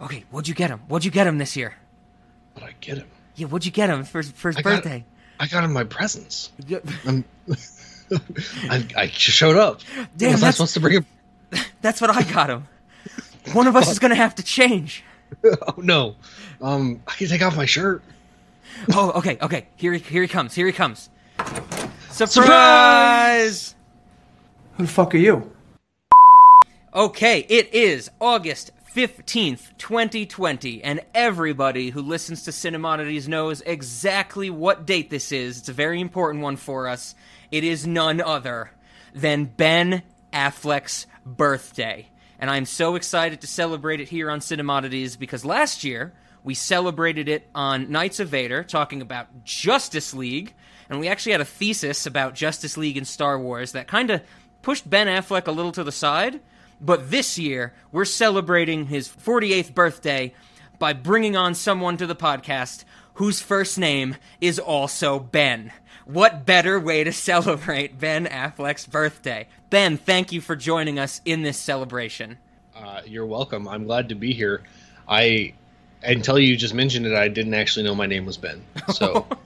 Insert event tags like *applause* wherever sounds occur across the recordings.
Okay, what'd you get him? What'd you get him this year? But I get him. Yeah, what'd you get him for his, for his I got- birthday? I got him my presents. I'm, *laughs* I, I showed up. Damn, was I that's- supposed to bring him? *laughs* That's what I got him. One of us is gonna have to change. *laughs* Oh no. Um, I can take off my shirt. Oh, okay, okay. Here, he- here he comes. Here he comes. Surprise! Who the fuck are you? Okay, it is August 15th, 2020, and everybody who listens to Cinemodities knows exactly what date this is. It's a very important one for us. It is none other than Ben Affleck's birthday. And I'm so excited to celebrate it here on Cinemodities because last year we celebrated it on Knights of Vader, talking about Justice League, and we actually had a thesis about Justice League and Star Wars that kind of pushed Ben Affleck a little to the side. But this year, we're celebrating his 48th birthday by bringing on someone to the podcast whose first name is also Ben. What better way to *laughs* celebrate Ben Affleck's birthday? Ben, thank you for joining us in this celebration. Uh, you're welcome. I'm glad to be here. I until you just mentioned it, I didn't actually know my name was Ben. So *laughs*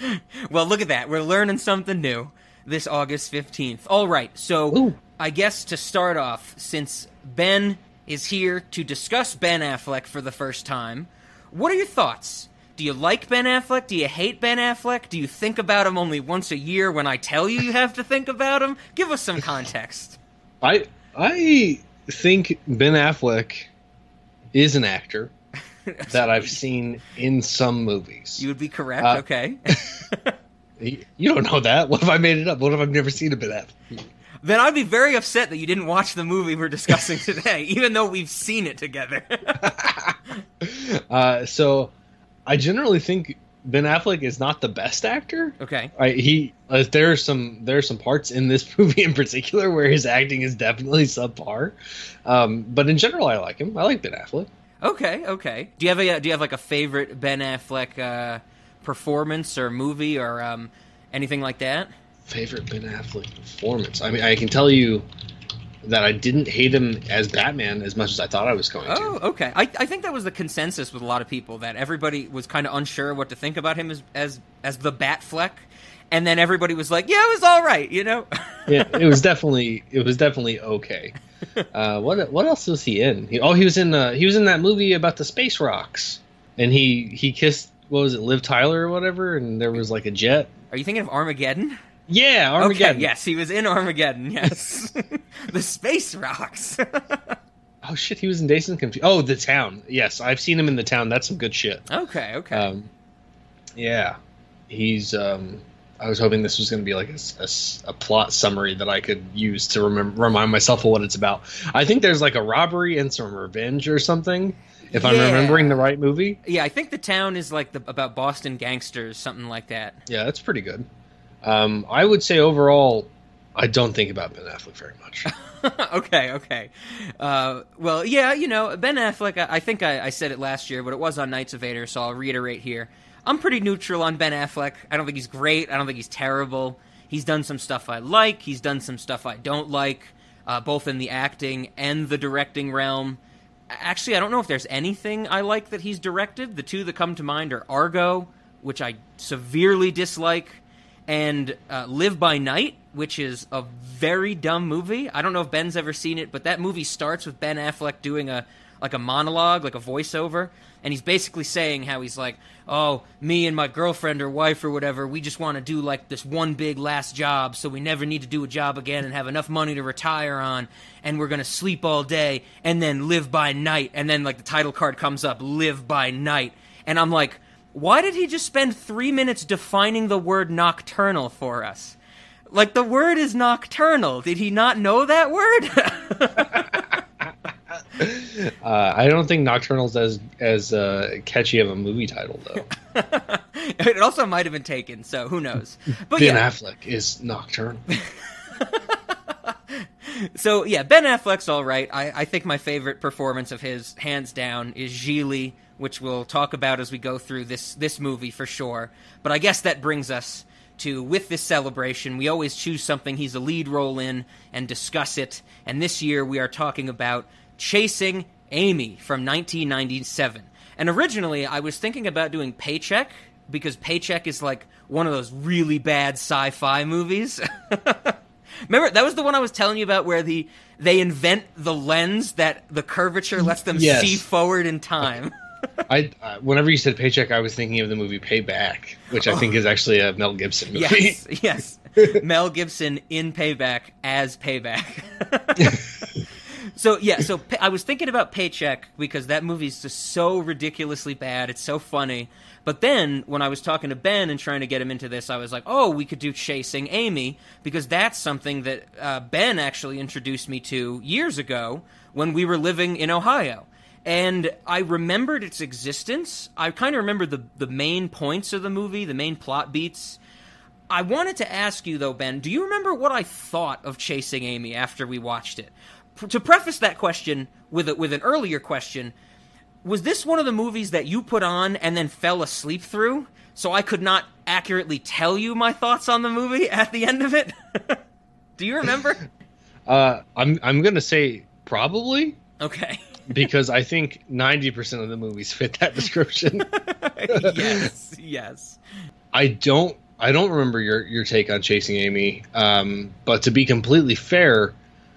*laughs* Well, look at that. We're learning something new this August 15th. All right, so Ooh. I guess to start off, since Ben is here to discuss Ben Affleck for the first time, what are your thoughts? Do you like Ben Affleck? Do you hate Ben Affleck? Do you think about him only once a year when I tell you you have to think about him? Give us some context. I I think Ben Affleck is an actor *laughs* that I've seen in some movies. You would be correct, Uh, okay? You *laughs* you don't know that. What if I made it up? What if I've never seen a Ben Affleck? Then I'd be very upset that you didn't watch the movie we're discussing *laughs* today, even though we've seen it together. *laughs* Uh, so I generally think Ben Affleck is not the best actor. okay. I, he uh, there are some there are some parts in this *laughs* movie in particular where his acting is definitely subpar, um, but in general I like him. I like Ben Affleck. Okay, okay. Do you have a do you have like a favorite Ben Affleck uh, performance or movie or um, anything like that? Favorite Ben Affleck performance. I mean, I can tell you that I didn't hate him as Batman as much as I thought I was going to. Oh, okay. I, I think that was the consensus with a lot of people that everybody was kind of unsure what to think about him as as as the Batfleck, and then everybody was like, "Yeah, it was all right," you know. *laughs* yeah, it was definitely it was definitely okay. *laughs* Uh, what what else was he in? He, oh, he was in uh, he was in that movie about the space rocks, and he he kissed what was it, Liv Tyler or whatever, and there was like a jet. Are you thinking of Armageddon? Yeah, Armageddon. Okay, yes, he was in Armageddon. Yes, *laughs* the space rocks. *laughs* Oh shit, he was in Dazed and Confused. Oh, the town. Yes, I've seen him in the town. That's some good shit. okay, okay. Um, yeah, he's. Um, I was hoping this was going to be like a plot summary that I could use to remember, remind myself of what it's about. I think there's like a robbery and some revenge or something. If I'm remembering the right movie, yeah, I think the town is like the, about Boston gangsters, something like that. yeah, that's pretty good. Um, I would say overall, I don't think about Ben Affleck very much. *laughs* okay, okay. Uh, well, yeah, you know, Ben Affleck, I, I think I, I said it last year, but it was on Knights of Vader, so I'll reiterate here. I'm pretty neutral on Ben Affleck. I don't think he's great. I don't think he's terrible. He's done some stuff I like, he's done some stuff I don't like, uh, both in the acting and the directing realm. Actually, I don't know if there's anything I like that he's directed. The two that come to mind are Argo, which I severely dislike, and uh, Live by Night, which is a very dumb movie. I don't know if Ben's ever seen it, but that movie starts with Ben Affleck doing a like a monologue, like a voiceover, and he's basically saying how he's like, "Oh, me and my girlfriend or wife or whatever, we just want to do like this one big last job, so we never need to do a job again and have enough money to retire on, and we're gonna sleep all day and then live by night." And then like the title card comes up, "Live by Night," and I'm like. Why did he just spend three minutes defining the word nocturnal for us? Like, the word is nocturnal. Did he not know that word? *laughs* Uh, I don't think Nocturnal's as as uh, catchy of a movie title though. *laughs* it also might have been taken, so who knows? *laughs* But ben yeah, Affleck is Nocturnal. so yeah, Ben Affleck's all right. I, I think my favorite performance of his, hands down, is Gigli, which we'll talk about as we go through this this movie for sure. But I guess that brings us to with this celebration, we always choose something he's a lead role in and discuss it. And this year we are talking about Chasing Amy from 1997. And originally, I was thinking about doing Paycheck because Paycheck is like one of those really bad sci-fi movies. *laughs* Remember that was the one I was telling you about where the they invent the lens that the curvature lets them Yes. see forward in time. *laughs* *laughs* I uh, whenever you said paycheck, I was thinking of the movie Payback, which I think is actually a Mel Gibson movie. yes, *laughs* yes. Mel Gibson in Payback as Payback. *laughs* so yeah, so pa- I was thinking about Paycheck because that movie's just so ridiculously bad. It's so funny. But then when I was talking to Ben and trying to get him into this, I was like, "Oh, we could do Chasing Amy because that's something that uh, Ben actually introduced me to years ago when we were living in Ohio." And I remembered its existence. I kind of remember the the main points of the movie, the main plot beats. I wanted to ask you though, Ben, do you remember what I thought of Chasing Amy after we watched it? P- to preface that question with a, with an earlier question, was this one of the movies that you put on and then fell asleep through, so I could not accurately tell you my thoughts on the movie *laughs* at the end of it? *laughs* do you remember? *laughs* Uh, I'm I'm gonna say probably Okay. Because I think ninety percent of the movies fit that description. *laughs* yes. Yes. I don't I don't remember your your take on Chasing Amy. Um, but to be completely fair,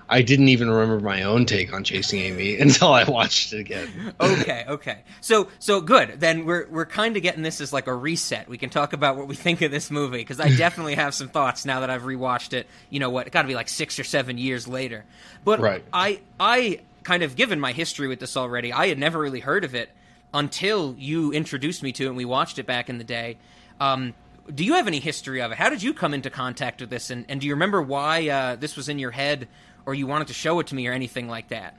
I didn't even remember my own take on Chasing Amy *laughs* until I watched it again. okay, okay. So so good. Then we're we're kind of getting this as like a reset. We can talk about what we think of this movie because I *laughs* definitely have some thoughts now that I've rewatched it. You know what? It got to be like 6 or 7 years later. But Right. I I kind of given my history with this already. I had never really heard of it until you introduced me to it and we watched it back in the day. Um do you have any history of it? How did you come into contact with this? And, and do you remember why uh, this was in your head or you wanted to show it to me or anything like that?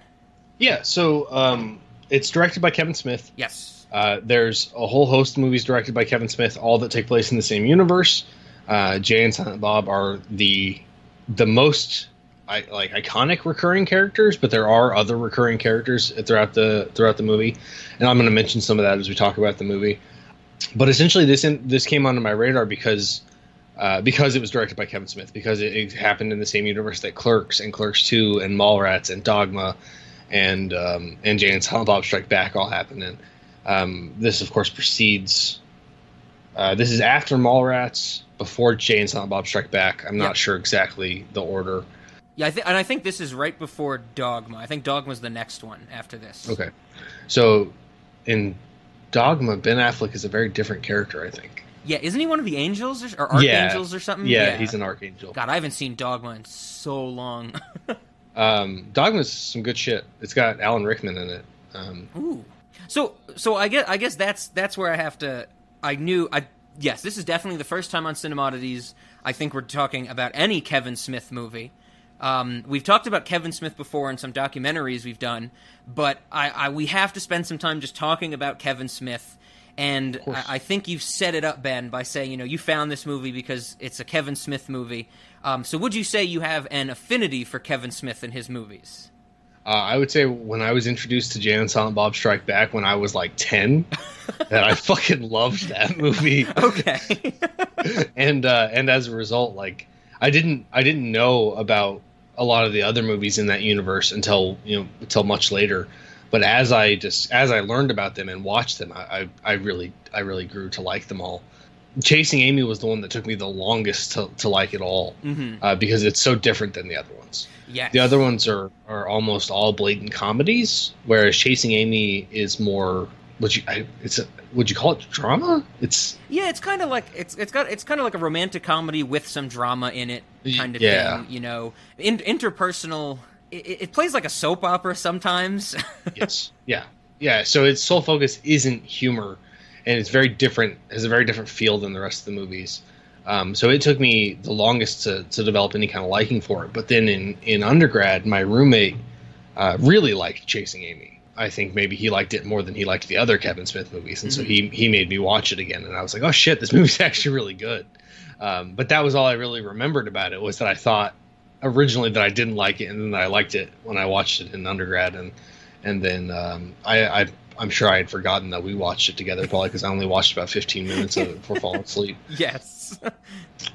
Yeah, so um, it's directed by Kevin Smith. Yes. Uh, there's a whole host of movies directed by Kevin Smith, all that take place in the same universe. Uh, Jay and Silent Bob are the the most I, like iconic recurring characters, but there are other recurring characters throughout the throughout the movie, and I'm going to mention some of that as we talk about the movie. But essentially, this in, this came onto my radar because uh, because it was directed by Kevin Smith, because it, it happened in the same universe that Clerks and Clerks Two and Mallrats and Dogma and um, and Jay and Silent Bob Strike Back all happened in. Um, this, of course, precedes. Uh, this is after Mallrats, before Jay and Silent Bob Strike Back. I'm not Yeah. sure exactly the order. Yeah, I th- and I think this is right before Dogma. I think Dogma's the next one after this. Okay, so in Dogma, Ben Affleck is a very different character. I think. Yeah, isn't he one of the angels or, or Yeah. archangels or something? Yeah, he's an archangel. God, I haven't seen Dogma in so long. *laughs* Um, Dogma's some good shit. It's got Alan Rickman in it. Um, Ooh. So so I guess I guess that's that's where I have to. I knew I yes, this is definitely the first time on Cinemodities. I think we're talking about any Kevin Smith movie. Um, we've talked about Kevin Smith before in some documentaries we've done, but I, I we have to spend some time just talking about Kevin Smith. And. I, I think you've set it up, Ben, by saying you know you found this movie because it's a Kevin Smith movie. Um, so would you say you have an affinity for Kevin Smith and his movies? Uh, I would say when I was introduced to Jay and Silent Bob Strike Back when I was like 10, *laughs* that I fucking loved that movie. Okay. *laughs* and uh, and as a result, like I didn't I didn't know about a lot of the other movies in that universe until you know until much later. But as I just as I learned about them and watched them, I, I, I really I really grew to like them all. Chasing Amy was the one that took me the longest to, to like it all hmm uh, because it's so different than the other ones. Yes. The other ones are, are almost all blatant comedies, whereas Chasing Amy is more. Would you? I, it's a, would you call it drama? It's Yeah, it's kind of like it's it's got it's kind of like a romantic comedy with some drama in it, kind of Yeah. thing. You know, in, interpersonal. It, it plays like a soap opera sometimes. *laughs* yes, yeah, yeah. So its sole focus isn't humor, and it's very different. Has a very different feel than the rest of the movies. Um, so it took me the longest to, to develop any kind of liking for it. But then in in undergrad, my roommate uh, really liked Chasing Amy. I think maybe he liked it more than he liked the other Kevin Smith movies, and so he he made me watch it again. And I was like, oh shit, this *laughs* movie's actually really good. Um, but that was all I really remembered about it was that I thought originally that I didn't like it, and then I liked it when I watched it in undergrad, and and then um, I, I I'm sure I had forgotten that we watched it together, probably because I only watched about 15 minutes of it before falling asleep. *laughs* yes. *laughs*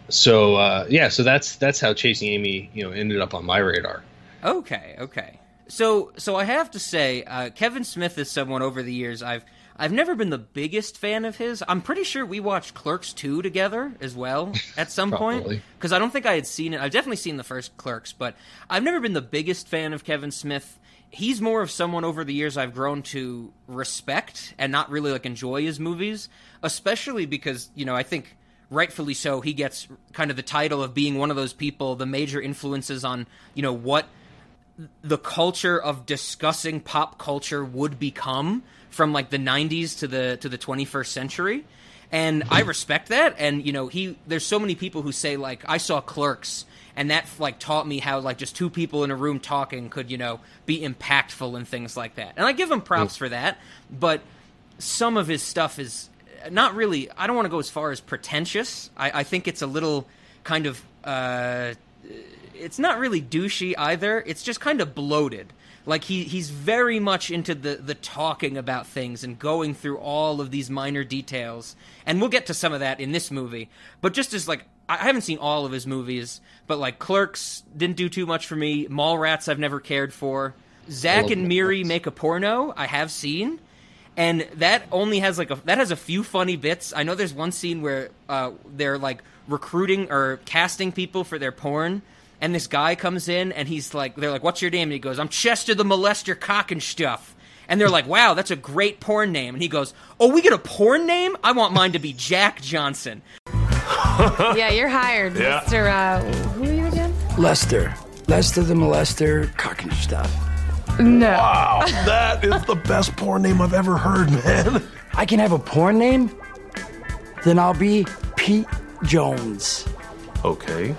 So uh, yeah, so that's that's how Chasing Amy, you know, ended up on my radar. okay. Okay. So, so I have to say, uh, Kevin Smith is someone over the years I've I've never been the biggest fan of his. I'm pretty sure we watched Clerks 2 together as well *laughs* at some point because I don't think I had seen it. I've definitely seen the first Clerks, but I've never been the biggest fan of Kevin Smith. He's more of someone over the years I've grown to respect and not really like enjoy his movies, especially because, you know, I think rightfully so he gets kind of the title of being one of those people, the major influences on, you know, what the culture of discussing pop culture would become from like the 90s to the to the 21st century. And i respect that. And you know he there's so many people who say like i saw clerks and that like taught me how like just two people in a room talking could you know be impactful and things like that. And i give him props for that. But some of his stuff is not really i don't want to go as far as pretentious. I, I think it's a little kind of uh it's not really douchey either. It's just kind of bloated. Like he he's very much into the the talking about things and going through all of these minor details. And we'll get to some of that in this movie. But just as like I haven't seen all of his movies, but like Clerks didn't do too much for me. Mallrats I've never cared for. Zack and Miri make a porno. I have seen and that only has like a that has a few funny bits. I know there's one scene where uh, they're like recruiting or casting people for their porn, and this guy comes in and he's like, they're like, "What's your name?" And he goes, "I'm Chester the Molester Cock and Stuff." And they're like, "Wow, that's a great porn name." And he goes, "Oh, we get a porn name? I want mine to be Jack Johnson." *laughs* Yeah, you're hired, Yeah. Mr. Uh, who are you again? Lester. Lester the molester, cock and stuff. No. Wow, *laughs* that is the best porn name I've ever heard, man. I can have a porn name? Then I'll be Pete Jones. Okay.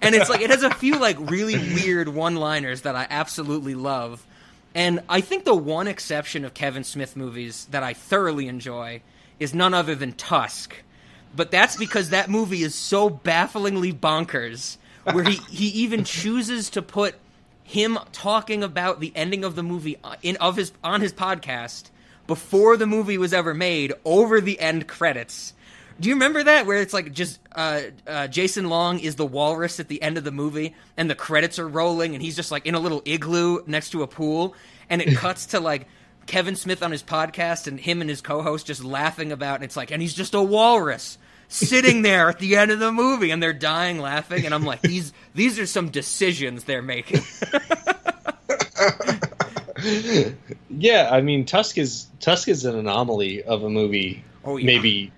And it's like it has a few like really weird one-liners that I absolutely love. And I think the one exception of Kevin Smith movies that I thoroughly enjoy is none other than Tusk. But that's because that movie is so bafflingly bonkers where he, he even chooses to put him talking about the ending of the movie uh, in of his on his podcast before the movie was ever made over the end credits. Do you remember that where it's like just uh, uh, Justin Long is the walrus at the end of the movie and the credits are rolling and he's just like in a little igloo next to a pool and it *laughs* cuts to like Kevin Smith on his podcast and him and his co-host just laughing about and it's like and he's just a walrus sitting there at the end of the movie and they're dying laughing and I'm like these these are some decisions they're making. *laughs* Yeah, I mean Tusk is Tusk is an anomaly of a movie. Oh, yeah. Maybe n-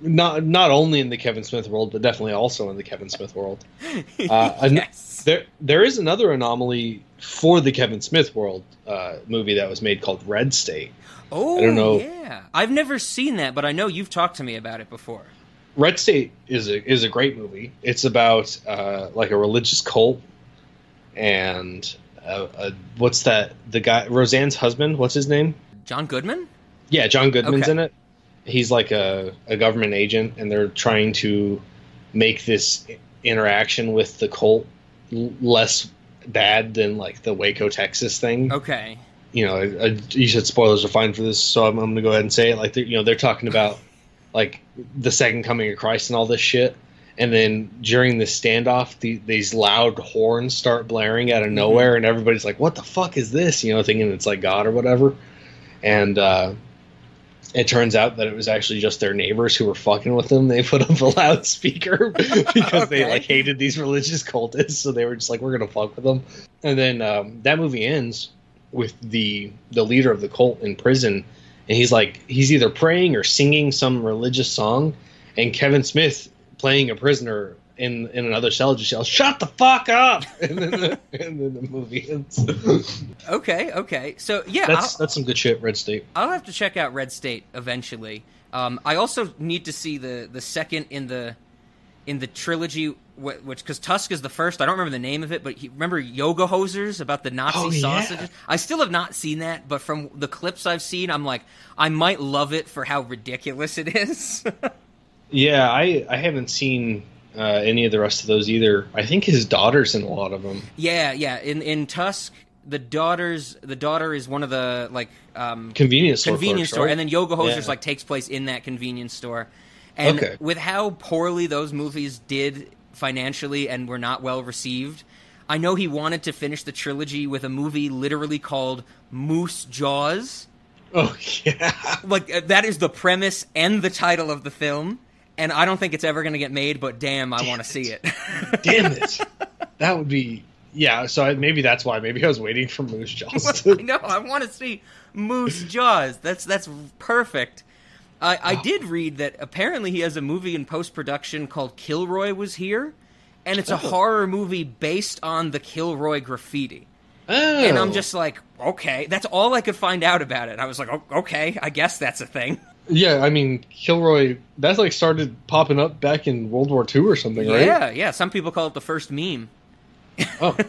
not not only in the Kevin Smith world, but definitely also in the Kevin Smith world. *laughs* Uh, Yes. There there is another anomaly for the Kevin Smith world uh, movie that was made called Red State. Oh, I don't know. yeah. I've never seen that, but I know you've talked to me about it before. Red State is a is a great movie. It's about uh, like a religious cult, and uh, uh, what's that? The guy Roseanne's husband. What's his name? John Goodman? Yeah, John Goodman's Okay. in it. He's like a, a government agent, and they're trying to make this interaction with the cult l- less bad than like the Waco, Texas thing. Okay. You know, I, I, you said spoilers are fine for this, so I'm, I'm going to go ahead and say it. Like, they're, you know, they're talking about *laughs* like the second coming of Christ and all this shit. And then during the standoff, the, these loud horns start blaring out of nowhere, and everybody's like, "What the fuck is this?" You know, thinking it's like God or whatever. And uh, it turns out that it was actually just their neighbors who were fucking with them. They put up a *laughs* loudspeaker *laughs* because they like hated these religious cultists, so they were just like, "We're gonna fuck with them." And then um, that movie ends with the the leader of the cult in prison, and he's like, he's either praying or singing some religious song, and Kevin Smith playing a prisoner. In, in another cell, just yells, "Shut the fuck up!" *laughs* And then the, and then the movie ends. Okay, okay. So, yeah, That's I'll, that's some good shit, Red State. I'll have to check out Red State eventually. Um, I also need to see the, the second in the in the trilogy, which because Tusk is the first. I don't remember the name of it, but he, remember Yoga Hosers about the Nazi Oh, yeah. sausages. I still have not seen that, but from the clips I've seen, I'm like, I might love it for how ridiculous it is. *laughs* Yeah, I I haven't seen uh, any of the rest of those either. I think his daughter's in a lot of them. yeah, yeah. In in Tusk, the daughter's the daughter is one of the like um, Convenience store. convenience clerks, store, right? and then Yoga Hosers Yeah. like takes place in that convenience store. And Okay. with how poorly those movies did financially and were not well received, I know he wanted to finish the trilogy with a movie literally called Moose Jaws. Oh *laughs* yeah. Like uh, that is the premise and the title of the film, and I don't think it's ever going to get made. But damn, I want to see it. *laughs* Damn it. *laughs* That would be yeah. So I, maybe that's why. Maybe I was waiting for Moose *laughs* Jaws. I To, know. I want to see Moose Jaws. That's that's perfect. I, I ah. did read that apparently he has a movie in post production called Kilroy Was Here, and it's a oh. horror movie based on the Kilroy graffiti. oh. And I'm oh. just like, okay, that's all I could find out about it. I was like, okay, I guess that's a thing. Yeah. I mean, Kilroy. That's like started popping up back in World War II or something, right? Yeah, yeah. Some people call it the first meme. Oh, *laughs*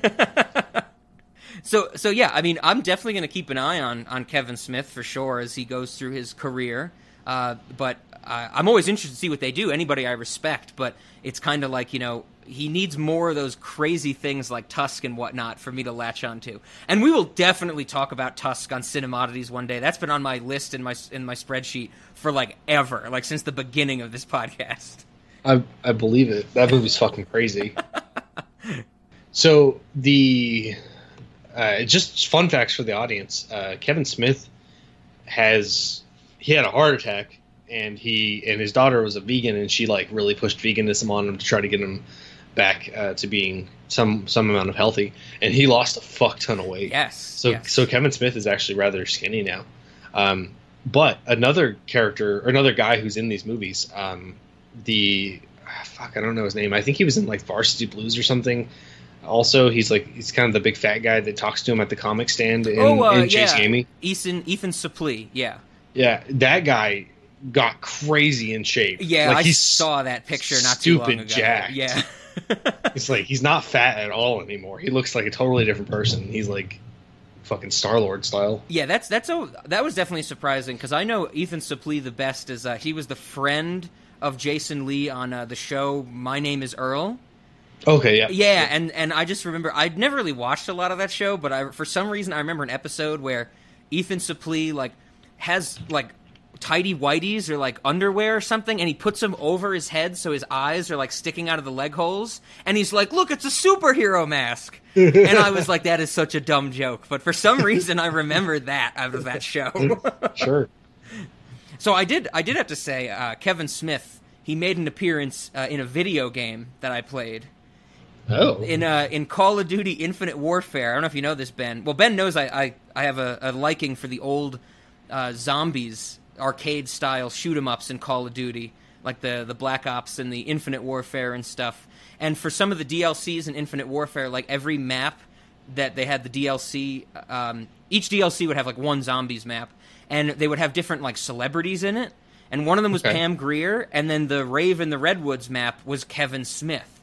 So, so yeah, I mean, I'm definitely going to keep an eye on on Kevin Smith for sure as he goes through his career. Uh, but uh, I'm always interested to see what they do. Anybody I respect, but it's kind of like you know he needs more of those crazy things like Tusk and whatnot for me to latch onto. And we will definitely talk about Tusk on Cinemodities one day. That's been on my list in my in my spreadsheet for like ever, like since the beginning of this *laughs* podcast. I I believe it. That movie's fucking crazy. *laughs* so the uh, just fun facts for the audience. Uh, Kevin Smith has he had a heart attack and he and his daughter was a vegan and she like really pushed veganism on him to try to get him back uh, to being some some amount of healthy and he lost a fuck ton of weight. Yes. So yes. so Kevin Smith is actually rather skinny now. Um, but another character or another guy who's in these movies, um, the ah, fuck I don't know his name. I think he was in like Varsity Blues or something. Also, he's like he's kind of the big fat guy that talks to him at the comic stand in, oh, uh, in Chasing yeah. Amy. Ethan Ethan Suplee. Yeah. Yeah, that guy got crazy in shape. Yeah, like I saw that picture not too long stupid ago. jacked. Yeah. *laughs* It's like he's not fat at all anymore. He looks like a totally different person. He's like fucking Star Lord style. yeah, that's that's a, that was definitely surprising because I know Ethan Suplee the best as uh, he was the friend of Jason Lee on uh, the show My Name Is Earl. Okay, yeah, Yeah, and and I just remember I'd never really watched a lot of that show, but I for some reason I remember an episode where Ethan Suplee like has like tidy whities or like underwear or something, and he puts them over his head so his eyes are like sticking out of the leg holes, and he's like, "Look, it's a superhero mask." *laughs* and I was like, "That is such a dumb joke," but for some reason I remember that out of that show. sure. So I did. I did have to say, uh, Kevin Smith. He made an appearance uh, in a video game that I played Oh, in uh, in Call of Duty Infinite Warfare. I don't know if you know this, Ben. Well, Ben knows I I, I have a, a liking for the old uh, zombies arcade style shoot 'em ups in Call of Duty, like the the Black Ops and the Infinite Warfare and stuff. And for some of the DLCs in Infinite Warfare, like every map that they had the DLC, um, each DLC would have like one zombies map, and they would have different like celebrities in it. And one of them was Okay. Pam Grier, and then the Rave in the Redwoods map was Kevin Smith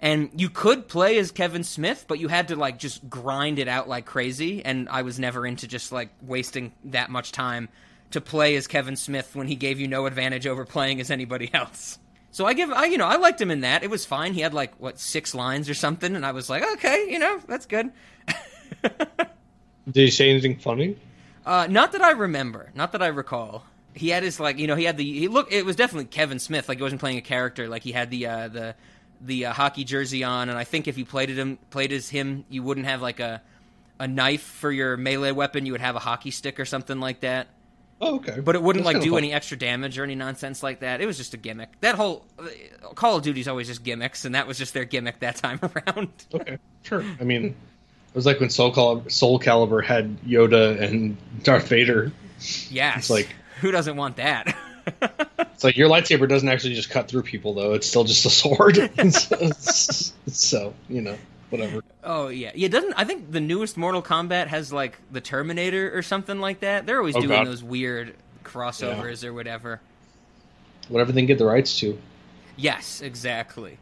and you could play as Kevin Smith, but you had to like just grind it out like crazy. And I was never into just like wasting that much time to play as Kevin Smith when he gave you no advantage over playing as anybody else. So I give I you know I liked him in that. It was fine. He had like what six lines or something, and I was like, okay, you know that's good. *laughs* did he say anything funny? Uh, not that I remember. Not that I recall. He had his like you know he had the he look it was definitely Kevin Smith like he wasn't playing a character like he had the uh, the the uh, hockey jersey on and I think if you played it him played as him you wouldn't have like a a knife for your melee weapon you would have a hockey stick or something like that Oh, okay. but it wouldn't That's like do fun. any extra damage or any nonsense like that it was just a gimmick that whole uh, Call of Duty's always just gimmicks and that was just their gimmick that time *laughs* around Okay, sure. I mean, *laughs* it was like when Soul Calibur, Soul Calibur had Yoda and Darth Vader. yes It's like- *laughs* who doesn't want that It's like your lightsaber doesn't actually just cut through people, though. It's still just a sword. so, so, you know, whatever. Oh yeah, yeah. Doesn't I think the newest Mortal Kombat has like the Terminator or something like that? They're always Oh, doing God. those weird crossovers or whatever. Whatever they can get the rights to. Yes, exactly.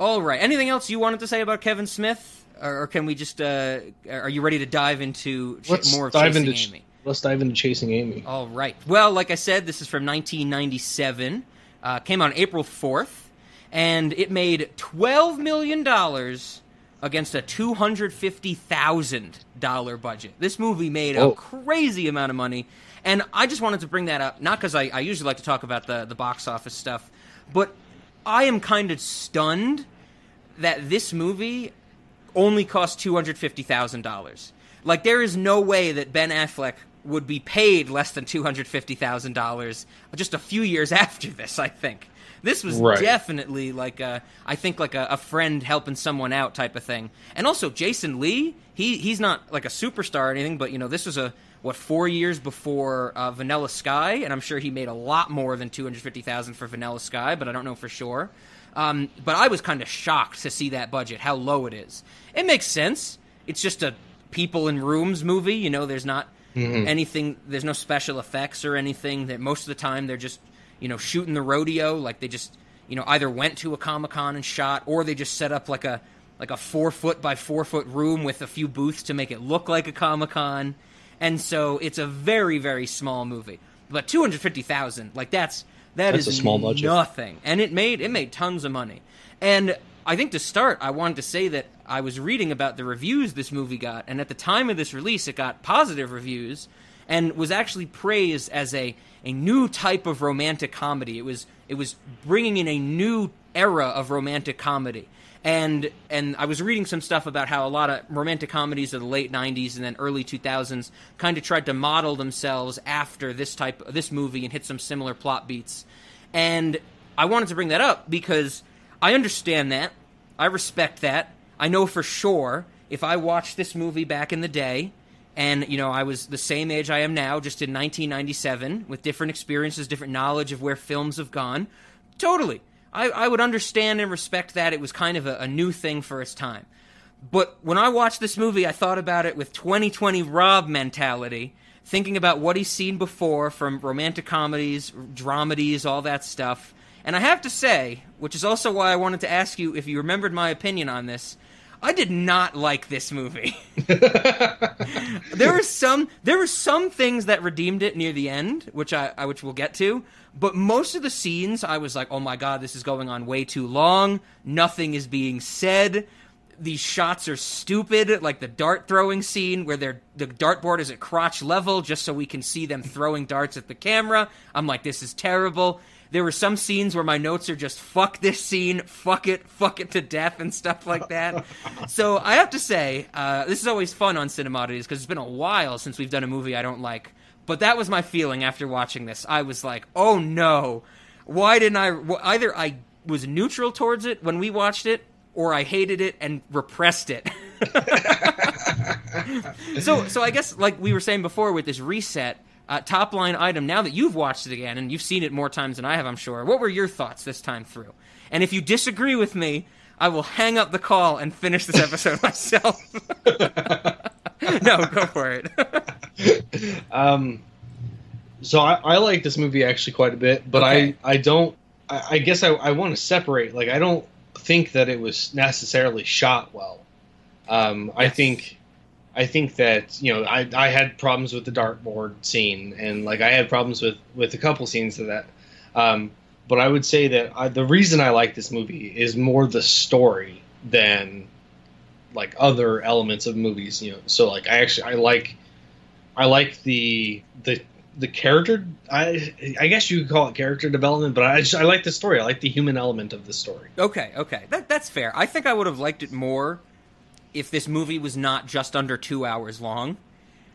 All right. Anything else you wanted to say about Kevin Smith, or, or can we just? Uh, are you ready to dive into ch- Let's more of dive Chasing into ch- Amy? let's dive into chasing Amy. All right. Well, like I said, this is from 1997. Uh, came on April 4th, and it made 12 million dollars against a 250 thousand dollar budget. This movie made a oh. crazy amount of money, and I just wanted to bring that up, not because I, I usually like to talk about the the box office stuff, but I am kind of stunned that this movie only cost two hundred fifty thousand dollars. Like there is no way that Ben Affleck would be paid less than two hundred fifty thousand dollars just a few years *laughs* after this. I think this was Right. definitely like a, I think like a, a friend helping someone out type of thing. And also Jason Lee, he he's not like a superstar or anything, but you know this was a what four years before uh, Vanilla Sky, and I'm sure he made a lot more than two hundred fifty thousand for Vanilla Sky, but I don't know for sure. Um, but I was kind of shocked to see that budget, how low it is. It makes sense. It's just a people in rooms movie. You know, there's not anything. There's no special effects or anything. That most of the time they're just you know shooting the rodeo. Like they just you know either went to a comic con and shot, or they just set up like a like a four foot by four foot room with a few booths to make it look like a comic con. And so it's a very very small movie. But two hundred fifty thousand, like that's that That's is a small budget. nothing, and it made it made tons of money. And I think to start, I wanted to say that I was reading about the reviews this movie got, and at the time of this release, it got positive reviews and was actually praised as a a new type of romantic comedy. It was it was bringing in a new era of romantic comedy. And and I was reading some stuff about how a lot of romantic comedies of the late '90s and then early 2000s kind of tried to model themselves after this type this movie and hit some similar plot beats. And I wanted to bring that up because I understand that. I respect that. I know for sure if I watched this movie back in the day and you know I was the same age I am now just in 1997 with different experiences, different knowledge of where films have gone, totally. I, I would understand and respect that it was kind of a, a new thing for its time. But when I watched this movie, I thought about it with 2020 Rob mentality, thinking about what he's seen before from romantic comedies, dramedies, all that stuff. And I have to say, which is also why I wanted to ask you if you remembered my opinion on this, I did not like this movie. *laughs* *laughs* there were some there were some things that redeemed it near the end, which I, I which we'll get to. But most of the scenes, I was like, "Oh my god, this is going on way too long. Nothing is being said. These shots are stupid. Like the dart throwing scene where they're the dartboard is at crotch level, just so we can see them throwing darts at the camera. I'm like, this is terrible." There were some scenes where my notes are just "fuck this scene, fuck it, fuck it to death" and stuff like that. *laughs* so I have to say, uh, this is always fun on Cinemodities because it's been a while since we've done a movie I don't like. But that was my feeling after watching this. I was like, "Oh no, why didn't I?" wh- Either I was neutral towards it when we watched it, or I hated it and repressed it. *laughs* *laughs* so, so I guess like we were saying before with this reset. Uh, top line item. Now that you've watched it again and you've seen it more times than I have, I'm sure. What were your thoughts this time through? And if you disagree with me, I will hang up the call and finish this episode *laughs* myself. *laughs* no, go for it. *laughs* Um, so I, I like this movie actually quite a bit, but Okay. I I don't. I, I guess I, I want to separate. Like I don't think that it was necessarily shot well. Um, I think. I think that you know I, I had problems with the dartboard scene and like I had problems with with a couple scenes of that, um, but I would say that I, the reason I like this movie is more the story than like other elements of movies. You know, so like I actually I like I like the the the character. I I guess you could call it character development, but I just I like the story. I like the human element of the story. Okay, okay, that that's fair. I think I would have liked it more if this movie was not just under two hours long.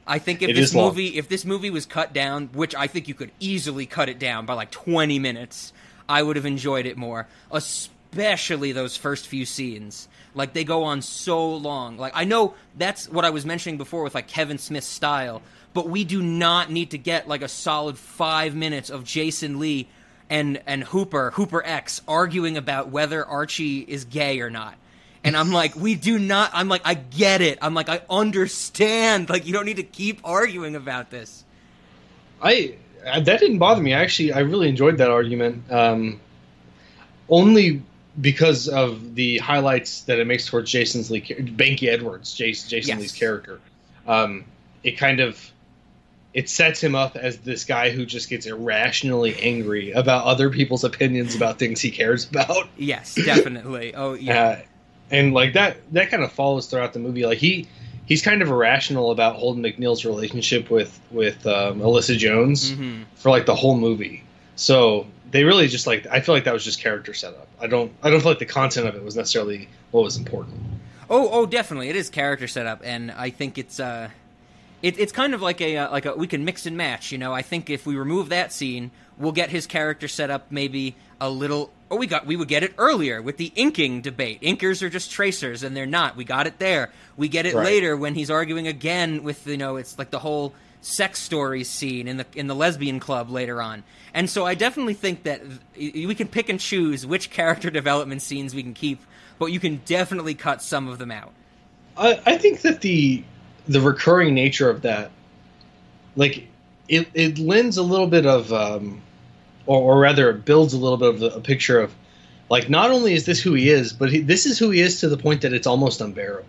I think if It this is long. movie if this movie was cut down, which I think you could easily cut it down by like twenty minutes, I would have enjoyed it more. Especially those first few scenes. Like they go on so long. Like I know that's what I was mentioning before with like Kevin Smith's style, but we do not need to get like a solid five minutes of Jason Lee and and Hooper, Hooper X, arguing about whether Archie is gay or not. And I'm like, we do not. I'm like, I get it. I'm like, I understand. Like, you don't need to keep arguing about this. I uh, that didn't bother me. Actually, I really enjoyed that argument. Um, only because of the highlights that it makes towards Jason's Lee, Banky Edwards, Jason, Jason Yes. Lee's character. Um, it kind of it sets him up as this guy who just gets irrationally angry about other people's opinions about things he cares about. Yes, definitely. Oh yeah. Uh, and like that that kind of follows throughout the movie. Like he he's kind of irrational about Holden McNeil's relationship with with um, Alyssa Jones Mhm. for like the whole movie. So they really just like I feel like that was just character setup. I don't I don't feel like the content of it was necessarily what was important. Oh, oh, definitely, it is character setup, and I think it's uh, it, it's kind of like a uh, like a we can mix and match. You know, I think if we remove that scene, we'll get his character set up maybe a little. Oh, we got we would get it earlier with the inking debate. Inkers are just tracers, and they're not. We got it there. We get it Right. later when he's arguing again with you know it's like the whole sex stories scene in the in the lesbian club later on. And so I definitely think that th- we can pick and choose which character development scenes we can keep, but you can definitely cut some of them out. I, I think that the the recurring nature of that, like, it, it lends a little bit of, um, or, or rather, it builds a little bit of the, a picture of, like, not only is this who he is, but he, this is who he is to the point that it's almost unbearable.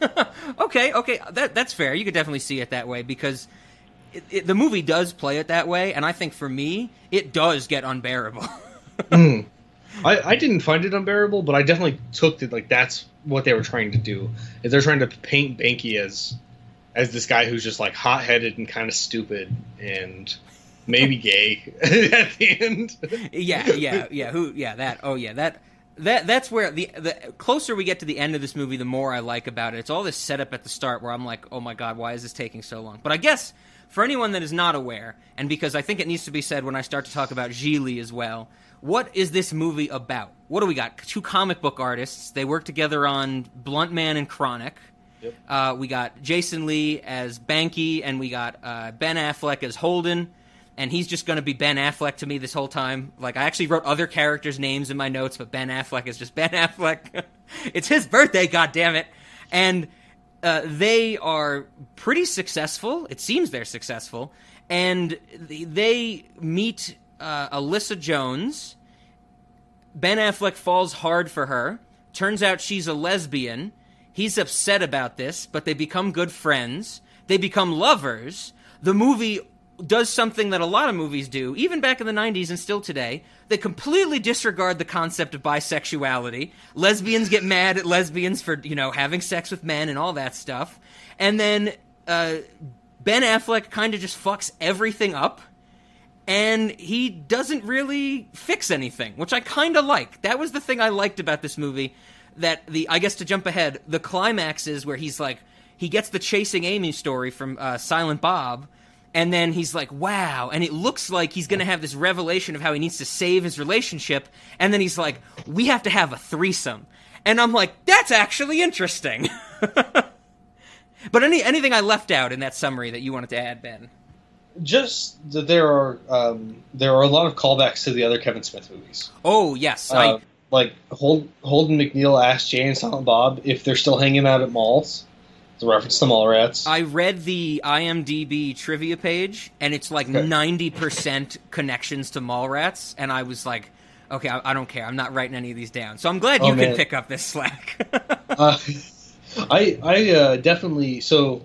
*laughs* Okay, okay, that that's fair. You could definitely see it that way because it, it, the movie does play it that way, and I think for me, it does get unbearable. *laughs* I, I didn't find it unbearable, but I definitely took it like that's what they were trying to do. Is they're trying to paint Banky as as this guy who's just like hot headed and kind of stupid and maybe *laughs* gay *laughs* at the end. yeah, yeah, yeah. Who? Yeah, that. Oh, yeah, that. That that's where the the closer we get to the end of this movie, the more I like about it. It's all this setup at the start where I'm like, oh my god, why is this taking so long? But I guess for anyone that is not aware, and because I think it needs to be said when I start to talk about Gigli as well, what is this movie about? What do we got? Two comic book artists. They work together on Blunt Man and Chronic. Uh, we got Jason Lee as Banky, and we got uh, Ben Affleck as Holden. And he's just going to be Ben Affleck to me this whole time. Like I actually wrote other characters' names in my notes, but Ben Affleck is just *laughs* Ben Affleck. it's his birthday, God damn it! And uh, they are pretty successful. It seems they're successful, and they meet uh, Alyssa Jones. Ben Affleck falls hard for her. Turns out she's a lesbian. He's upset about this, but they become good friends. They become lovers. The movie does something that a lot of movies do, even back in the 90s and still today. They completely disregard the concept of bisexuality. Lesbians get mad at lesbians for, you know, having sex with men and all that stuff. And then uh, Ben Affleck kind of just fucks everything up and he doesn't really fix anything, which I kind of like. That was the thing I liked about this movie. That the I guess to jump ahead, the climax is where he's like he gets the chasing Amy story from uh, Silent Bob, and then he's like, "Wow!" And it looks like he's going to have this revelation of how he needs to save his relationship, and then he's like, "We have to have a threesome," and I'm like, "That's actually interesting." *laughs* but any anything I left out in that summary that you wanted to add, Ben? Just that there are um, there are a lot of callbacks to the other Kevin Smith movies. Oh yes, Uh, I like Hold, Holden McNeil asked Jay and Silent Bob if they're still hanging out at malls. It's a reference to Mallrats. I read the IMDb trivia page, and it's like Okay. ninety percent *laughs* connections to Mallrats, and I was like, okay, I, I don't care. I'm not writing any of these down. So I'm glad Oh, you can pick up this slack. *laughs* uh, *laughs* I I uh, definitely so.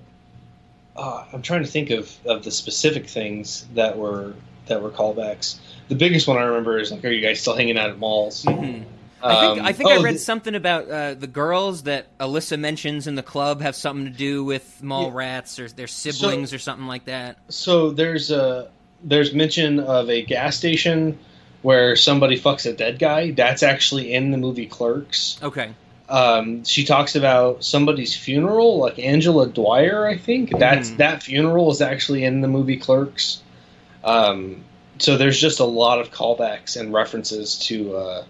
Uh, I'm trying to think of, of the specific things that were that were callbacks. The biggest one I remember is like, "Are you guys still hanging out at malls?" Mhm. I think Um, I think I oh, read the- something about uh, the girls that Alyssa mentions in the club have something to do with mall rats or their siblings or something like that. So there's a there's mention of a gas station where somebody fucks a dead guy. That's actually in the movie Clerks. Okay, Um, she talks about somebody's funeral, like Angela Dwyer, I think. That's Hmm. that funeral is actually in the movie Clerks. Um, so there's just a lot of callbacks and references to uh,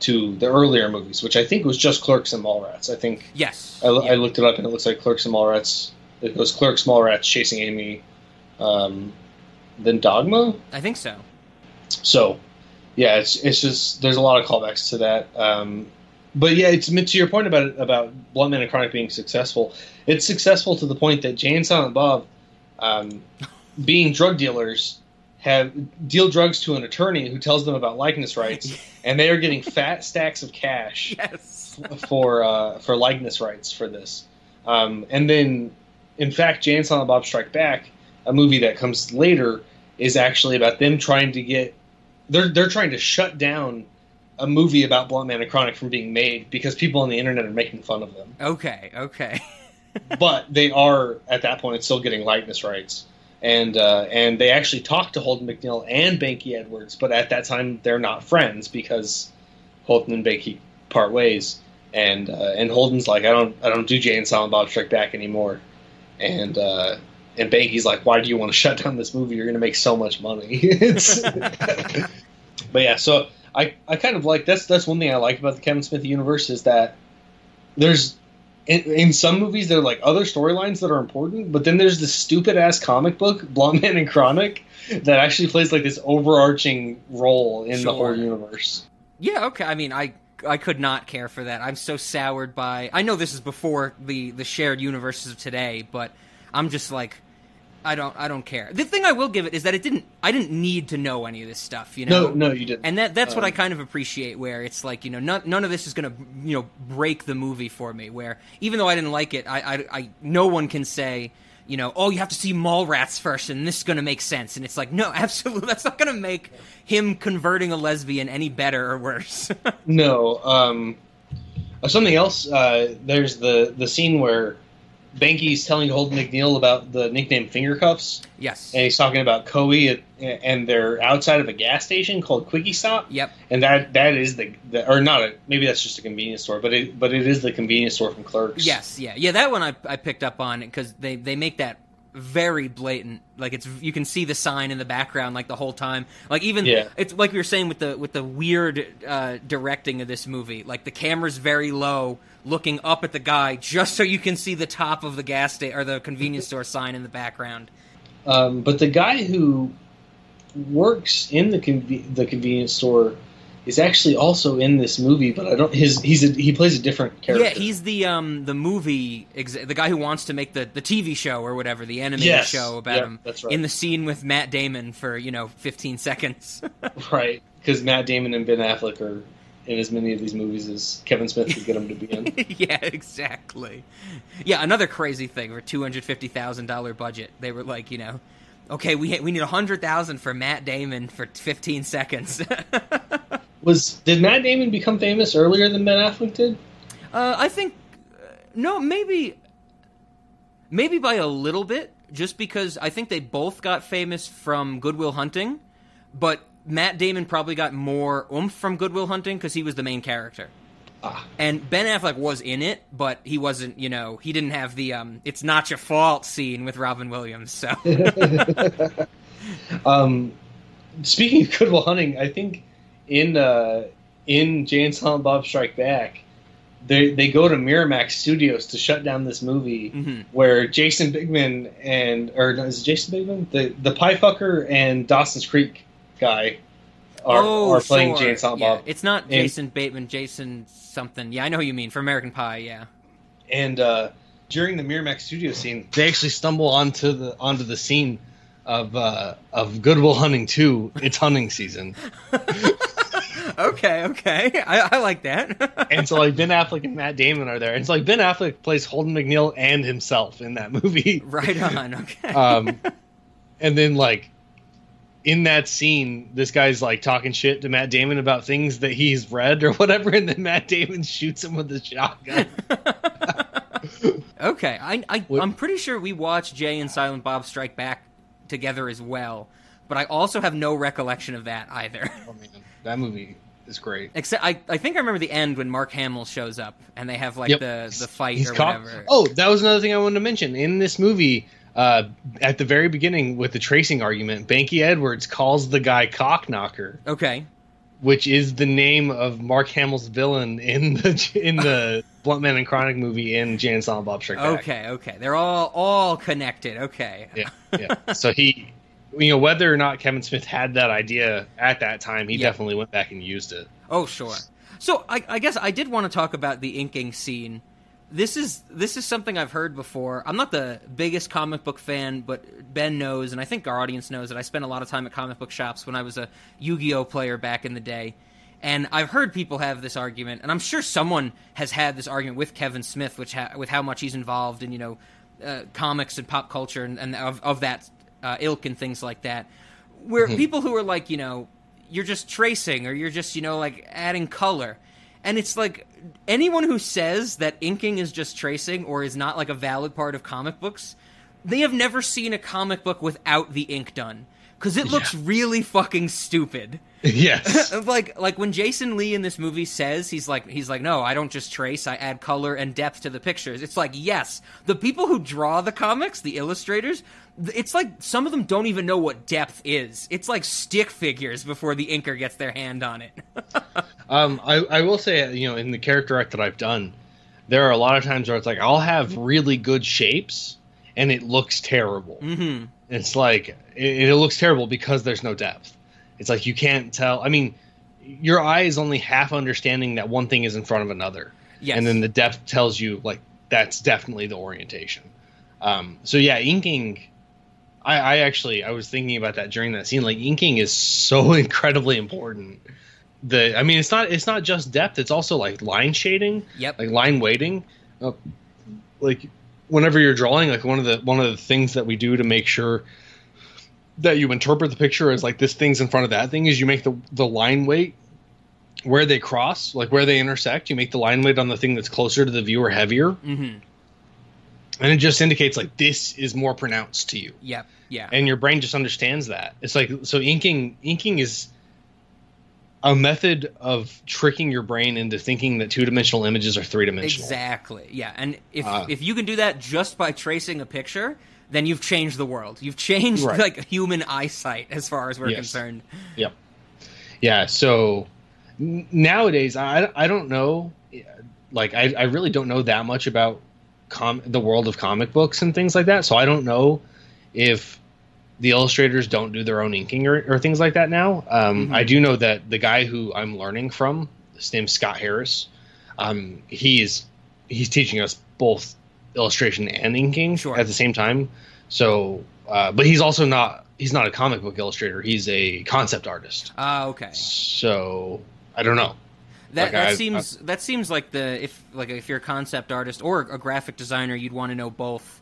to the earlier movies, which I think was just Clerks and Mallrats. I think yes, I, Yeah. I looked it up and it looks like Clerks and Mallrats. It goes Clerks, Mallrats, Chasing Amy, um, then Dogma. I think so. So, yeah, it's it's just there's a lot of callbacks to that. Um, but yeah, it's to your point about about Blunt Man and Chronic being successful. It's successful to the point that Jay and Silent Bob, um, *laughs* being drug dealers, have deal drugs to an attorney who tells them about likeness rights, *laughs* and they are getting fat stacks of cash Yes. for uh, for likeness rights for this. Um, and then, in fact, Jay and Silent Bob Strike Back, a movie that comes later, is actually about them trying to get they're they're trying to shut down a movie about Blunt Man and Chronic from being made because people on the internet are making fun of them. Okay. Okay. *laughs* but they are at that point still getting likeness rights. And uh, and they actually talked to Holden McNeil and Banky Edwards, but at that time they're not friends because Holden and Banky part ways. and uh, and Holden's like, I don't I don't do Jay and Silent Bob Strike Back anymore, and uh, and Banky's like, Why do you want to *laughs* shut down this movie? You're going to make so much money. *laughs* But yeah, so I I kind of like that's that's one thing I like about the Kevin Smith universe is that there's in, in some movies there are like other storylines that are important, but then there's this stupid ass comic book, Blunt Man and Chronic, that actually plays like this overarching role in the Sure. whole universe. Yeah, okay. I mean, I I could not care for that. I'm so soured by. I know this is before the the shared universes of today, but I'm just like, I don't I don't care. The thing I will give it is that it didn't. I didn't need to know any of this stuff. You know. No, no, you didn't. And that that's what Um, I kind of appreciate where it's like, you know, none, none of this is going to, you know, break the movie for me where even though I didn't like it, I I, I no one can say, you know, oh, you have to see Mallrats first and this is going to make sense. And it's like, no, *laughs* absolutely that's not going to make him converting a lesbian any better or worse. *laughs* No. Um, uh, something else. Uh, there's the the scene where Banky's telling Holden McNeil about the nickname Finger Cuffs, yes. and he's talking about Coe and they're outside of a gas station called Quickie Stop. Yep. And that that is the, the or not a maybe that's just a convenience store, but it but it is the convenience store from Clerks. Yes, yeah, yeah. That one I, I picked up on because they they make that very blatant. Like it's you can see the sign in the background like the whole time. Like even Yeah. it's like we were saying with the with the weird uh, directing of this movie. Like the camera's very low, looking up at the guy just so you can see the top of the gas station or the convenience store sign in the background. Um, but the guy who works in the conve- the convenience store is actually also in this movie, but I don't. His he's a, he plays a different character. Yeah, he's the um the movie exa- the guy who wants to make the the TV show or whatever the animated Yes. show about Yep, him that's right. in the scene with Matt Damon for you know 15 seconds. *laughs* right because Matt Damon and Ben Affleck are in as many of these movies as Kevin Smith could get them to be in. *laughs* yeah, exactly. Yeah, another crazy thing for two hundred fifty thousand dollar budget. They were like, you know, okay, we we need a hundred thousand for Matt Damon for fifteen seconds. *laughs* Was did Matt Damon become famous earlier than Ben Affleck did? uh, I think uh, no, maybe maybe by a little bit, just because I think they both got famous from Good Will Hunting, but Matt Damon probably got more oomph from Good Will Hunting because he was the main character. Ah. And Ben Affleck was in it, but he wasn't, you know, he didn't have the um it's not your fault scene with Robin Williams, so *laughs* Um, speaking of Good Will Hunting, I think in uh, in Jay and Silent Bob Strike Back, they they go to Miramax Studios to shut down this movie Mhm. where Jason Bigman and or is it Jason Bigman the the pie fucker and Dawson's Creek guy are, oh, are playing sure. Jay and Silent yeah. Bob. It's not And- Jason Bateman, Jason something. Yeah, I know who you mean for American Pie, yeah. and uh, during the Miramax studio scene, they actually stumble onto the onto the scene of uh, of Good Will Hunting Two. It's hunting season, *laughs* Okay, okay. I, I like that. *laughs* and so like Ben Affleck and Matt Damon are there, and so like Ben Affleck plays Holden McNeil and himself in that movie. right on, okay. Um, and then like in that scene, this guy's like talking shit to Matt Damon about things that he's read or whatever, and then Matt Damon shoots him with a shotgun. *laughs* okay. I, I I'm pretty sure we watched Jay and Silent Bob Strike Back together as well, but I also have no recollection of that either. *laughs* oh that movie is great. Except I, I think I remember the end when Mark Hamill shows up and they have like Yep. the the fight He's or cock- whatever. Oh, that was another thing I wanted to mention. In this movie, uh, at the very beginning with the tracing argument, Banky Edwards calls the guy Cockknocker, Okay. which is the name of Mark Hamill's villain in the *laughs* in the *laughs* Blunt Man and Chronic movie in Jay and Silent Bob Strike Back. Okay, okay. They're all all connected. Okay. Yeah, *laughs* yeah. so he, you know, whether or not Kevin Smith had that idea at that time, he Yeah. definitely went back and used it. Oh, sure. So I, I guess I did want to talk about the inking scene. This is this is something I've heard before. I'm not the biggest comic book fan, but Ben knows, and I think our audience knows that I spent a lot of time at comic book shops when I was a Yu-Gi-Oh player back in the day. And I've heard people have this argument, and I'm sure someone has had this argument with Kevin Smith, which ha- with how much he's involved in you know uh, comics and pop culture and, and of, of that uh, ilk and things like that. Where people who are like, you know, you're just tracing or you're just, you know, like adding color. And it's like anyone who says that inking is just tracing or is not like a valid part of comic books, they have never seen a comic book without the ink done. because it looks really fucking stupid. *laughs* yes. *laughs* like like when Jason Lee in this movie says he's like he's like no I don't just trace I add color and depth to the pictures it's like yes the people who draw the comics the illustrators it's like some of them don't even know what depth is it's like stick figures before the inker gets their hand on it *laughs* Um, I, I will say, you know, in the character art that I've done, there are a lot of times where it's like I'll have really good shapes and it looks terrible. mm-hmm It's like it, it looks terrible because there's no depth. It's like you can't tell. I mean, your eye is only half understanding that one thing is in front of another, yes and then the depth tells you like that's definitely the orientation. Um, so yeah, inking. I, I actually I was thinking about that during that scene. Like inking is so *laughs* incredibly important. The I mean, it's not it's not just depth. It's also like line shading yep like line weighting uh, like whenever you're drawing like one of the one of the things that we do to make sure that you interpret the picture as like this thing's in front of that thing is you make the the line weight where they cross like where they intersect you make the line weight on the thing that's closer to the viewer heavier mm-hmm and it just indicates like this is more pronounced to you Yeah, yeah and your brain just understands that it's like so inking inking is a method of tricking your brain into thinking that two-dimensional images are three-dimensional Exactly. Yeah, and if Uh, if you can do that just by tracing a picture, then you've changed the world. You've changed Right. like human eyesight as far as we're Yes. concerned. Yep. Yeah. So n- nowadays, I I don't know. Like I I really don't know that much about com the world of comic books and things like that. So I don't know if the illustrators don't do their own inking or, or things like that now. Um, Mhm. I do know that the guy who I'm learning from, his name's Scott Harris. Um, he's he's teaching us both illustration and inking Sure. at the same time. So, uh, but he's also not he's not a comic book illustrator. He's a concept artist. Ah, okay. So I don't know. That Like, that I- seems that seems like the if like if you're a concept artist or a graphic designer, you'd want to know both.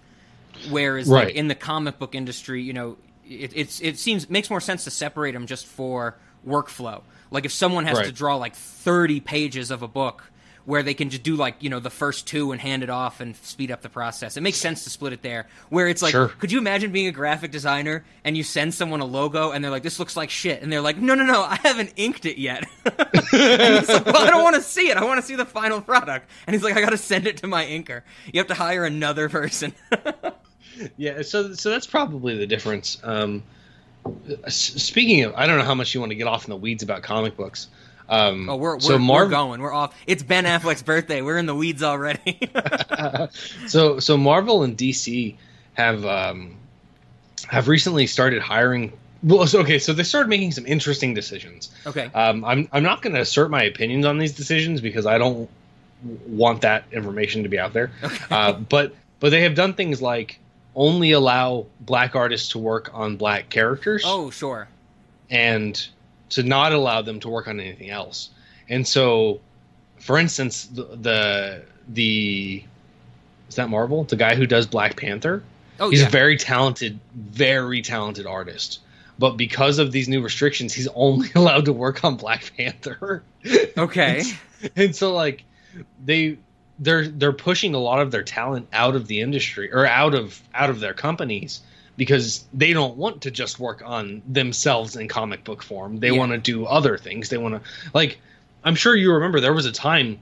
Whereas like in the comic book industry, you know, it, it's it seems makes more sense to separate them just for workflow. Like if someone has to draw like 30 pages of a book where they can just do like you know the first two and hand it off and speed up the process. It makes sense to split it there. Where it's like, Sure. could you imagine being a graphic designer and you send someone a logo and they're like, "This looks like shit," and they're like, "No, no, no, I haven't inked it yet." *laughs* like, "Well, I don't want to see it. I want to see the final product." And he's like, "I got to send it to my inker. You have to hire another person." *laughs* Yeah. So so that's probably the difference. Um, speaking of, I don't know how much you want to get off in the weeds about comic books. Um, oh, we're we're, so we're going. We're off. It's Ben Affleck's birthday. We're in the weeds already. *laughs* so so Marvel and DC have um, have recently started hiring. Well, so, okay, so they started making some interesting decisions. okay. Um, I'm I'm not going to assert my opinions on these decisions because I don't want that information to be out there. Uh, but but they have done things like only allow black artists to work on black characters Oh, sure. and to not allow them to work on anything else. And so, for instance, the the, the is that Marvel, the guy who does Black Panther. Oh, he's yeah. a very talented, very talented artist. But because of these new restrictions, he's only *laughs* allowed to work on Black Panther. *laughs* okay. and so like they they're they're pushing a lot of their talent out of the industry or out of out of their companies because they don't want to just work on themselves in comic book form. They Yeah. want to do other things. They want to like I'm sure you remember there was a time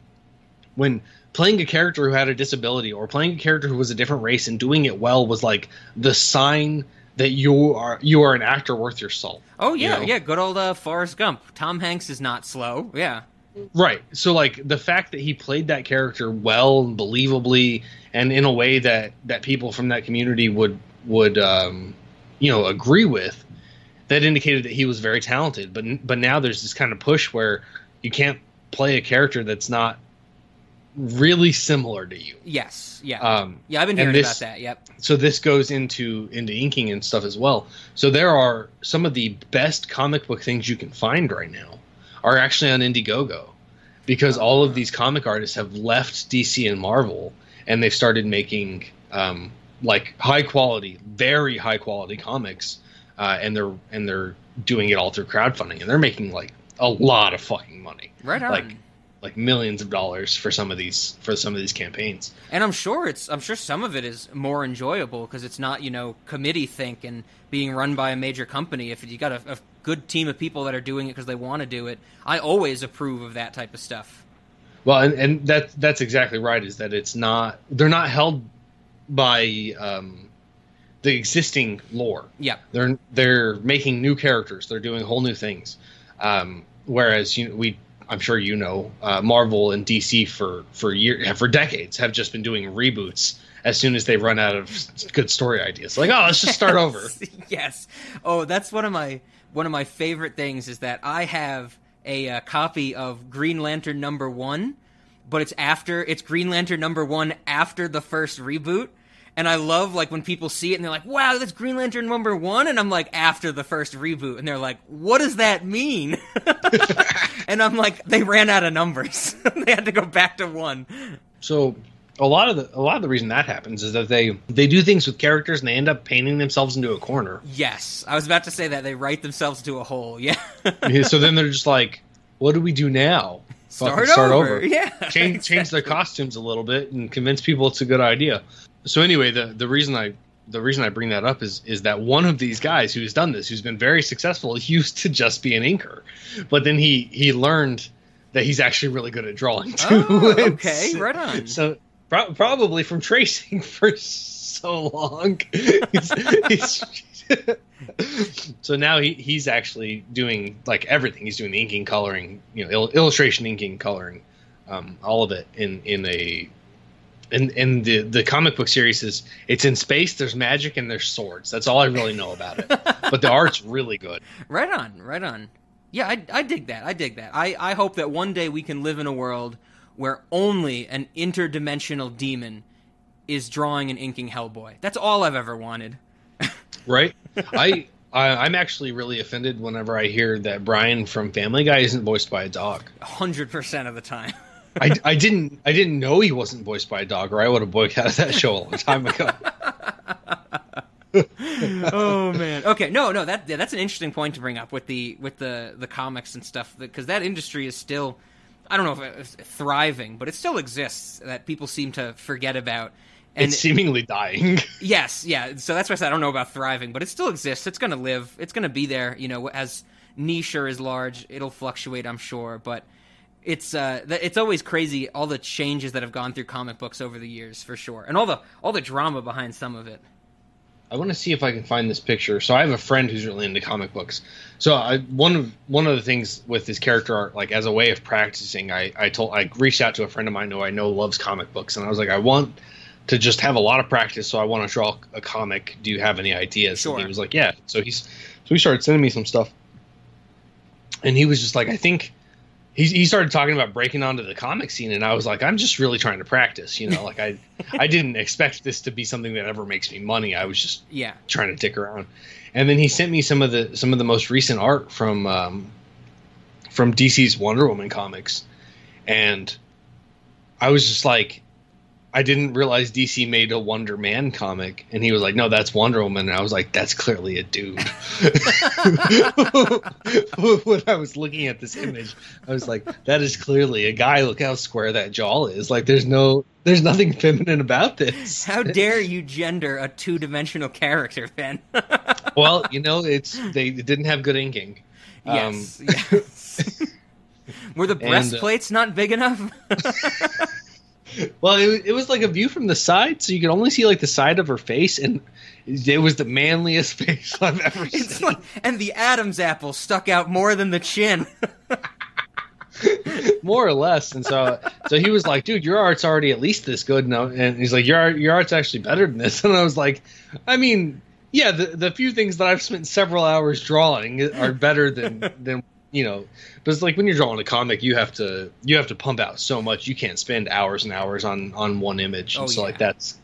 when playing a character who had a disability or playing a character who was a different race and doing it well was like the sign that you are you are an actor worth your salt. Oh you yeah, know? yeah. Good old uh, Forrest Gump. Tom Hanks is not slow. Yeah. Right. So like the fact that he played that character well and believably and in a way that that people from that community would would um you know agree with that indicated that he was very talented but but now there's this kind of push where you can't play a character that's not really similar to you. Yes. Yeah. Um yeah, I've been hearing this- about that. Yep. so this goes into into inking and stuff as well. So there are some of the best comic book things you can find right now are actually on Indiegogo because all of these comic artists have left DC and Marvel and they've started making um, like high quality, very high quality comics, uh, and they're and they're doing it all through crowdfunding and they're making like a lot of fucking money Right on. Like, like millions of dollars for some of these for some of these campaigns. And I'm sure it's I'm sure some of it is more enjoyable because it's not you know committee think and being run by a major company. If you got a, a good team of people that are doing it because they want to do it, I always approve of that type of stuff. Well, and, and that that's exactly right. Is that it's not they're not held by um, the existing lore. Yeah, They're they're making new characters. They're doing whole new things. Um, whereas you we I'm sure you know uh, Marvel and DC for for year for decades have just been doing reboots as soon as they run out of good story ideas. Like oh let's just start *laughs* over. *laughs* yes. Oh, that's one of my one of my favorite things is that I have a uh, copy of Green Lantern number one, but it's after it's Green Lantern number one after the first reboot. And I love like when people see it and they're like, "Wow, that's Green Lantern number one," and I'm like, "After the first reboot," and they're like, "What does that mean?" *laughs* and I'm like, "They ran out of numbers. *laughs* they had to go back to one." So a lot of the a lot of the reason that happens is that they they do things with characters and they end up painting themselves into a corner. Yes, I was about to say that they write themselves into a hole. *laughs* Yeah, Yeah, so then they're just like, what do we do now? start, Fucking over. Yeah, change change their costumes a little bit and convince people it's a good idea. So anyway, the the reason I the reason I bring that up is is that one of these guys who's done this, who's been very successful, *laughs* used to just be an inker, but then he he learned that he's actually really good at drawing too. Oh, *laughs* okay, right on. So pro- probably from tracing *laughs* for so long. He's- he's- so now he, he's actually doing like everything. He's doing the inking, coloring, you know, il- illustration, inking, coloring, um, all of it in in a. in in the the comic book series is it's in space. There's magic and there's swords. That's all I really know about it. *laughs* but the art's really good. Right on, right on. Yeah, I, I dig that. I dig that. I, I hope that one day we can live in a world where only an interdimensional demon is drawing and inking Hellboy. That's all I've ever wanted. *laughs* right? I, I I'm actually really offended whenever I hear that Brian from Family Guy isn't voiced by a dog. 100% of the time. I, I didn't I didn't know he wasn't voiced by a dog, or I would have boycotted that show a long time ago. *laughs* oh man. Okay, no, no, that that's an interesting point to bring up with the with the the comics and stuff because that industry is still I don't know if it's thriving, but it still exists that people seem to forget about. And it's seemingly dying. *laughs* Yes, yeah. So that's why I said I don't know about thriving, but it still exists. It's going to live. It's going to be there. You know, as niche or as large, it'll fluctuate, I'm sure. But it's uh, th- it's always crazy all the changes that have gone through comic books over the years, for sure, and all the all the drama behind some of it. I want to see if I can find this picture. So I have a friend who's really into comic books. So I, one of one of the things with his character art, like as a way of practicing, I I told I reached out to a friend of mine who I know loves comic books, and I was like, I want to just have a lot of practice, so I want to draw a comic. Do you have any ideas? Sure. And he was like, Yeah. So he's so he started sending me some stuff, and he was just like, I think. He, he started talking about breaking onto the comic scene, and I was like, I'm just really trying to practice, you know. Like I, *laughs* I didn't expect this to be something that ever makes me money. I was just Yeah, trying to dick around. And then he sent me some of the some of the most recent art from um, from DC's Wonder Woman comics, and I was just like, I didn't realize DC made a Wonder Man comic, and he was like, "No, that's Wonder Woman." And I was like, "That's clearly a dude." *laughs* when I was looking at this image, I was like, "That is clearly a guy. Look how square that jaw is. Like, there's no, there's nothing feminine about this." how dare you gender a two dimensional character, Ben? *laughs* well, you know, it's they didn't have good inking. yes, yes. *laughs* Were the Um, and, uh, breastplates not big enough? Well, it, it was like a view from the side, so you could only see like the side of her face, and it was the manliest *laughs* face I've ever It's seen. like, and the Adam's apple stuck out more than the chin. *laughs* more or less. And so, so he was like, "Dude, your art's already at least this good." No, and he's like, "Your art, your art's actually better than this." *laughs* And I was like, "I mean, yeah, the the few things that I've spent several hours drawing are better than than you know." But it's like when you're drawing a comic, you have to you have to pump out so much. You can't spend hours and hours on on one image. And Oh, so like that's,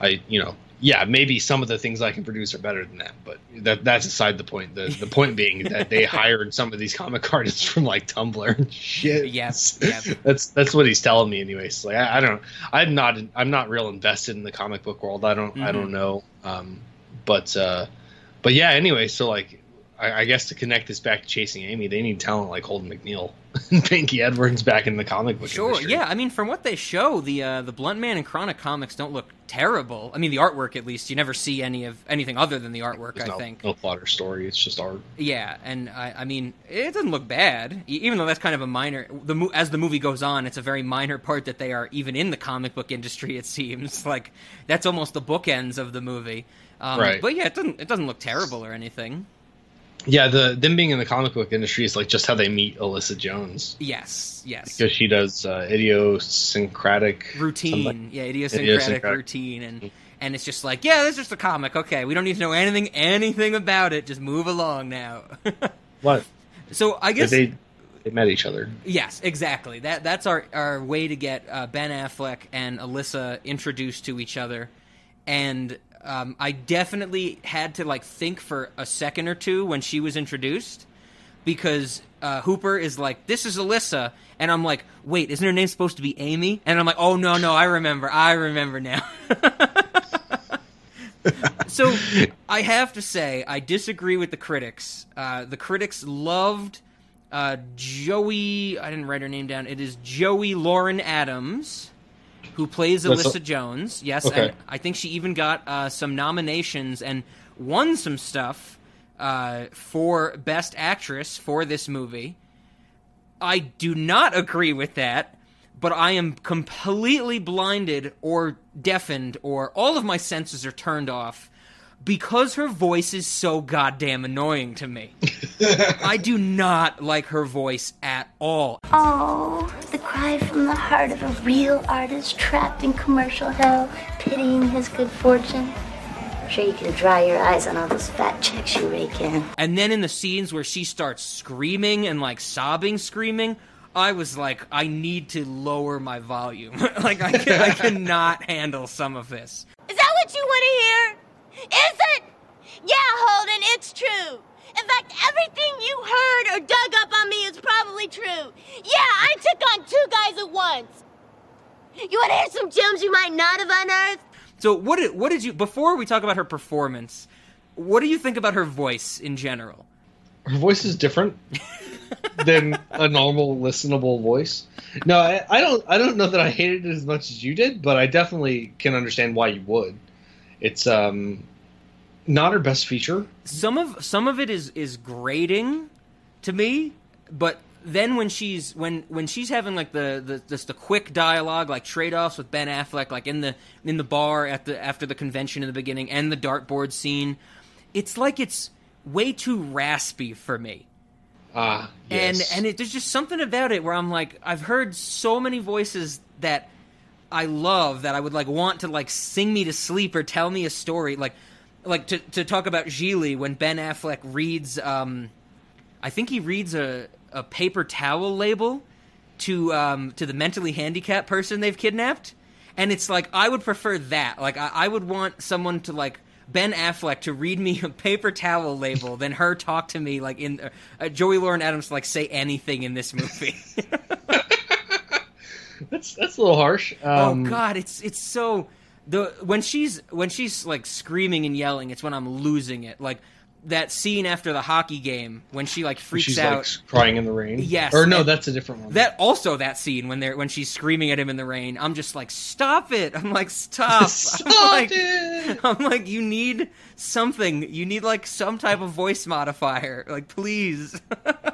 I you know. Yeah, maybe some of the things I can produce are better than that, but that that's aside the point. The the point being *laughs* that they hired some of these comic artists from like Tumblr and shit. Yes, yeah. *laughs* That's that's what he's telling me, anyways. Like I, I don't, I'm not, I'm not real invested in the comic book world. I don't, I Mhm. don't know. Um, but uh, but yeah. Anyway, so like, I, I guess to connect this back to chasing Amy, they need talent like Holden McNeil *laughs* and Banky Edwards back in the comic book. Sure, industry. yeah. I mean, from what they show, the uh, the Blunt Man and Chronic comics don't look terrible. I mean, the artwork at least you never see any of anything other than the artwork. There's I no, think. no plot or story. It's just art. Yeah, and I, I mean, it doesn't look bad, even though that's kind of a minor. The as the movie goes on, it's a very minor part that they are even in the comic book industry. It seems *laughs* like that's almost the bookends of the movie. Um, Right. But yeah, it doesn't it doesn't look terrible or anything. Yeah, the them being in the comic book industry is like just how they meet Alyssa Jones Yes, yes. because she does uh, idiosyncratic routine, something. yeah, idiosyncratic, Idiosyncratic. routine, and and it's just like, yeah, this is just a comic. Okay, we don't need to know anything anything about it. Just move along now. *laughs* What? so I guess They they met each other. Yes, exactly. That that's our our way to get uh, Ben Affleck and Alyssa introduced to each other, and um, I definitely had to like think for a second or two when she was introduced, because uh, Hooper is like, "This is Alyssa," and I'm like, "Wait, isn't her name supposed to be Amy?" And I'm like, "Oh no, no, I remember, I remember now." *laughs* so I have to say I disagree with the critics. Uh, the critics loved uh, Joey. I didn't write her name down. It is Joey Lauren Adams, who plays That's Alyssa a- Jones. Yes, Okay. and I think she even got uh, some nominations and won some stuff uh, for Best Actress for this movie. I do not agree with that, but I am completely blinded or deafened or all of my senses are turned off because her voice is so goddamn annoying to me. *laughs* I do not like her voice at all. Oh, the cry from the heart of a real artist trapped in commercial hell, pitying his good fortune. I'm sure you can dry your eyes on all those fat checks you rake in. And then in the scenes where she starts screaming and like sobbing, screaming, I was like, I need to lower my volume. *laughs* like I, can, I *laughs* cannot handle some of this. Is that what you want to hear? Is it? Yeah, Holden, it's true. In fact, everything you heard or dug up on me is probably true. Yeah, I took on two guys at once. You want to hear some gems you might not have unearthed? So what did what did you before we talk about her performance? What do you think about her voice in general? Her voice is different *laughs* than a normal listenable voice. No, I, I don't. I don't know that I hated it as much as you did, but I definitely can understand why you would. It's um not her best feature. Some of some of it is is grating to me, but then when she's when when she's having like the the just the quick dialogue like trade offs with Ben Affleck like in the in the bar at the after the convention in the beginning and the dartboard scene, it's like it's way too raspy for me. Ah, yes. and and it, there's just something about it where I'm like I've heard so many voices that I love that I would like want to like sing me to sleep or tell me a story like like to to talk about Gigli when Ben Affleck reads um I think he reads a a paper towel label to um to the mentally handicapped person they've kidnapped and it's like I would prefer that like I, I would want someone to like Ben Affleck to read me a paper towel label than her talk to me like in uh, Joey Lauren Adams to, like say anything in this movie. *laughs* that's that's a little harsh. Um, oh God, it's it's so the when she's when she's like screaming and yelling, it's when I'm losing it. Like that scene after the hockey game when she like freaks she's out. like crying in the rain. Yes, or no, that's a different one. That also that scene when they're when she's screaming at him in the rain, I'm just like, stop it! I'm like, stop! Stop *laughs* I'm like, it! *laughs* I'm like, you need something. You need like some type of voice modifier. Like, please. *laughs*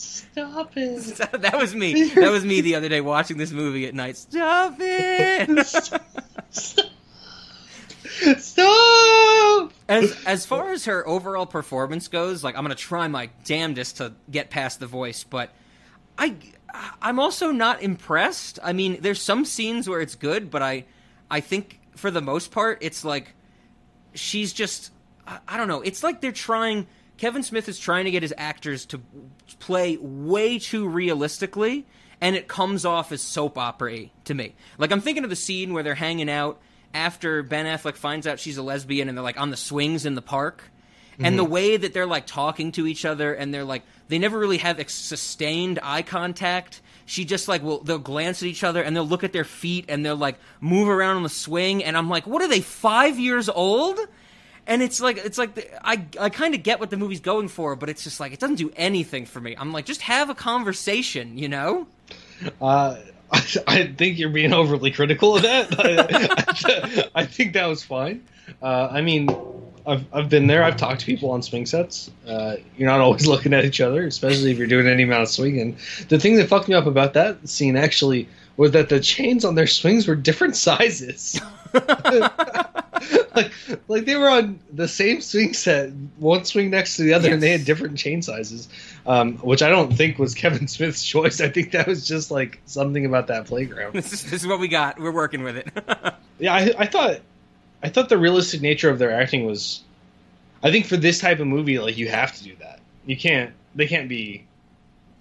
Stop it! *laughs* that was me. *laughs* That was me the other day watching this movie at night. Stop it! *laughs* Stop! as as far as her overall performance goes, like I'm gonna try my damnedest to get past the voice, but I I'm also not impressed. I mean, there's some scenes where it's good, but I I think for the most part, it's like she's just I, I don't know. It's like they're trying. Kevin Smith is trying to get his actors to play way too realistically, and it comes off as soap opera to me. Like I'm thinking of the scene where they're hanging out after Ben Affleck finds out she's a lesbian, and they're like on the swings in the park. And mm-hmm. the way that they're like talking to each other, and they're like, they never really have ex- sustained eye contact. She just like will they'll glance at each other and they'll look at their feet and they'll like move around on the swing. And I'm like, what are they five years old? And it's like it's like the, I I kind of get what the movie's going for, but it's just like it doesn't do anything for me. I'm like, just have a conversation, you know? Uh, I, *laughs* I think you're being overly critical of that. *laughs* I, I think that was fine. Uh, I mean, I've, I've been there. I've talked to people on swing sets. Uh, you're not always *laughs* looking at each other, especially if you're doing any amount of swinging. The thing that fucked me up about that scene actually was that the chains on their swings were different sizes. Like, *laughs* like they were on the same swing set, one swing next to the other, and they had different chain sizes, um, which I don't think was Kevin Smith's choice. I think that was just like something about that playground. This is, this is what we got. We're working with it. *laughs* Yeah, I, I thought, I thought the realistic nature of their acting was, I think for this type of movie, like you have to do that. You can't. They can't be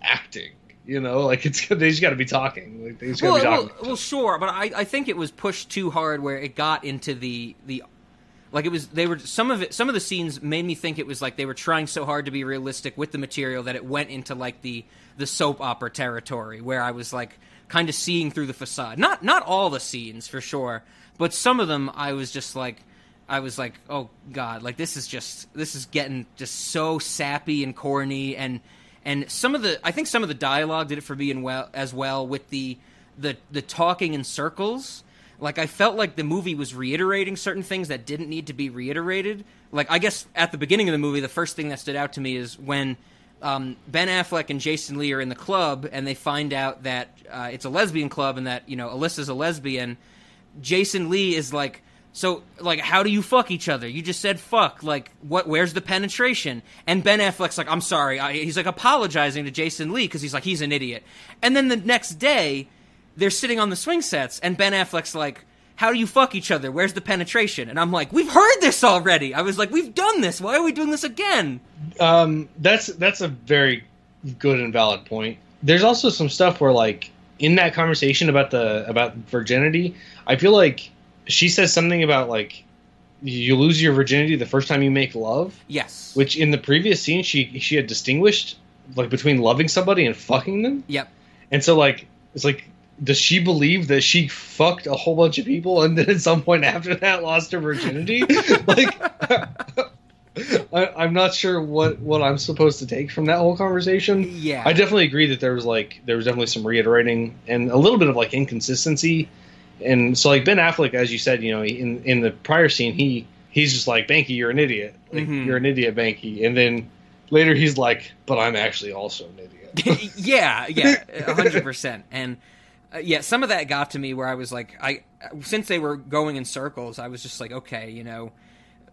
acting. You know, *laughs* like it's they just got to be talking. Like they just got to well, be well, talking. well, sure, but I, I think it was pushed too hard where it got into the the like it was they were some of it some of the scenes made me think it was like they were trying so hard to be realistic with the material that it went into like the the soap opera territory where I was like kind of seeing through the facade. Not not all the scenes for sure, but some of them I was just like I was like, "Oh god, like this is just this is getting just so sappy and corny and and some of the I think some of the dialogue did it for me and well as well with the the the talking in circles. Like I felt like the movie was reiterating certain things that didn't need to be reiterated. Like I guess at the beginning of the movie, the first thing that stood out to me is when um, Ben Affleck and Jason Lee are in the club and they find out that uh, it's a lesbian club and that you know Alyssa's a lesbian. Jason Lee is like, so like, how do you fuck each other? You just said fuck. Like, what? Where's the penetration? And Ben Affleck's like, I'm sorry. I, he's like apologizing to Jason Lee because he's like, he's an idiot. And then the next day, they're sitting on the swing sets, and Ben Affleck's like. How do you fuck each other? Where's the penetration? And I'm like, we've heard this already. I was like, we've done this. Why are we doing this again? Um, that's that's a very good and valid point. There's also some stuff where like in that conversation about the about virginity, I feel like she says something about like you lose your virginity the first time you make love, Yes. which in the previous scene she she had distinguished like between loving somebody and fucking them. Yep. And so like it's like does she believe that she fucked a whole bunch of people and then at some point after that lost her virginity? *laughs* like I, I'm not sure what what I'm supposed to take from that whole conversation. Yeah. I definitely agree that there was like there was definitely some reiterating and a little bit of like inconsistency. And so like Ben Affleck, as you said, you know, in in the prior scene, he he's just like Banky, you're an idiot. Like, Mhm. You're an idiot, Banky. And then later he's like, but I'm actually also an idiot. *laughs* yeah, yeah, a hundred percent. And uh, yeah, some of that got to me where I was like, I since they were going in circles, I was just like, okay, you know,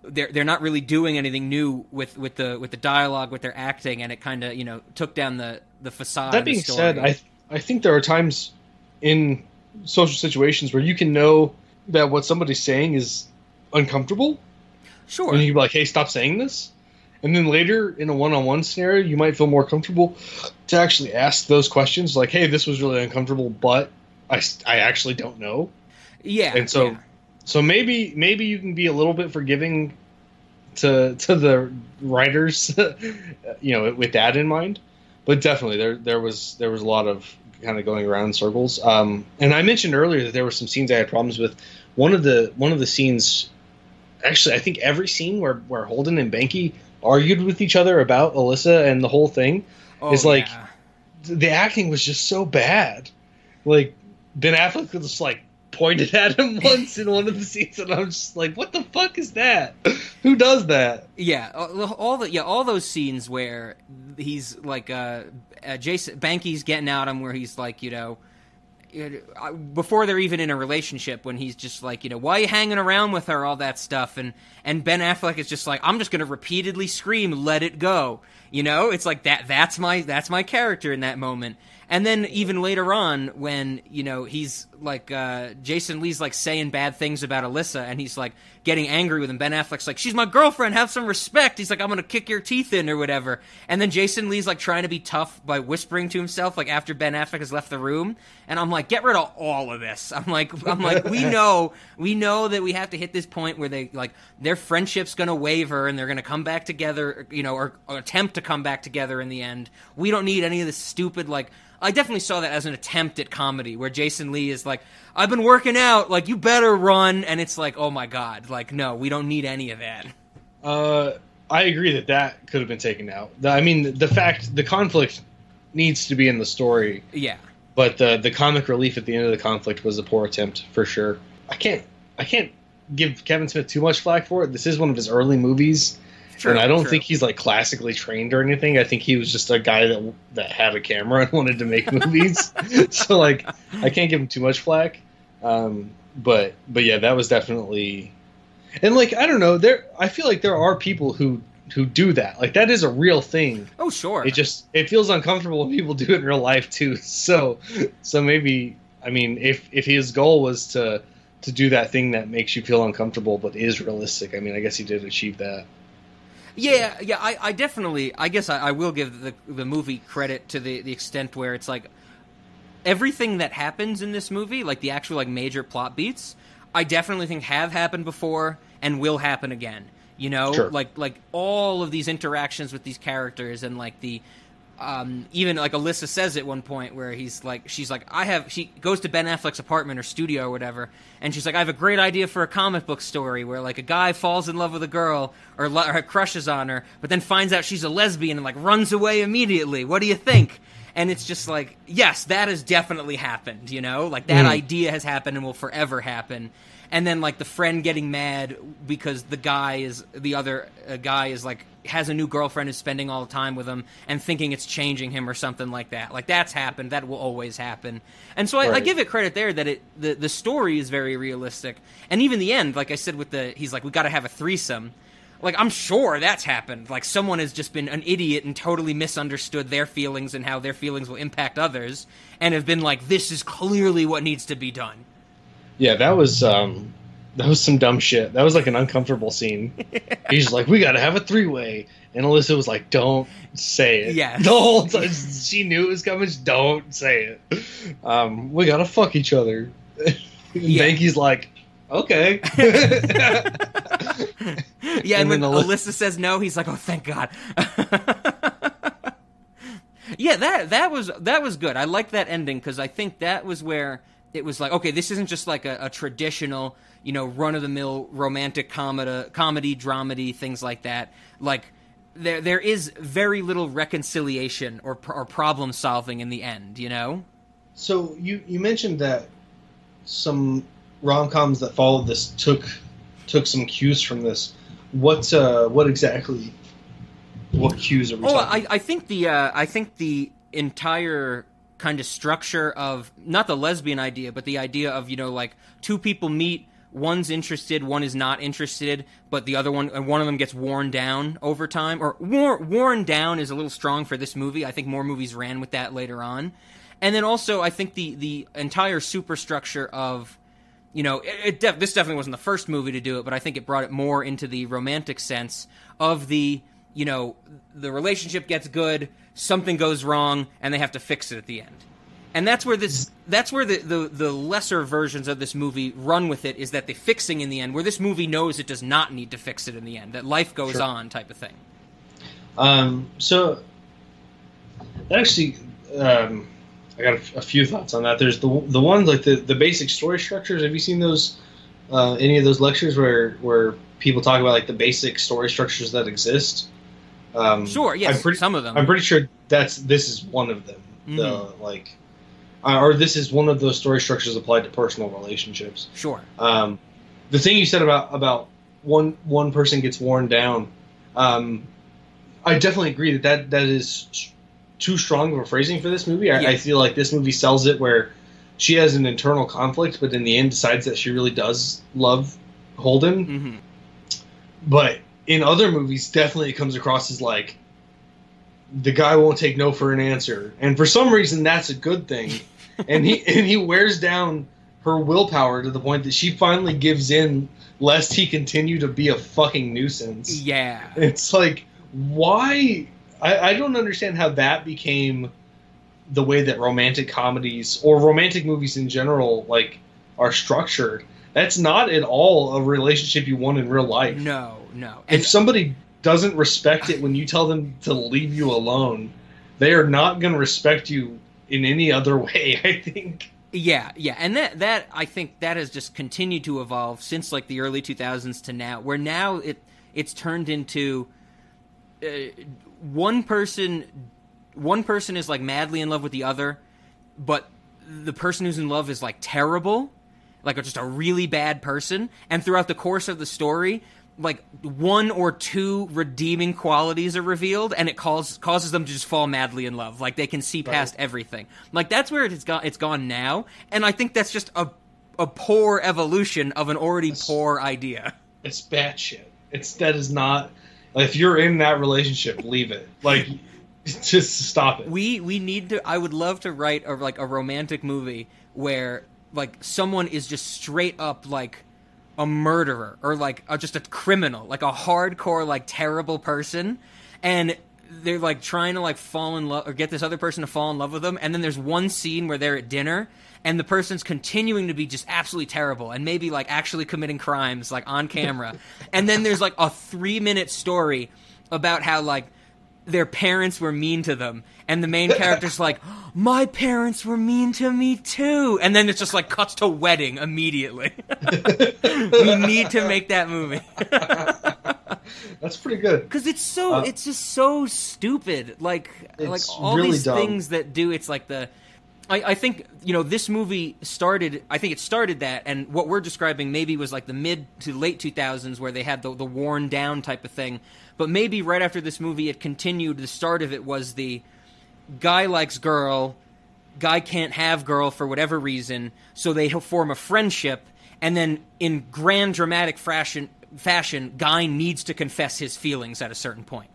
they're they're not really doing anything new with with the with the dialogue, with their acting, and it kind of you know took down the the facade. that of the being story. said, I I think there are times in social situations where you can know that what somebody's saying is uncomfortable, sure, and you can be like, "Hey, stop saying this." And then later in a one-on-one scenario, you might feel more comfortable to actually ask those questions, like, "Hey, this was really uncomfortable, but I, I actually don't know." yeah, and so yeah. so maybe maybe you can be a little bit forgiving to to the writers *laughs* you know with that in mind but definitely there there was there was a lot of kind of going around in circles um and i mentioned earlier that there were some scenes i had problems with one of the one of the scenes actually i think every scene where where holden and banky argued with each other about alyssa and the whole thing Oh, is like yeah. the acting was just so bad. Like Ben Affleck was just like pointed at him *laughs* once in one of the scenes, and I'm just like, "What the fuck is that? Who does that?" Yeah, all the yeah, all those scenes where he's like uh, uh Jason Banky's getting at him, where he's like, you know, before they're even in a relationship, when he's just like, you know, why are you hanging around with her, all that stuff, and and Ben Affleck is just like, I'm just gonna repeatedly scream, let it go, you know, it's like that. That's my that's my character in that moment. And then even later on, when you know he's like uh, Jason Lee's like saying bad things about Alyssa, and he's like getting angry with him. Ben Affleck's like, "She's my girlfriend. Have some respect." He's like, "I'm gonna kick your teeth in" or whatever. And then Jason Lee's like trying to be tough by whispering to himself, like after Ben Affleck has left the room. And I'm like, "Get rid of all of this." I'm like, "I'm like, we *laughs* know, we know that we have to hit this point where they like their friendship's gonna waver and they're gonna come back together, you know, or, or attempt to come back together in the end. We don't need any of this stupid like." I definitely saw that as an attempt at comedy where Jason Lee is like, I've been working out, like, you better run. And it's like, oh my God, like, no, we don't need any of that. Uh, I agree that that could have been taken out. I mean, the fact the conflict needs to be in the story, Yeah. but the the comic relief at the end of the conflict was a poor attempt for sure. I can't I can't give Kevin Smith too much flack for it. This is one of his early movies, True, and I don't true. think he's like classically trained or anything. I think he was just a guy that that had a camera and *laughs* wanted to make movies. *laughs* so like, I can't give him too much flack. Um, but but yeah, that was definitely, and like I don't know, there I feel like there are people who who do that. Like that is a real thing. Oh, sure. It just it feels uncomfortable when people do it in real life too. *laughs* So so maybe I mean if if his goal was to to do that thing that makes you feel uncomfortable but is realistic, I mean I guess he did achieve that. Yeah, yeah, I, I definitely, I guess I, I will give the the movie credit to the the extent where it's like everything that happens in this movie, like the actual like major plot beats, I definitely think have happened before and will happen again. You know, Sure. like like all of these interactions with these characters and like the um, even like Alyssa says at one point where he's like, she's like, I have. She goes to Ben Affleck's apartment or studio or whatever, and she's like, I have a great idea for a comic book story where like a guy falls in love with a girl or, lo- or crushes on her, but then finds out she's a lesbian and like runs away immediately. What do you think? And it's just like, yes, that has definitely happened. You know, like that idea has happened and will forever happen. And then like the friend getting mad because the guy is the other uh, guy is like has a new girlfriend who's spending all the time with him and thinking it's changing him or something like that. Like that's happened. That will always happen. And so I, I give it credit there that it the the story is very realistic. And even the end, like I said with the he's like we got to have a threesome. Like I'm sure that's happened. Like someone has just been an idiot and totally misunderstood their feelings and how their feelings will impact others and have been like this is clearly what needs to be done. Yeah, that was um that was some dumb shit. That was like an uncomfortable scene. *laughs* He's like, "We got to have a three-way." And Alyssa was like, "Don't say it." Yeah. *laughs* The whole time she knew it was coming. just Don't say it. Um, we got to fuck each other. *laughs* Yeah. Banky's like, "Okay." Yeah, and, And when then Alyssa says no, he's like, "Oh, thank God." yeah, that that was that was good. I like that ending because I think that was where it was like, okay, this isn't just like a, a traditional, you know, run of the mill romantic comedy, comedy, dramedy, things like that. Like there there is very little reconciliation or or problem solving in the end. You know. So you you mentioned that some rom coms that followed this took took some cues from this. What uh, what exactly? What cues are we Oh, talking? I, I think the uh, I think the entire kind of structure of not the lesbian idea, but the idea of you know like two people meet, one's interested, one is not interested, but the other one and one of them gets worn down over time, or wor- worn down is a little strong for this movie. I think more movies ran with that later on, and then also I think the the entire superstructure of you know, it, it def- this definitely wasn't the first movie to do it, but I think it brought it more into the romantic sense of the, you know, the relationship gets good, something goes wrong, and they have to fix it at the end. And that's where this that's where the, the, the lesser versions of this movie run with it is that the fixing in the end, where this movie knows it does not need to fix it in the end, that life goes Sure. on type of thing. Um, so that actually, um, I got a few thoughts on that. There's the the ones like the, the basic story structures. Have you seen those? Uh, any of those lectures where where people talk about like the basic story structures that exist? Um, Sure, yes, I'm pretty, some of them. I'm pretty sure that's this is one of them. The Mhm. like, uh, or this is one of those story structures applied to personal relationships. Sure. Um, the thing you said about about one one person gets worn down, um, I definitely agree that that, that is too strong of a phrasing for this movie. I, Yeah. I feel like this movie sells it where she has an internal conflict, but in the end decides that she really does love Holden. hmm But in other movies, definitely it comes across as like the guy won't take no for an answer, and for some reason that's a good thing. and he *laughs* and he wears down her willpower to the point that she finally gives in, lest he continue to be a fucking nuisance. Yeah. It's like why I, I don't understand how that became the way that romantic comedies or romantic movies in general like are structured. That's not at all a relationship you want in real life. No, no. And If somebody doesn't respect it when you tell them to leave you alone, they are not going to respect you in any other *laughs* way, I think. Yeah, yeah, and that that I think that has just continued to evolve since like the early 2000s to now, where now it it's turned into uh, one person one person is like madly in love with the other, but the person who's in love is like terrible, like just a really bad person, and throughout the course of the story, like one or two redeeming qualities are revealed and it causes causes them to just fall madly in love like they can see past everything like that's where it's gone it's gone now and i think that's just a a poor evolution of an already poor idea It's bad shit It's that is not. Like, if you're in that relationship, leave it. Like, *laughs* just stop it. we we need to i would love to write a like a romantic movie where like someone is just straight up like a murderer or like a, just a criminal like a hardcore like terrible person and they're like trying to like fall in love or get this other person to fall in love with them and then there's one scene where they're at dinner and the person's continuing to be just absolutely terrible and maybe like actually committing crimes like on camera. *laughs* And then there's like a 3 minute story about how like their parents were mean to them. And the main character's like my parents were mean to me too. And then it's just like cuts to wedding immediately. *laughs* We need to make that movie. *laughs* That's pretty good. because it's so Uh, it's just so stupid. Like like all really these dumb. things that do it's like the I, I think you know this movie started i think it started that and what we're describing maybe was like the mid to late 2000s where they had the, the worn down type of thing. But maybe right after this movie it continued the start of it was the guy likes girl guy can't have girl for whatever reason so they form a friendship and then in grand dramatic fashion fashion guy needs to confess his feelings at a certain point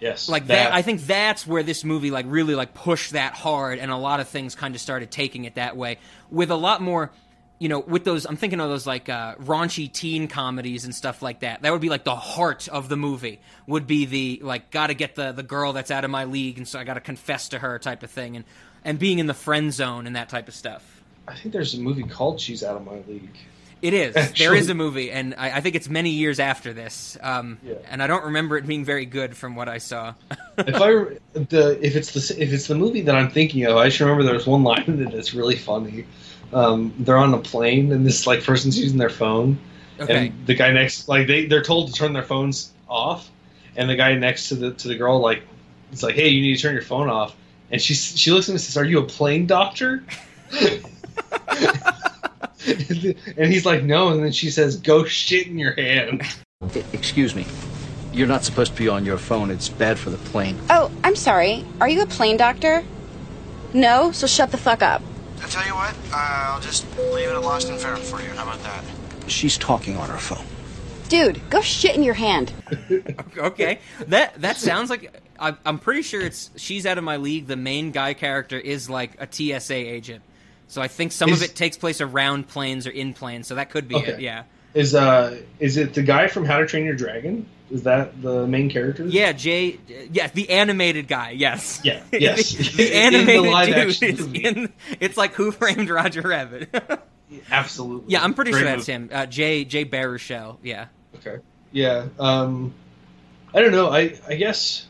Yes. like that, i think that's where this movie like really like pushed that hard and a lot of things kind of started taking it that way with a lot more you know with those i'm thinking of those like uh, raunchy teen comedies and stuff like that that would be like the heart of the movie would be the like gotta get the the girl that's out of my league and so i gotta confess to her type of thing and and being in the friend zone and that type of stuff I think there's a movie called She's Out of My League. It is. *laughs* there Actually- is a movie, and I, I think it's many years after this. Um, Yeah. And I don't remember it being very good from what I saw. if I the if it's the if it's the movie that I'm thinking of, I just remember there's one line *laughs* in it that's really funny. Um, they're on a plane and this like person's using their phone, Okay. and the guy next like they they're told to turn their phones off, and the guy next to the to the girl like it's like hey you need to turn your phone off, and she she looks at him and says are you a plane doctor? *laughs* *laughs* and he's like no, and then she says go shit in your hand. Excuse me. You're not supposed to be on your phone. It's bad for the plane. Oh, I'm sorry. Are you a plane doctor? No? So shut the fuck up. I tell you what, I'll just leave it at lost and found for you. How about that? She's talking on her phone. Dude, go shit in your hand. *laughs* okay. That that sounds like I, I'm pretty sure it's she's out of my league. The main guy character is like a TSA agent, so I think some of it takes place around planes or in planes. So that could be it. Yeah. Is uh is it the guy from How to Train Your Dragon? Is that the main character? Yeah, Jay. Yes, the animated guy. Yes. Yeah, *laughs* yes. the, *laughs* the the animated live dude is in. It's like Who Framed Roger Rabbit. *laughs* absolutely. yeah, I'm pretty Great sure that's movie. him. Uh, Jay Jay Baruchel. Yeah. Okay. Yeah. Um, I don't know. I I guess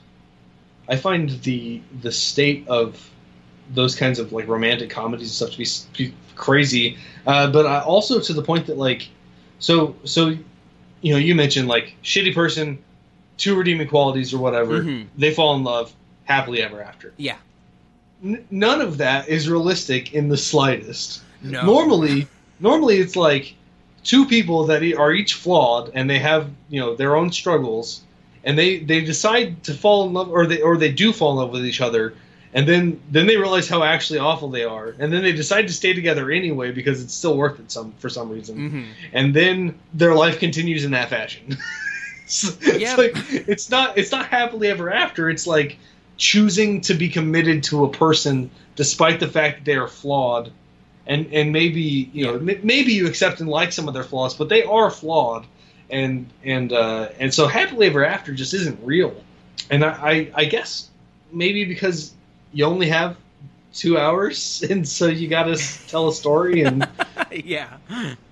I find the the state of those kinds of like romantic comedies and stuff to be, be crazy, uh, but I, also to the point that like so so you know you mentioned like shitty person, two redeeming qualities or whatever. Mhm. They fall in love happily ever after. Yeah. N- none of that is realistic in the slightest. No. Normally, normally it's like two people that are each flawed and they have you know their own struggles, and they they decide to fall in love or they or they do fall in love with each other, and then then they realize how actually awful they are, and then they decide to stay together anyway because it's still worth it some for some reason, hmm and then their life continues in that fashion. *laughs* it's, it's Yeah. like it's not it's not happily ever after. It's like choosing to be committed to a person despite the fact that they are flawed, and and maybe you know m- maybe you accept and like some of their flaws, but they are flawed, and and uh, and so happily ever after just isn't real. And I I, I guess maybe because you only have two hours, *laughs* and so you got to tell a story and. *laughs* yeah.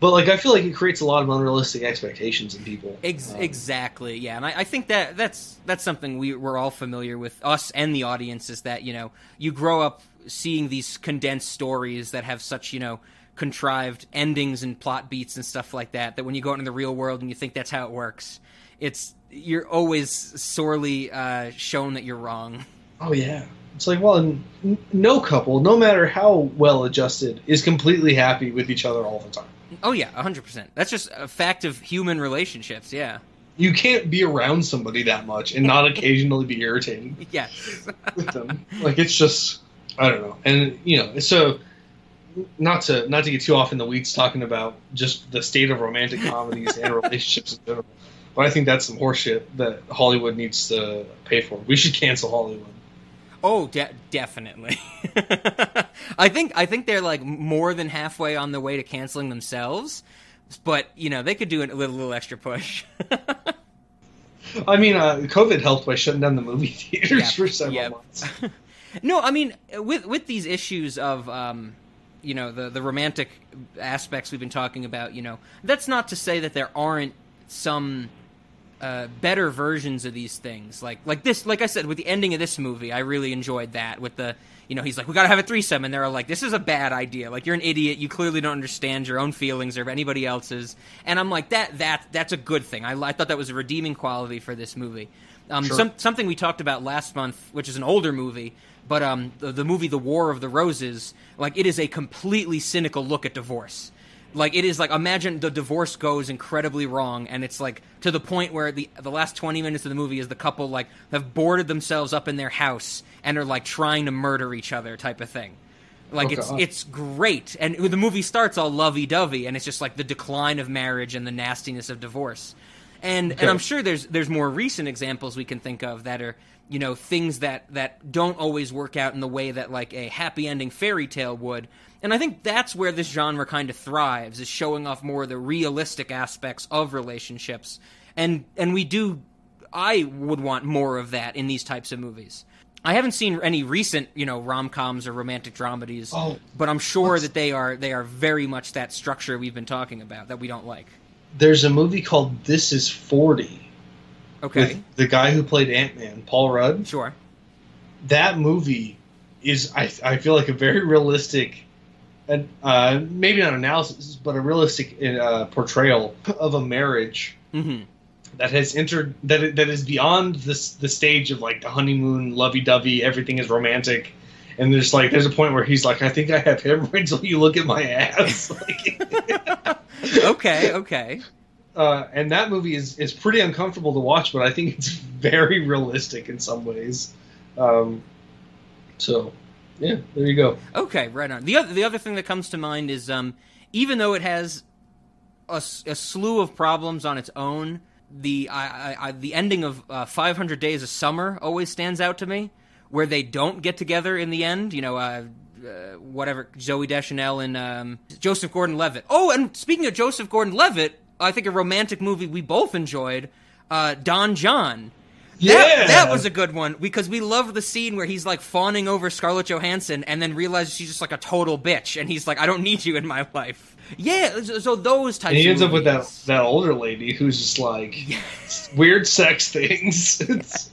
But like, I feel like it creates a lot of unrealistic expectations in people. Ex- Um, exactly. Yeah, and I, I think that that's that's something we we're all familiar with, us and the audience, is that you know you grow up seeing these condensed stories that have such you know contrived endings and plot beats and stuff like that. That when you go out in the real world and you think that's how it works, it's you're always sorely uh, shown that you're wrong. Oh yeah. It's like, well, n- no couple, no matter how well adjusted, is completely happy with each other all the time. Oh yeah, hundred percent. That's just a fact of human relationships. Yeah. You can't be around somebody that much and not occasionally be irritated *laughs* Yes. with them. Like it's just, I don't know. And you know, so not to not to get too off in the weeds talking about just the state of romantic *laughs* comedies and relationships in general. But I think that's some horseshit that Hollywood needs to pay for. We should cancel Hollywood. Oh, de- definitely. *laughs* I think I think they're like more than halfway on the way to canceling themselves, but you know they could do a little, little extra push. *laughs* I mean, uh, COVID helped by shutting down the movie *laughs* theaters Yep, for several yep. months. no, I mean with with these issues of um, you know the the romantic aspects we've been talking about. You know, that's not to say that there aren't some uh, better versions of these things. Like like this, like I said, with the ending of this movie, I really enjoyed that. With the you know, he's like, we gotta have a threesome, and they're all like, this is a bad idea. Like you're an idiot. You clearly don't understand your own feelings or anybody else's. And I'm like, that that that's a good thing. I, I thought that was a redeeming quality for this movie. Um, Sure. some, something we talked about last month, which is an older movie, but um, the, the movie The War of the Roses, like it is a completely cynical look at divorce. Like it is like imagine the divorce goes incredibly wrong, and it's like to the point where the the last twenty minutes of the movie is the couple like have boarded themselves up in their house and are like trying to murder each other type of thing. Like it's God. it's great, and the movie starts all lovey dovey, and it's just like the decline of marriage and the nastiness of divorce. And Okay. and I'm sure there's there's more recent examples we can think of that are you know things that that don't always work out in the way that like a happy ending fairy tale would. And I think that's where this genre kind of thrives is showing off more of the realistic aspects of relationships. And and we do I would want more of that in these types of movies. I haven't seen any recent, you know, rom-coms or romantic dramedies, Oh, but I'm sure that they are they are very much that structure we've been talking about that we don't like. There's a movie called This Is Forty Okay. the guy who played Ant Man, Paul Rudd. Sure. That movie is, I, I feel like, a very realistic, and uh, maybe not analysis, but a realistic uh, portrayal of a marriage Mm-hmm. that has entered that that is beyond this the stage of like the honeymoon, lovey dovey, everything is romantic. And there's like there's a point where he's like, I think I have hemorrhoids. Will you look at my ass? *laughs* like, *laughs* *laughs* okay, okay. Uh, and that movie is is pretty uncomfortable to watch, but I think it's *laughs* very realistic in some ways. Um, so, yeah, there you go. Okay, right on. The other the other thing that comes to mind is um, even though it has a slew of problems on its own, the I, I, I, the ending of uh, 500 Days of Summer always stands out to me, where they don't get together in the end. You know, uh, uh, whatever Zooey Deschanel and um, Joseph Gordon-Levitt. Oh, and speaking of Joseph Gordon-Levitt, I think a romantic movie we both enjoyed, uh, Don Jon. That, Yeah! that was a good one because we love the scene where he's like fawning over Scarlett Johansson and then realizes she's just like a total bitch and he's like, I don't need you in my life. Yeah, so, those types. And he of ends up with that that older lady who's just like weird sex things. It's-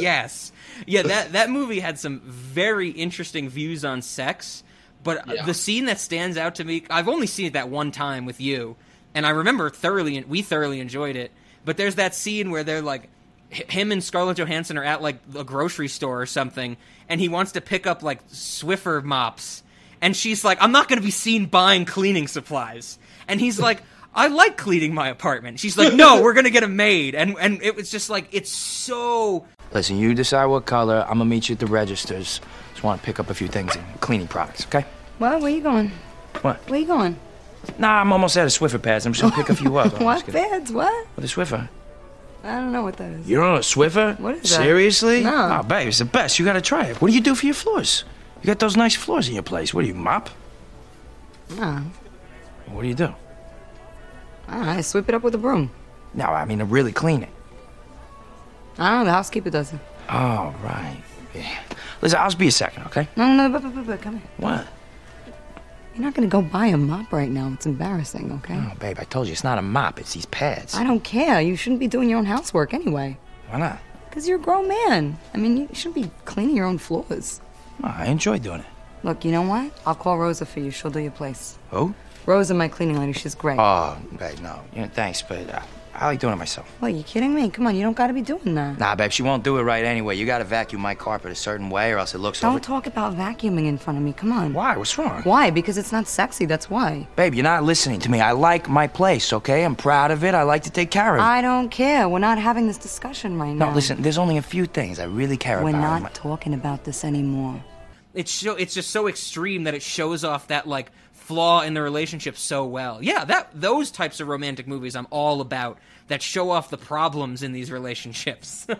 yes, yeah. That that movie had some very interesting views on sex, but Yeah. the scene that stands out to me, I've only seen it that one time with you, and I remember thoroughly, we thoroughly enjoyed it. But there's that scene where they're like, him and Scarlett Johansson are at like a grocery store or something, and he wants to pick up like Swiffer mops, and she's like, "I'm not going to be seen buying cleaning supplies," and he's like. I like cleaning my apartment. She's like, no, we're gonna get a maid, and and it was just like it's so Listen, you decide what color. I'm gonna meet you at the registers. Just want to pick up a few things in cleaning products, okay? What? Where you going? What? Where you going? Nah, I'm almost out of Swiffer pads. I'm just gonna pick a few up. *laughs* What pads? What? With a Swiffer. I don't know what that is. You don't know a Swiffer? What is that? Seriously? No. Oh, babe, it's the best. You gotta try it. What do you do for your floors? You got those nice floors in your place. What do you mop? No. What do you do? I. I sweep it up with a broom. No, I mean to really clean it. I don't know. The housekeeper does it. Oh, right. Yeah. Listen, I'll just be a second, okay? No, no, no. But, but, but, but, come here. What? You're not gonna go buy a mop right now. It's embarrassing, okay? Oh, babe, I told you it's not a mop. It's these pads. I don't care. You shouldn't be doing your own housework anyway. Why not? Because you're a grown man. I mean, you shouldn't be cleaning your own floors. Oh, I enjoy doing it. Look, you know what? I'll call Rosa for you. She'll do your place. Who? Rosa, my cleaning lady. She's great. Oh, babe, no. You know, thanks, but uh, I like doing it myself. What, you kidding me? Come on, you don't gotta be doing that. Nah, babe, she won't do it right anyway. You gotta vacuum my carpet a certain way or else it looks Don't over... talk about vacuuming in front of me. Come on. Why? What's wrong? Why? Because it's not sexy, that's why. Babe, you're not listening to me. I like my place, okay? I'm proud of it. I like to take care of it. I don't care. We're not having this discussion right now. No, listen, there's only a few things I really care about. We're about. not talking about this anymore. It's so it's just so extreme that it shows off that like flaw in the relationship so well. Yeah, that those types of romantic movies I'm all about that show off the problems in these relationships. *laughs*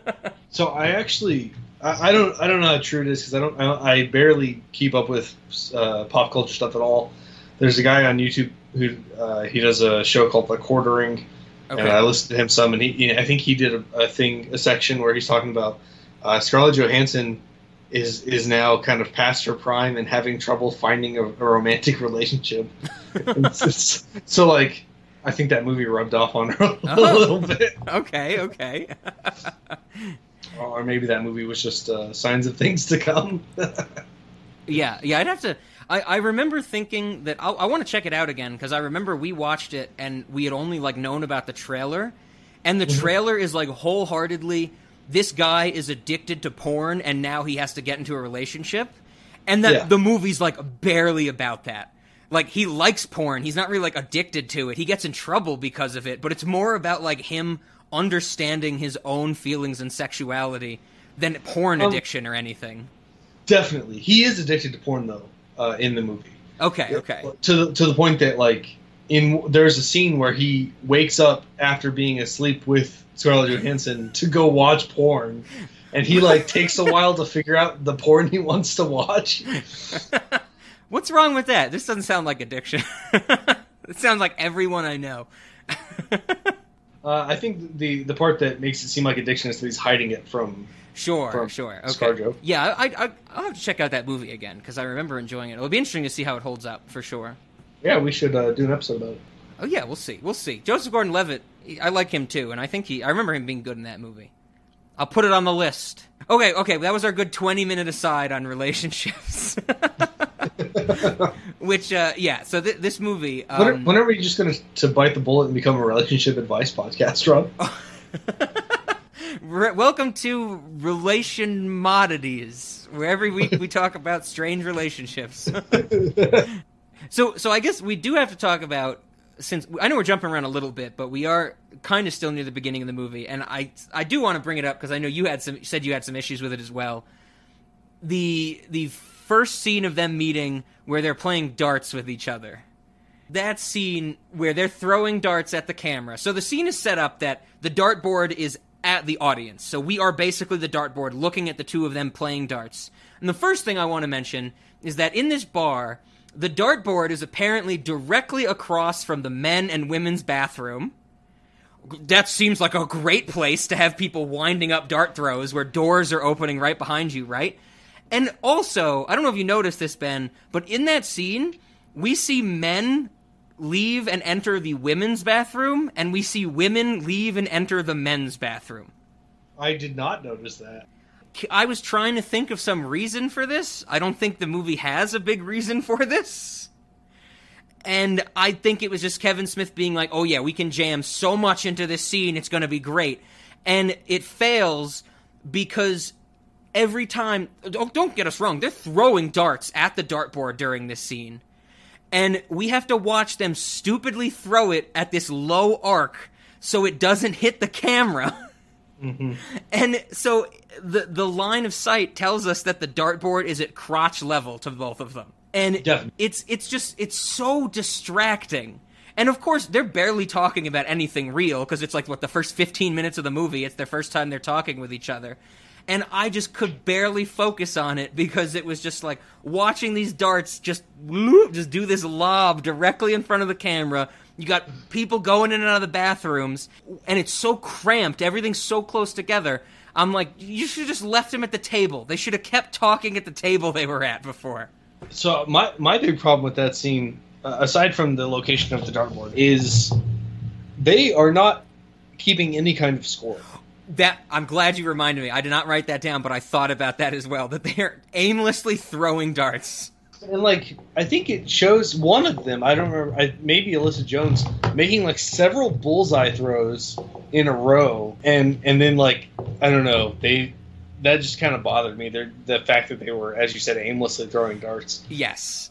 So I actually, I, I don't, I don't know how true it is because I don't, I, I barely keep up with uh, pop culture stuff at all. There's a guy on YouTube who uh, he does a show called The Quartering, Okay. and I listened to him some, and he, I think he did a, a thing, a section where he's talking about uh, Scarlett Johansson is is now kind of past her prime and having trouble finding a, a romantic *laughs* relationship. So like, I think that movie rubbed off on her *laughs* a Oh. little bit. okay, okay. *laughs* or maybe that movie was just uh, signs of things to come. Yeah, yeah, I'd have to. I, I remember thinking that I'll, I want to check it out again because I remember we watched it and we had only like known about the trailer, and the Mhm. trailer is like wholeheartedly this guy is addicted to porn and now he has to get into a relationship, and that Yeah. the movie's like barely about that. Like he likes porn, he's not really like addicted to it. He gets in trouble because of it, but it's more about like him understanding his own feelings and sexuality than porn Um, addiction or anything. Definitely, he is addicted to porn though uh, in the movie. Okay, okay. To the, to the point that like in there's a scene where he wakes up after being asleep with Scarlett Johansson to go watch porn, and he like takes a while to figure out the porn he wants to watch. *laughs* What's wrong with that? This doesn't sound like addiction. *laughs* it sounds like everyone I know. *laughs* Uh, I think the the part that makes it seem like addiction is that he's hiding it from. Sure, from sure. Okay. ScarJo. Yeah, I, I, I'll have to check out that movie again because I remember enjoying it. It'll be interesting to see how it holds up for sure. Yeah, we should uh, do an episode about it. Oh yeah, we'll see. We'll see. Joseph Gordon-Levitt, I like him too, and I think he. I remember him being good in that movie. I'll put it on the list. Okay, okay. That was our good twenty-minute aside on relationships. *laughs* Which, uh, yeah. So th- this movie. when, are, Um, when are we just going to to bite the bullet and become a relationship advice podcast, Rob? *laughs* Re- welcome to Relation Modities, where every week we talk about strange relationships. *laughs* so, so I guess we do have to talk about since I know we're jumping around a little bit, but we are kind of still near the beginning of the movie, and I I do want to bring it up because I know you had some said you had some issues with it as well. The the first scene of them meeting where they're playing darts with each other that scene where they're throwing darts at the camera. So the scene is set up that the dartboard is at the audience. So we are basically the dartboard looking at the two of them playing darts. And the first thing I want to mention is that in this bar, the dartboard is apparently directly across from the men and women's bathroom. That seems like a great place to have people winding up dart throws where doors are opening right behind you, right? And also, I don't know if you noticed this, Ben, but in that scene, we see men leave and enter the women's bathroom, and we see women leave and enter the men's bathroom. I did not notice that. I was trying to think of some reason for this. I don't think the movie has a big reason for this. And I think it was just Kevin Smith being like, oh yeah, we can jam so much into this scene, it's going to be great. And it fails because every time, don't, don't get us wrong, they're throwing darts at the dartboard during this scene. And we have to watch them stupidly throw it at this low arc so it doesn't hit the camera. *laughs* Mm-hmm. And so the the line of sight tells us that the dartboard is at crotch level to both of them. And it's it's just it's so distracting. And of course, they're barely talking about anything real because it's like what the first 15 minutes of the movie, it's their first time they're talking with each other. And I just could barely focus on it because it was just like watching these darts just whoop, just do this lob directly in front of the camera. You got people going in and out of the bathrooms, and it's so cramped. Everything's so close together. I'm like, you should have just left them at the table. They should have kept talking at the table they were at before. So my my big problem with that scene, uh, aside from the location of the dartboard, is they are not keeping any kind of score. That I'm glad you reminded me. I did not write that down, but I thought about that as well. That they're aimlessly throwing darts. And like, I think it shows one of them. I don't remember. I, maybe Alyssa Jones making like several bullseye throws in a row, and and then like I don't know. They that just kind of bothered me. They're, the fact that they were, as you said, aimlessly throwing darts. Yes.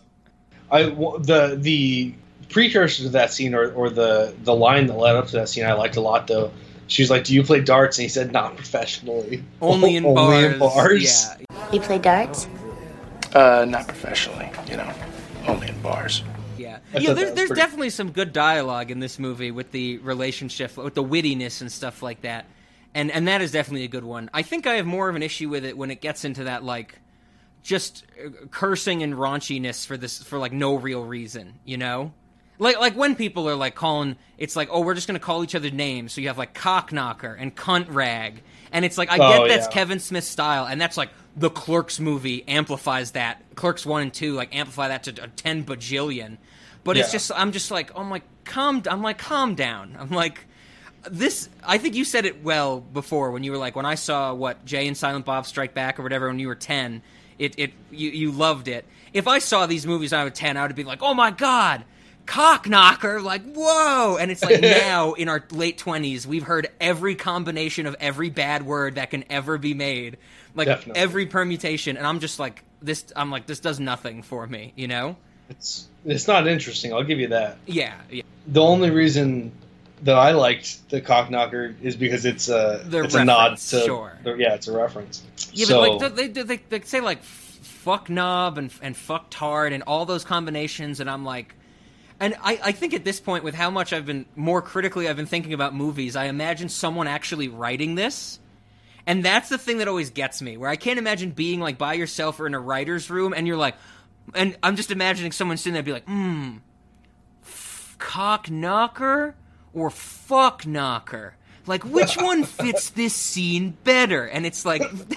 I the the precursor to that scene, or, or the the line that led up to that scene, I liked a lot though. She was like, "Do you play darts?" And he said, "Not professionally, Only in *laughs* Only in bars. bars." Yeah. You play darts? Uh, not professionally, you know, only in bars. Yeah, yeah. There's, there's pretty- definitely some good dialogue in this movie with the relationship, with the wittiness and stuff like that, and and that is definitely a good one. I think I have more of an issue with it when it gets into that like just uh, cursing and raunchiness for this for like no real reason, you know. Like like when people are like calling, it's like oh we're just gonna call each other names. So you have like cock knocker and cunt rag, and it's like I get Oh, that's yeah. Kevin Smith's style, and that's like the Clerks movie amplifies that. Clerks one and two like amplify that to a ten bajillion. But it's just I'm just like oh I'm like calm. I'm like calm down. I'm like this. I think you said it well before when you were like when I saw what Jay and Silent Bob Strike Back or whatever when you were ten. It it you you loved it. If I saw these movies when I was ten, I would be like, oh my god cock knocker like whoa and it's like now in our late 20s we've heard every combination of every bad word that can ever be made like Definitely. every permutation and i'm just like this i'm like this does nothing for me you know It's it's not interesting. I'll give you that. yeah yeah The only reason that I liked the cock knocker is because it's a The it's a nod to sure. yeah, it's a reference. yeah so, but like they, they, they, they say like fuck knob and and fuck tard and all those combinations and i'm like and I, I think at this point with how much i've been more critically i've been thinking about movies i imagine someone actually writing this And that's the thing that always gets me, where I can't imagine being like by yourself or in a writer's room and you're like, and I'm just imagining someone sitting there be like, hmm, f- cock knocker or fuck knocker? Like, which *laughs* one fits this scene better? And it's like, *laughs*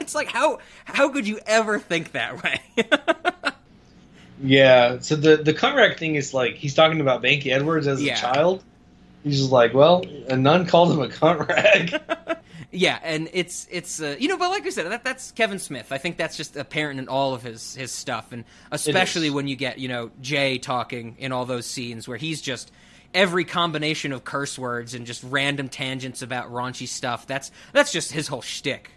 it's like, how, how could you ever think that way? *laughs* Yeah. So the the Conrad thing is like he's talking about Banky Edwards as Yeah. a child. He's just like, well, a nun called him a cunt *laughs* rag. Yeah, and it's it's uh, you know, but like I said, that that's Kevin Smith. I think that's just apparent in all of his his stuff, and especially when you get you know Jay talking in all those scenes where he's just every combination of curse words and just random tangents about raunchy stuff. That's that's just his whole shtick.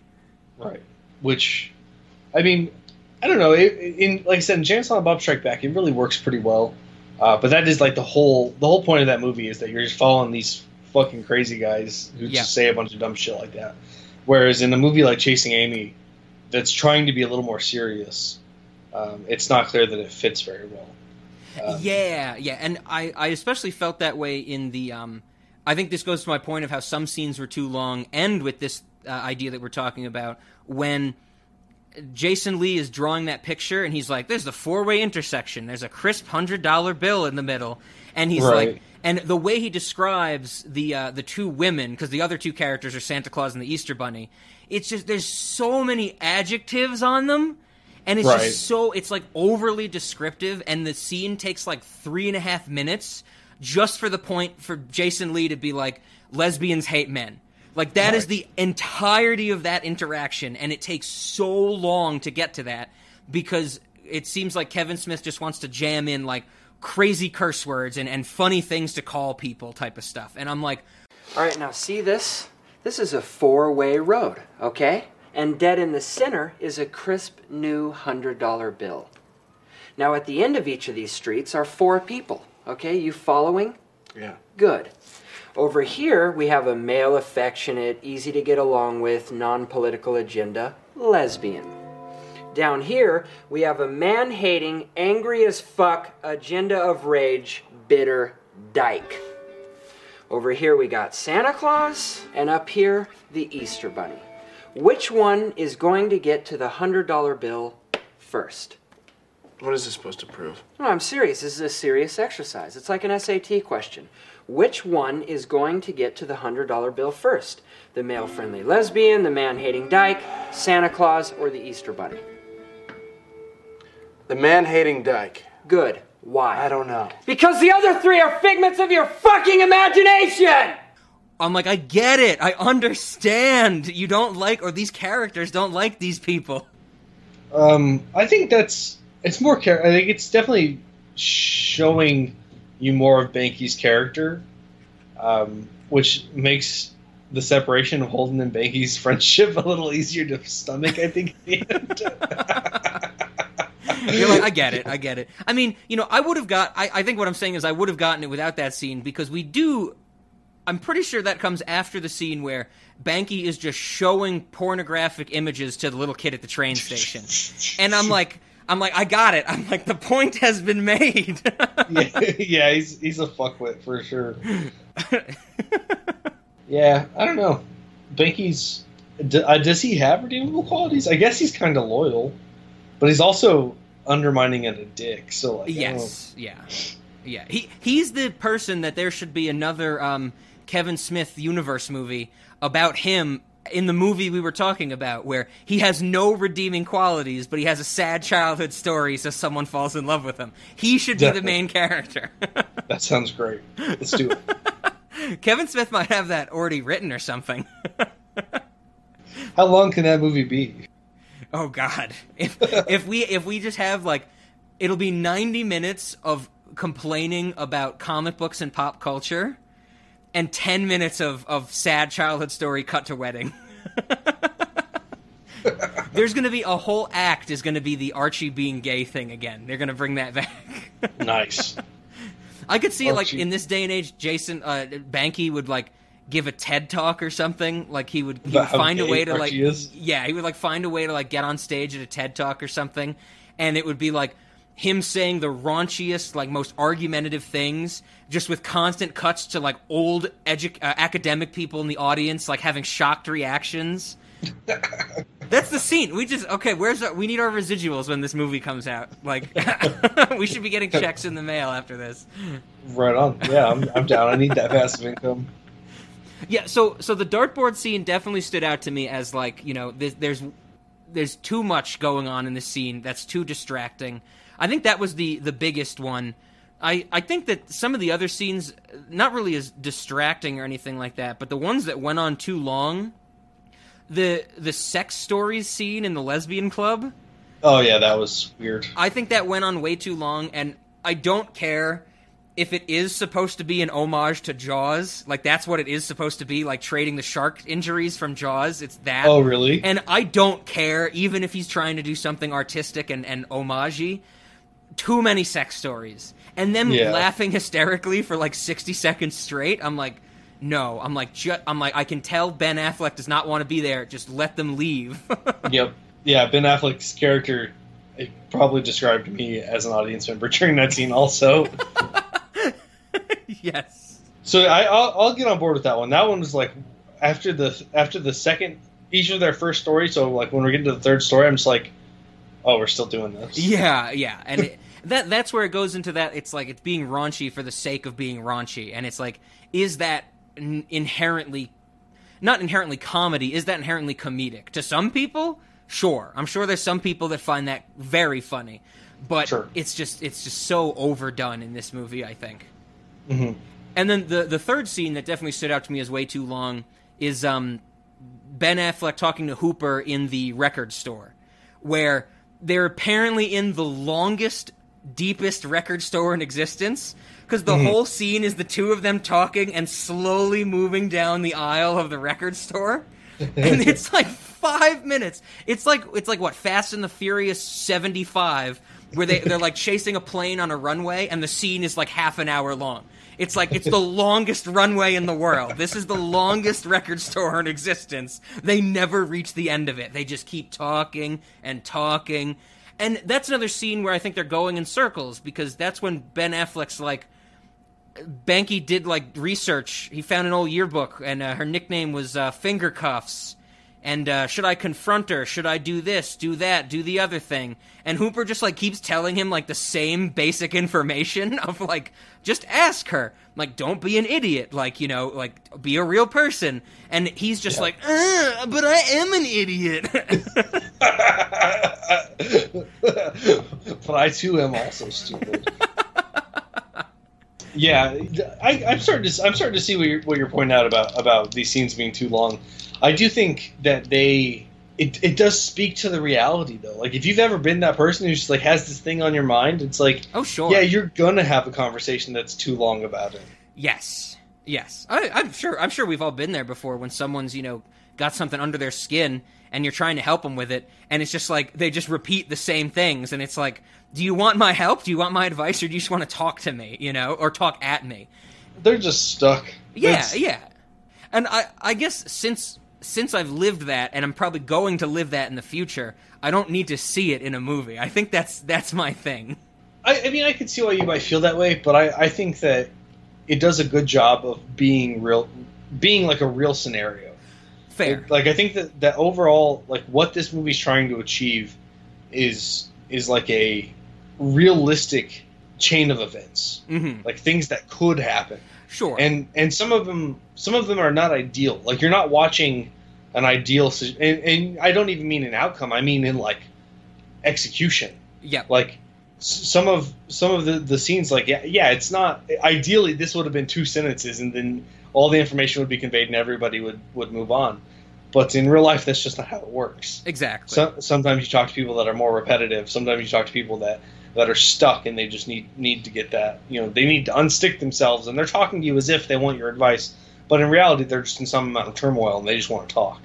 Right. Which, I mean, I don't know. It, in like I said, in Jay and Bob Strike Back, it really works pretty well. Uh, but that is like the whole the whole point of that movie is that you're just following these fucking crazy guys who Yeah. just say a bunch of dumb shit like that. Whereas in a movie like Chasing Amy, that's trying to be a little more serious, um, it's not clear that it fits very well. Um, yeah, yeah, and I, I especially felt that way in the. Um, I think this goes to my point of how some scenes were too long, and with this uh, idea that we're talking about when Jason Lee is drawing that picture, and he's like, "There's the four-way intersection. There's a crisp hundred-dollar bill in the middle," and he's Right. like, and the way he describes the uh, the two women, because the other two characters are Santa Claus and the Easter Bunny. It's just there's so many adjectives on them, and it's Right. just so it's like overly descriptive, and the scene takes like three and a half minutes just for the point for Jason Lee to be like, lesbians hate men. Like that is the entirety of that interaction, and it takes so long to get to that because it seems like Kevin Smith just wants to jam in like crazy curse words and, and funny things to call people type of stuff. And I'm like, All right, now see this? This is a four way road, okay? And dead in the center is a crisp new $100 bill. Now, at the end of each of these streets are four people, okay? You following? Yeah. Good. Over here, we have a male, affectionate, easy to get along with, non political agenda, lesbian. Down here, we have a man hating, angry as fuck, agenda of rage, bitter dyke. Over here, we got Santa Claus, and up here, the Easter Bunny. Which one is going to get to the $100 bill first? What is this supposed to prove? No, I'm serious. This is a serious exercise. It's like an SAT question. Which one is going to get to the $100 bill first? The male friendly lesbian, the man hating dyke, Santa Claus, or the Easter Bunny? The man hating dyke. Good. Why? I don't know. Because the other three are figments of your fucking imagination! I'm like, I get it. I understand. You don't like, or these characters don't like these people. Um, I think that's it's more char- I think it's definitely showing you more of Banky's character, um, which makes the separation of Holden and Banky's *laughs* friendship a little easier to stomach. I think. *laughs* You're like, I get it, I get it. I mean, you know, I would have got. I, I think what I'm saying is, I would have gotten it without that scene because we do. I'm pretty sure that comes after the scene where Banky is just showing pornographic images to the little kid at the train station, and I'm like, I'm like, I got it. I'm like, the point has been made. *laughs* yeah, yeah, he's he's a fuckwit for sure. yeah, I don't know. Banky's d- uh, does he have redeemable qualities? I guess he's kind of loyal, but he's also undermining and a dick. So like, I don't know. yes, yeah, yeah. He he's the person that there should be another um, Kevin Smith universe movie about him in the movie we were talking about, where he has no redeeming qualities, but he has a sad childhood story, so someone falls in love with him. He should be the main character. *laughs* that sounds great. Let's do it. *laughs* Kevin Smith might have that already written or something. *laughs* How long can that movie be? Oh God! If if we if we just have like, it'll be ninety minutes of complaining about comic books and pop culture, and ten minutes of of sad childhood story cut to wedding. *laughs* There's going to be a whole act is going to be the Archie being gay thing again. They're going to bring that back. *laughs* Nice. I could see it like in this day and age, Jason uh, Banky would like give a TED talk or something. Like he would, he would find a way to like, is? yeah, he would like find a way to like get on stage at a TED talk or something, and it would be like him saying the raunchiest, like most argumentative things, just with constant cuts to like old edu- uh, academic people in the audience, like having shocked reactions. *laughs* That's the scene. We just okay. Where's our, we need our residuals when this movie comes out? Like, *laughs* we should be getting checks in the mail after this. Right on. Yeah, I'm, I'm down. I need that passive income. Yeah, so so the dartboard scene definitely stood out to me as like you know there's there's, there's too much going on in this scene that's too distracting. I think that was the the biggest one. I I think that some of the other scenes not really as distracting or anything like that, but the ones that went on too long, the the sex stories scene in the lesbian club. Oh yeah, that was weird. I think that went on way too long, and I don't care if it is supposed to be an homage to Jaws. Like that's what it is supposed to be, like trading the shark injuries from Jaws. It's that. Oh, really? And I don't care, even if he's trying to do something artistic and and homagey. Too many sex stories, and them Yeah. laughing hysterically for like sixty seconds straight. I'm like. No, I'm like, ju- I'm like, I can tell Ben Affleck does not want to be there. Just let them leave. *laughs* Yep. Yeah, Ben Affleck's character probably described me as an audience member during that scene also. *laughs* yes. So I, I'll, I'll get on board with that one. That one was like after the after the second each of their first story. So like when we're getting to the third story, I'm just like, oh, we're still doing this. Yeah, yeah, and it, that that's where it goes into that. It's like it's being raunchy for the sake of being raunchy, and it's like, is that n- inherently, not inherently comedy? Is that inherently comedic to some people? Sure, I'm sure there's some people that find that very funny, but it's just it's just so overdone in this movie. I think. hmm And then the the third scene that definitely stood out to me as way too long is um, Ben Affleck talking to Hooper in the record store, where they're apparently in the longest, deepest record store in existence. Because the Mhm. whole scene is the two of them talking and slowly moving down the aisle of the record store, *laughs* and it's like five minutes. It's like it's like what Fast and the Furious seventy five, where they they're like chasing a plane on a runway, and the scene is like half an hour long. It's like it's the longest runway in the world. This is the longest record store in existence. They never reach the end of it. They just keep talking and talking. And that's another scene where I think they're going in circles because that's when Ben Affleck's like Banky did like research. He found an old yearbook, and uh, her nickname was uh, Finger Cuffs. And uh, should I confront her? Should I do this, do that, do the other thing? And Hooper just like keeps telling him like the same basic *laughs* information of like just ask her. Like don't be an idiot. Like you know, like be a real person. And he's just like, uh, but I am an idiot. *laughs* but I too am also stupid. yeah, I, I'm starting to I'm starting to see what you're, what you're pointing out about about these scenes being too long. I do think that they it it does speak to the reality though. Like if you've ever been that person who's just like has this thing on your mind, it's like oh sure, yeah, you're gonna have a conversation that's too long about it. Yes, yes, I, I'm sure. I'm sure we've all been there before when someone's you know got something under their skin and you're trying to help them with it, and it's just like they just repeat the same things, and it's like, do you want my help? Do you want my advice, or do you just want to talk to me? You know, or talk at me? They're just stuck. Yeah, That's- yeah. And I, I guess since since I've lived that, and I'm probably going to live that in the future, I don't need to see it in a movie. I think that's that's my thing. I, I mean, I could see why you might feel that way, but I, I think that it does a good job of being real, being like a real scenario. Fair. Like I think that that overall, like what this movie's trying to achieve, is is like a realistic chain of events, Mhm. like things that could happen. Sure. And and some of them some of them are not ideal. Like you're not watching an ideal, and, and I don't even mean an outcome. I mean in like execution. Yeah. Like some of some of the the scenes, like yeah, yeah, it's not ideally. This would have been two sentences, and then all the information would be conveyed, and everybody would would move on. But in real life, that's just not how it works. Exactly. So, sometimes you talk to people that are more repetitive. Sometimes you talk to people that that are stuck and they just need need to get that. You know, they need to unstick themselves, and they're talking to you as if they want your advice, but in reality, they're just in some amount of turmoil and they just want to talk.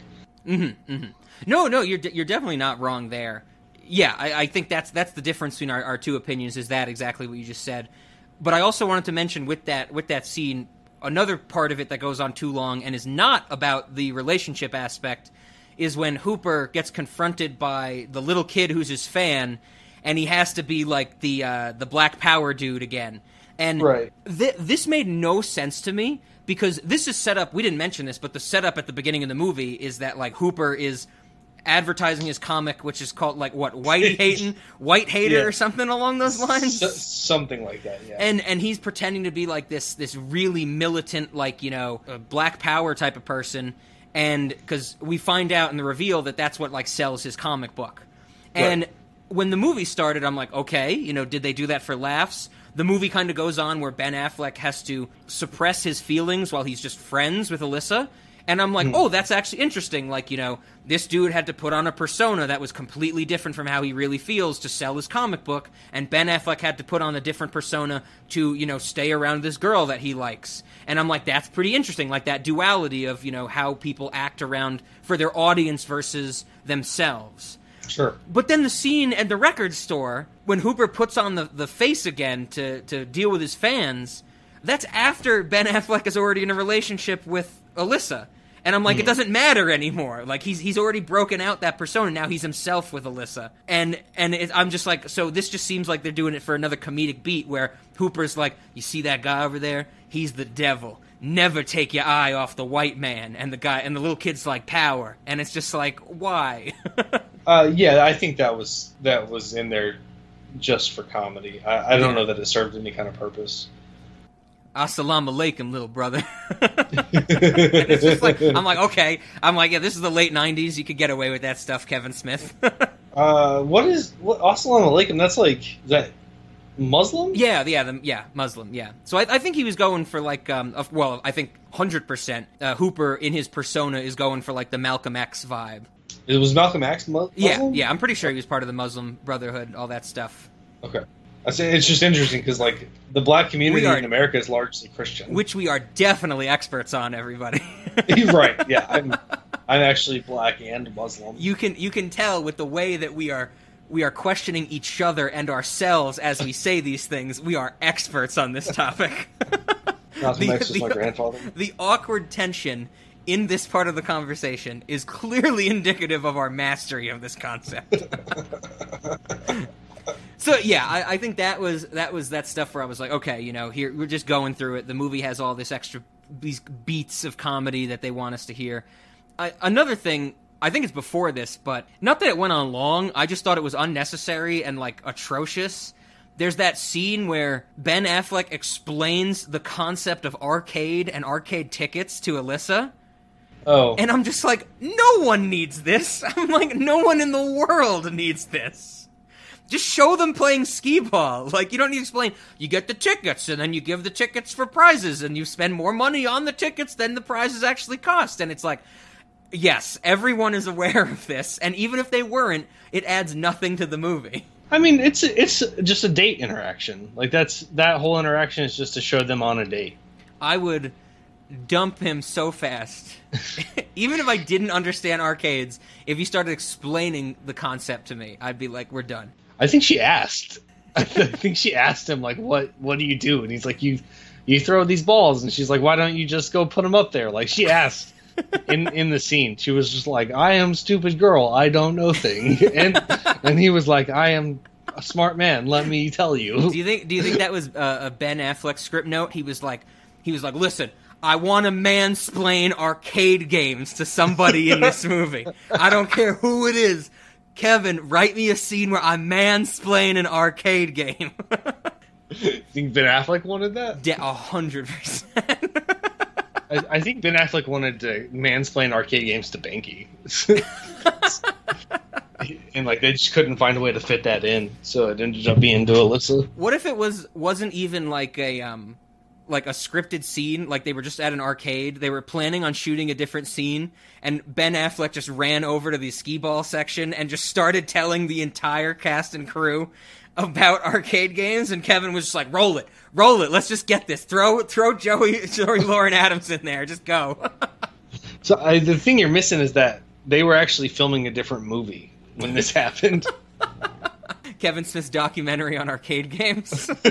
Mm-hmm, mm-hmm. No, no, you're you're definitely not wrong there. Yeah, I, I think that's that's the difference between our, our two opinions. Is that exactly what you just said? But I also wanted to mention with that with that scene another part of it that goes on too long and is not about the relationship aspect is when Hooper gets confronted by the little kid who's his fan, and he has to be like the uh, the Black Power dude again. And Right. thi- this made no sense to me because this is set up. We didn't mention this, but the setup at the beginning of the movie is that like Hooper is advertising his comic, which is called like what Whitey *laughs* hating, White hater, Yeah. or something along those lines. S- something like that. Yeah. And and he's pretending to be like this this really militant, like you know, uh, Black Power type of person. And because we find out in the reveal that that's what like sells his comic book. And Right. When the movie started, I'm like, okay, you know, did they do that for laughs? The movie kind of goes on where Ben Affleck has to suppress his feelings while he's just friends with Alyssa. And I'm like, Hmm. oh, that's actually interesting. Like, you know, this dude had to put on a persona that was completely different from how he really feels to sell his comic book. And Ben Affleck had to put on a different persona to, you know, stay around this girl that he likes. And I'm like, that's pretty interesting. Like that duality of, you know, how people act around for their audience versus themselves. Sure. But then the scene at the record store when Hooper puts on the, the face again to, to deal with his fans, that's after Ben Affleck is already in a relationship with Alyssa. And I'm like, it hmm. doesn't matter anymore. Like he's he's already broken out that persona. Now he's himself with Alyssa, and and it, I'm just like, so this just seems like they're doing it for another comedic beat where Hooper's like, you see that guy over there? He's the devil. Never take your eye off the white man. And the guy and the little kid's like power, and it's just like, why? *laughs* Uh, yeah, I think that was that was in there just for comedy. I, I don't know that it served any kind of purpose. Assalamu alaikum, little brother. *laughs* *laughs* It's just like I'm like, okay. I'm like, yeah, this is the late '90s. You could get away with that stuff, Kevin Smith. *laughs* Uh, what is what? Assalamu alaikum. That's like is that Muslim? yeah, yeah, the, yeah, Muslim. Yeah. So I, I think he was going for like, um, of- well, I think hundred percent. Uh, Hooper in his persona is going for like the Malcolm X vibe. It was Malcolm X. Mu- Yeah, yeah. I'm pretty sure he was part of the Muslim Brotherhood, all that stuff. Okay. It's just interesting because like the black community are- in America is largely Christian. Which we are definitely experts on, everybody. *laughs* right? Yeah, *laughs* I'm I'm actually black and Muslim. you can you can tell with the way that we are we are questioning each other and ourselves as we say these things. We are experts on this topic. Malcolm *laughs* The- X was my grandfather. the awkward tension in this part of the conversation is clearly *laughs* indicative of our mastery of this concept. *laughs* so yeah, I, I think that was that was that stuff where I was like, okay, you know, here we're just going through it. The movie has all this extra these beats of comedy that they want us to hear. I, another thing. I think it's before this, but not that it went on long. I just thought it was unnecessary and like atrocious. There's that scene where Ben Affleck explains the concept of arcade and arcade tickets to Alyssa. Oh, And I'm just like, no one needs this. *laughs* I'm like, no one in the world needs this. Just show them playing skee ball. *laughs* Like, you don't need to explain. You get the tickets, and then you give the tickets for prizes, and you spend more money on the tickets than the prizes actually cost. And it's like, Yes, everyone is *laughs* aware of this, and even if they weren't, it adds nothing to the movie. I mean, it's it's just a date interaction. Like that's that whole interaction is just to show them on a date. I would dump him so fast. *laughs* even if I didn't understand arcades, if he started explaining the concept to me, I'd be like, "We're done." I think she asked. *laughs* I think she asked him like, "What what do you do?" And he's like, "You you throw these balls." And she's like, "Why don't you just go put them up there?" Like she asked in *laughs* in the scene. She was just like, "I am stupid girl. I don't know thing." And and he was like, "I am a smart man. Let me tell you." Do you think? Do you think that was uh, a Ben Affleck script note? He was like, he was like, "Listen, I want to mansplain arcade games to somebody in this *laughs* movie. I don't care who it is. Kevin, write me a scene where I mansplain an arcade game." *laughs* think Ben Affleck wanted that? A hundred percent. I, I think Ben Affleck wanted to mansplain arcade games to Banky. *laughs* and like they just couldn't find a way to fit that in, so it ended up being to Alyssa. What if it was wasn't even like a um like a scripted scene, like they were just at an arcade, they were planning on shooting a different scene, and Ben Affleck just ran over to the skee ball section and just started telling the entire cast and crew about arcade games, and Kevin was just like, "Roll it, roll it, let's just get this. Throw throw Joey *laughs* Joey Lauren Adams in there, just go." *laughs* so I, the thing you're missing is that they were actually filming a different movie when this *laughs* happened. Kevin Smith's documentary on arcade games. *laughs* *laughs*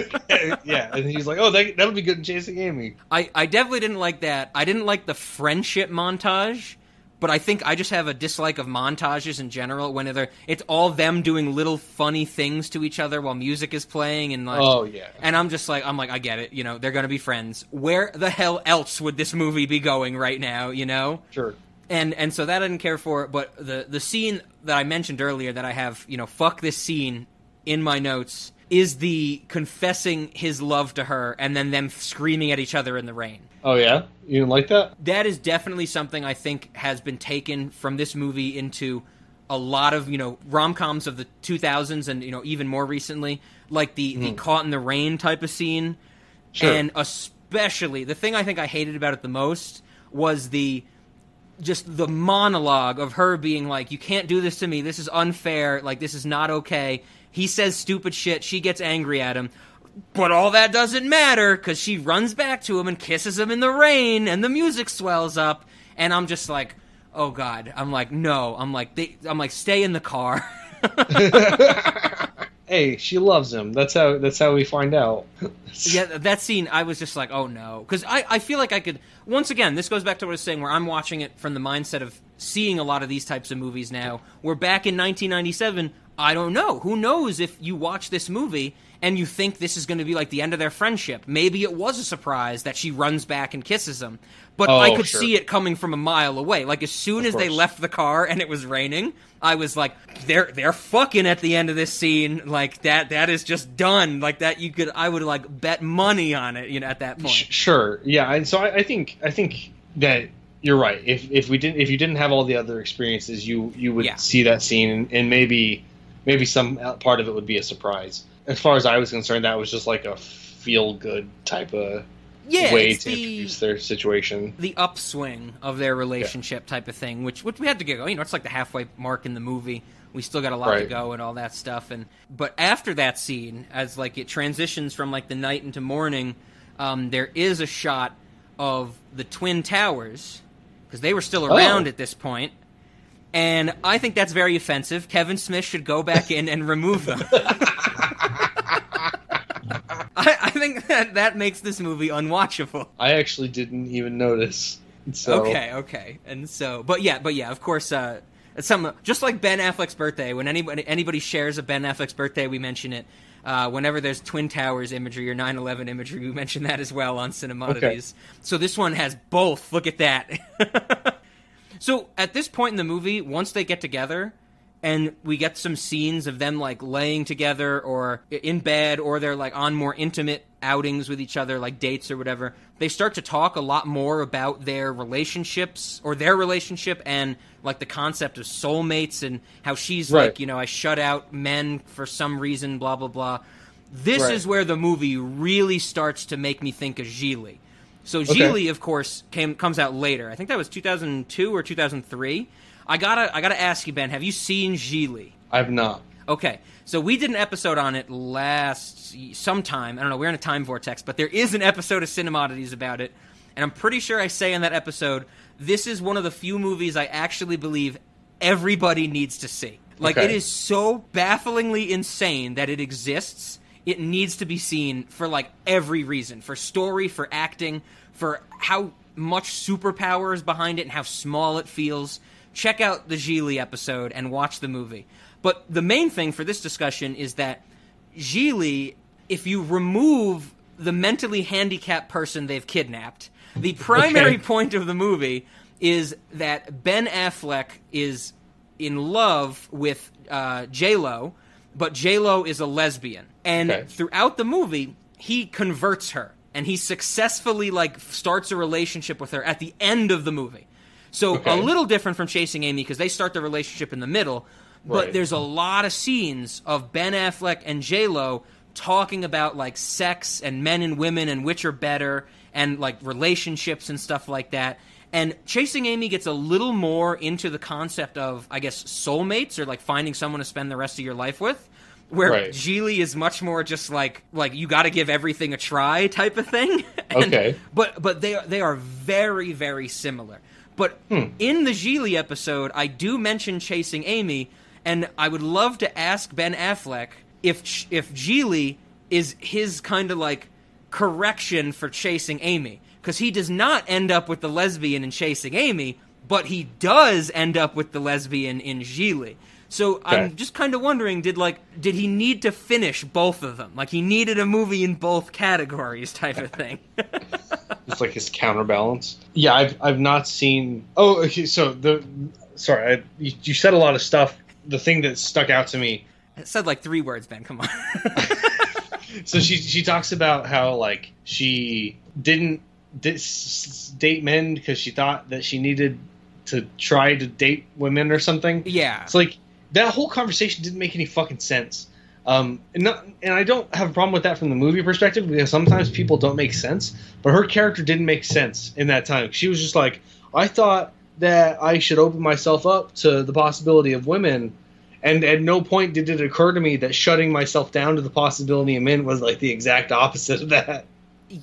yeah, and he's like, "Oh, that, that'll be good in Chasing Amy." I, I definitely didn't like that. I didn't like the friendship montage, but I think I just have a dislike of montages in general. Whenever it's all them doing little funny things to each other while music is playing, and like, oh yeah, and I'm just like, I'm like, I get it. You know, they're gonna be friends. Where the hell else would this movie be going right now? You know, sure and and so that I didn't care for. But the the scene that I mentioned earlier that I have, you know, fuck this scene in my notes is the confessing his love to her and then them screaming at each other in the rain. Oh yeah, you didn't like that? That is definitely something I think has been taken from this movie into a lot of you know rom coms of the 2000s and you know even more recently, like the mm. the caught in the rain type of scene, sure. and especially the thing I think I hated about it the most was the just the monologue of her being like, "You can't do this to me. This is unfair. Like this is not okay." He says stupid shit. She gets angry at him. But all that doesn't matter because she runs back to him and kisses him in the rain, and the music swells up. And I'm just like, oh god. I'm like, no. I'm like, they, I'm like, stay in the car. *laughs* *laughs* hey, she loves him. That's how. That's how we find out. yeah, that scene, I was just like, oh no, because I, I feel like I could. Once again, this goes back to what I was saying, where I'm watching it from the mindset of seeing a lot of these types of movies now. Where back in 1997, I don't know. Who knows if you watch this movie and you think this is going to be like the end of their friendship? Maybe it was a surprise that she runs back and kisses him. But oh, I could sure. see it coming from a mile away. Like as soon as they left the car and it was raining, I was like, they're they're fucking at the end of this scene. Like that that is just done. Like that you could I would like bet money on it, you know, at that point. Sh- Sure. Yeah. And so I, I think I think that you're right. If if we didn't if you didn't have all the other experiences, you you would Yeah. see that scene and, and maybe maybe some part of it would be a surprise. As far as I was concerned, that was just like a feel good type of Yeah, way to the- introduce their situation. the upswing of their relationship type of thing, which which we had to go. You know, it's like the halfway mark in the movie. We still got a lot to go and all that stuff. And but after that scene, as like it transitions from like the night into morning, um, there is a shot of the twin towers because they were still Oh. around at this point. And I think that's very offensive. Kevin Smith should go back in and remove them. I, I think that that makes this movie unwatchable. I actually didn't even notice. So, Okay, okay, and so, but yeah, but yeah, of course, uh, some just like Ben Affleck's birthday. When anybody anybody shares a Ben Affleck's birthday, we mention it. Uh, whenever there's Twin Towers imagery or 9/11 imagery, we mention that as well on Cinemodities. So this one has both. Look at that. *laughs* so at this point in the movie, once they get together, and we get some scenes of them like laying together or in bed or they're like on more intimate outings with each other like dates or whatever they start to talk a lot more about their relationships or their relationship and like the concept of soulmates and how she's Right. like you know i shut out men for some reason blah blah blah this Right. is where the movie really starts to make me think of Gigli So Okay. Gigli, of course, came comes out later. I think that was 2002 or 2003. I gotta I gotta ask you, Ben. Have you seen Gigli? I've not. Okay, so we did an episode on it last sometime. I don't know. We're in a time vortex, but there is an episode of Cinemodities about it, and I'm pretty sure I say in that episode this is one of the few movies I actually believe everybody needs to see. Like Okay. it is so bafflingly insane that it exists. It needs to be seen for like every reason, for story, for acting, for how much superpower is behind it and how small it feels. Check out the Gigli episode and watch the movie. But the main thing for this discussion is that Gigli, if you remove the mentally handicapped person they've kidnapped, the primary Okay. point of the movie is that Ben Affleck is in love with uh, J Lo, but J Lo is a lesbian, and Okay. throughout the movie he converts her, and he successfully like starts a relationship with her at the end of the movie. So a little different from Chasing Amy because they start the relationship in the middle, but Right. there's a lot of scenes of Ben Affleck and J Lo talking about like sex and men and women and which are better and like relationships and stuff like that. And Chasing Amy gets a little more into the concept of, I guess, soulmates or like finding someone to spend the rest of your life with. Where Right. Gigli is much more just like like you got to give everything a try type of thing. *laughs* And- Okay. but but they are, they are very very similar. But Hmm. in the Gigli episode, I do mention chasing Amy, and I would love to ask Ben Affleck if if Gigli is his kind of like correction for chasing Amy, because he does not end up with the lesbian in chasing Amy, but he does end up with the lesbian in Gigli. So Okay. I'm just kind of wondering, did like did he need to finish both of them? Like he needed a movie in both categories, *laughs* type of thing. *laughs* It's like his counterbalance. Yeah, I've I've not seen. Oh, okay. So the sorry, I, you, you said a lot of stuff. The thing that stuck out to me. it said like three words, Ben. Come on. *laughs* So she she talks about how like she didn't date men because she thought that she needed to try to date women or something. Yeah. It's like that whole conversation didn't make any fucking sense. Um, and, not, and I don't have a problem with that from the movie perspective because sometimes people don't make sense. But her character didn't make sense in that time. She was just like, I thought that I should open myself up to the possibility of women. And at no point did it occur to me that shutting myself down to the possibility of men was like the exact opposite of that.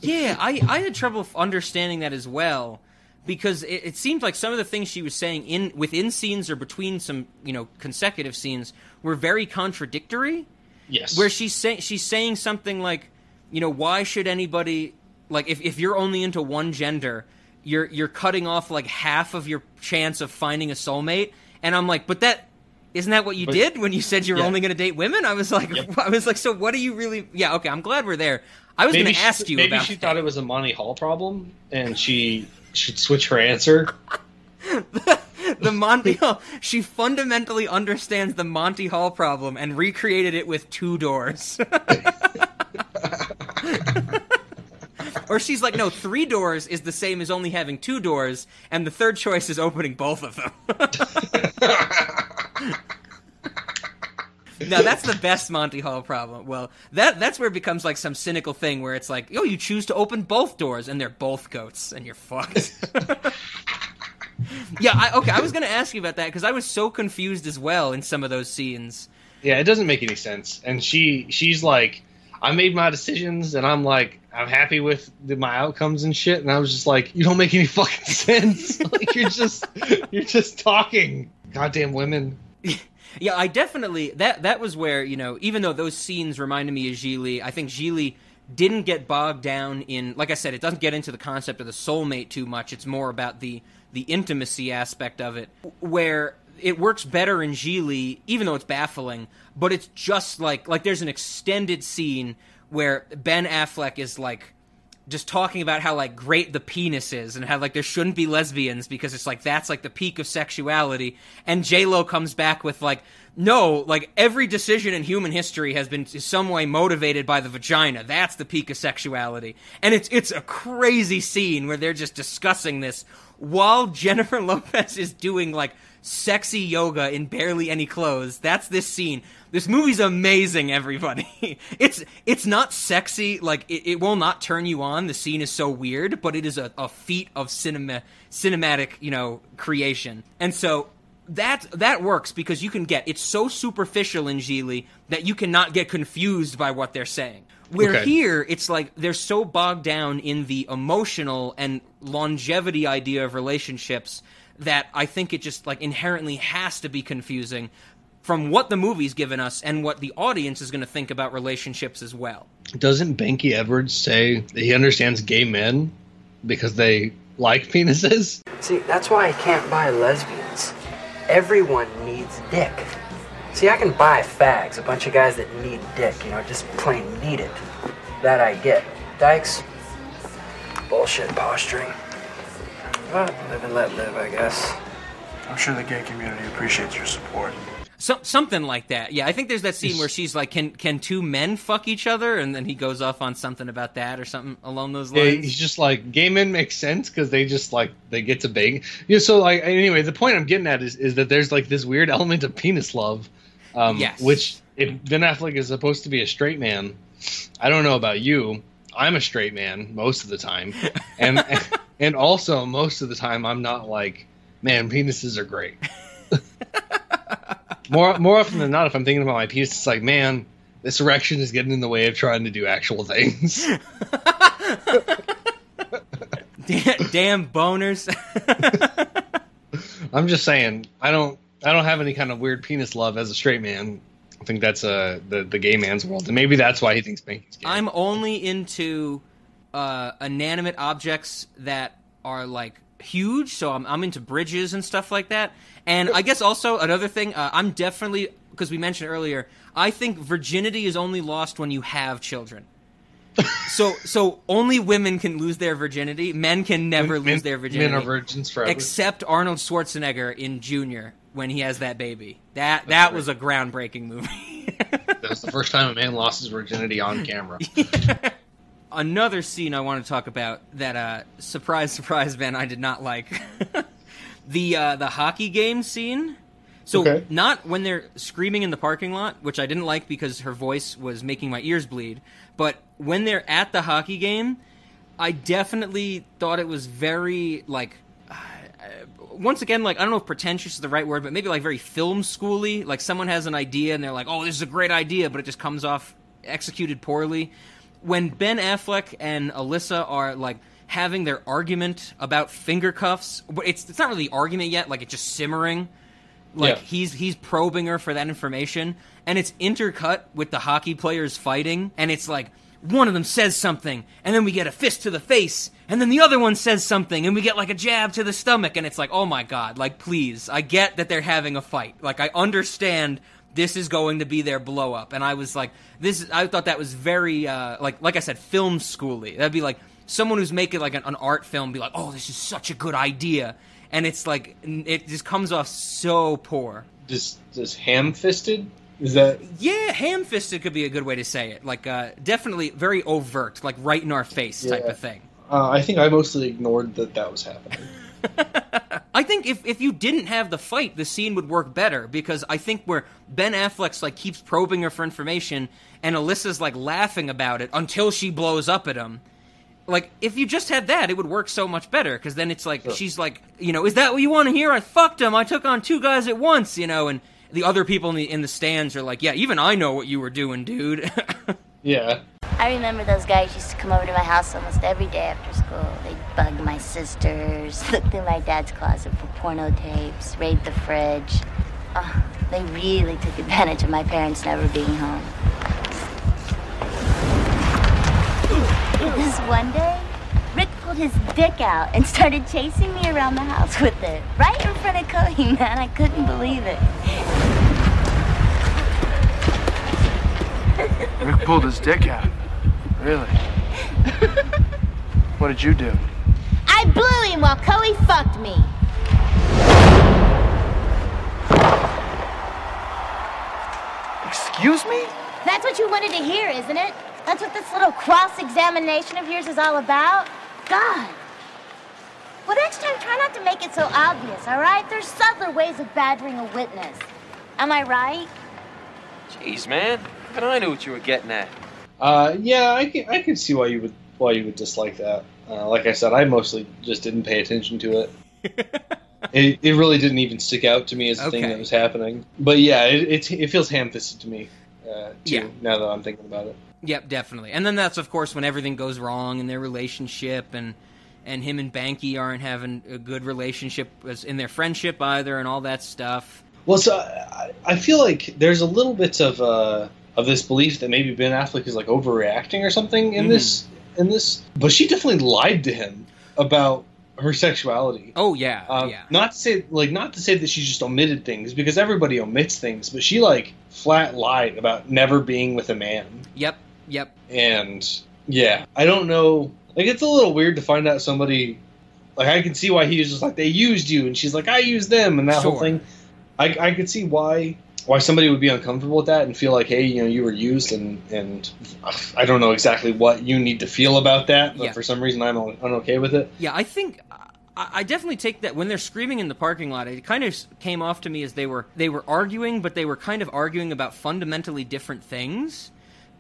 Yeah, I, I had trouble understanding that as well because it, it seemed like some of the things she was saying in within scenes or between some you know consecutive scenes were very contradictory. Yes. Where she's saying she's saying something like, you know, why should anybody like if, if you're only into one gender, you're you're cutting off like half of your chance of finding a soulmate, and I'm like, but that isn't that what you But- did when you said you were Yeah. only going to date women? I was like, *laughs* I was like, so what are you really? Yeah, okay, I'm glad we're there. I was going to ask you maybe about she thought it was a Monty Hall problem and she should switch her answer. *laughs* the Monty Hall. She fundamentally understands the Monty Hall problem and recreated it with two doors. *laughs* or she's like, no, three doors is the same as only having two doors, and the third choice is opening both of them. *laughs* now that's the best Monty Hall problem. Well, that that's where it becomes like some cynical thing where it's like, oh, you choose to open both doors, and they're both goats, and you're fucked. *laughs* yeah, I, okay. I was going to ask you about that because I was so confused as well in some of those scenes. Yeah, it doesn't make any sense. And she she's like, I made my decisions, and I'm like, I'm happy with the, my outcomes and shit. And I was just like, you don't make any fucking *laughs* sense. like you're just you're just talking. Goddamn women. *laughs* Yeah, I definitely that that was where you know even though those scenes reminded me of Gigli, I think Gigli didn't get bogged down in like I said, it doesn't get into the concept of the soulmate too much. It's more about the the intimacy aspect of it, where it works better in Gigli, even though it's baffling. But it's just like like there's an extended scene where Ben Affleck is like just talking about how like great the penis is and how like there shouldn't be lesbians because it's like that's like the peak of sexuality and J Lo comes back with like no, like every decision in human history has been in some way motivated by the vagina. That's the peak of sexuality. And it's it's a crazy scene where they're just discussing this while Jennifer *laughs* Lopez is doing like sexy yoga in barely any clothes. That's this scene. This movie's amazing, everybody. *laughs* it's it's not sexy, like it, it will not turn you on. The scene is so weird, but it is a, a feat of cinema cinematic, you know, creation. And so that that works because you can get it's so superficial in Gigli that you cannot get confused by what they're saying. Where Okay. here it's like they're so bogged down in the emotional and longevity idea of relationships that I think it just like inherently has to be confusing from what the movie's given us and what the audience is going to think about relationships as well. Doesn't Banky Edwards say that he understands gay men because they like penises? See, that's why I can't buy lesbians. Everyone needs dick. See, I can buy fags, a bunch of guys that need dick, you know, just plain need it. That I get. Dykes, bullshit posturing. But live and let live, I guess. I'm sure the gay community appreciates your support. So, something like that. Yeah, I think there's that scene where she's like, "Can can two men fuck each other?" And then he goes off on something about that or something along those Yeah, lines. he's just like gay men make sense because they just like they get to bang. Yeah, so like anyway, the point I'm getting at is is that there's like this weird *laughs* element of penis love, um, Yes. which if Ben Affleck is supposed to be a straight man, I don't know about you. I'm a straight man most of the time, *laughs* and and also most of the time I'm not like, man, penises are great. *laughs* more more often than not, if I'm thinking about my penis, it's like, man, this erection is getting in the way of trying to do actual things. *laughs* damn, damn boners. I'm just saying, I don't, I don't have any kind of weird penis love as a straight man. I think that's uh, the the gay man's world, and maybe that's why he thinks Banky's gay. I'm only into uh, inanimate objects that are like huge, so I'm, I'm into bridges and stuff like that. And I guess also another thing, uh, I'm definitely because we mentioned earlier, I think virginity is only lost when you have children. *laughs* so so only women can lose their virginity. Men can never Men- lose their virginity. Men are virgins forever. Except Arnold Schwarzenegger in Junior when he has that baby. That that was a groundbreaking movie. that was the *laughs* first time a man lost his virginity on camera. *laughs* Another scene I want to talk about that uh surprise surprise Ben I did not like. *laughs* the uh the hockey game scene. So Okay. not when they're screaming in the parking lot, which I didn't like because her voice was making my ears bleed, but when they're at the hockey game, I definitely thought it was very like Uh, once again, like I don't know if pretentious is the right word, but maybe like very film schooly. Like someone has an idea and they're like, "Oh, this is a great idea," but it just comes off executed poorly. When Ben Affleck and Alyssa are like having their argument about finger cuffs, but it's it's not really argument yet. Like it's just simmering. Like Yeah. he's he's probing her for that information, and it's intercut with the hockey players fighting, and it's like one of them says something, and then we get a fist to the face, and then the other one says something, and we get like a jab to the stomach, and it's like, oh my god, like please, I get that they're having a fight, like I understand this is going to be their blow up, and I was like, this, I thought that was very uh, like like I said, film schooly. That'd be like someone who's making like an, an art film, be like, oh, this is such a good idea, and it's like it just comes off so poor. Does does ham fisted? Is that Yeah, ham fisted could be a good way to say it. Like, uh, definitely very overt, like right in our face type of thing. Uh, I think I mostly ignored that that was happening. *laughs* I think if, if you didn't have the fight, the scene would work better because I think where Ben Affleck's like keeps probing her for information and Alyssa's like laughing about it until she blows up at him. Like if you just had that, it would work so much better because then it's like she's like, you know, is that what you want to hear? I fucked him. I took on two guys at once, you know, and the other people in the in the stands are like, yeah, even I know what you were doing, dude. *laughs* Yeah. I remember those guys used to come over to my house almost every day after school. They'd bug my sisters, *laughs* look through my dad's closet for porno tapes, raid the fridge. Oh, they really took advantage of my parents never being home. This one day, Rick pulled his dick out and started chasing me around the house with it. Right in front of Cody, *laughs* man. I couldn't believe it. Rick pulled his dick out. Really? *laughs* what did you do? I blew him while Cody fucked me. Excuse me? That's what you wanted to hear, isn't it? That's what this little cross-examination of yours is all about? God. Well, next time, try not to make it so obvious, all right? There's subtler ways of badgering a witness. Am I right? Jeez, man. Even I knew what you were getting at. Uh, yeah, I can I can see why you would why you would dislike that. Uh, like I said, I mostly just didn't pay attention to it. *laughs* it, it really didn't even stick out to me as a thing that was happening. But yeah, it it, it feels ham-fisted to me. Uh, too, Yeah. Now that I'm thinking about it. Yep, definitely. And then that's of course when everything goes wrong in their relationship and and him and Banky aren't having a good relationship as in their friendship either and all that stuff. Well, so I, I feel like there's a little bit of uh, of this belief that maybe Ben Affleck is like overreacting or something in Mhm. this in this, but she definitely lied to him about her sexuality. Oh yeah, Um, yeah. Not to say like not to say that she just omitted things because everybody omits things, but she like flat lied about never being with a man. Yep, yep. And yeah, I don't know. Like it's a little weird to find out somebody. Like I can see why he was just like they used you, and she's like I used them, and that whole thing. I I could see why why somebody would be uncomfortable with that and feel like hey you know you were used and and I don't know exactly what you need to feel about that, but Yeah. for some reason I'm un- unokay with it. Yeah, I think I, I definitely take that when they're screaming in the parking lot. It kind of came off to me as they were they were arguing, but they were kind of arguing about fundamentally different things.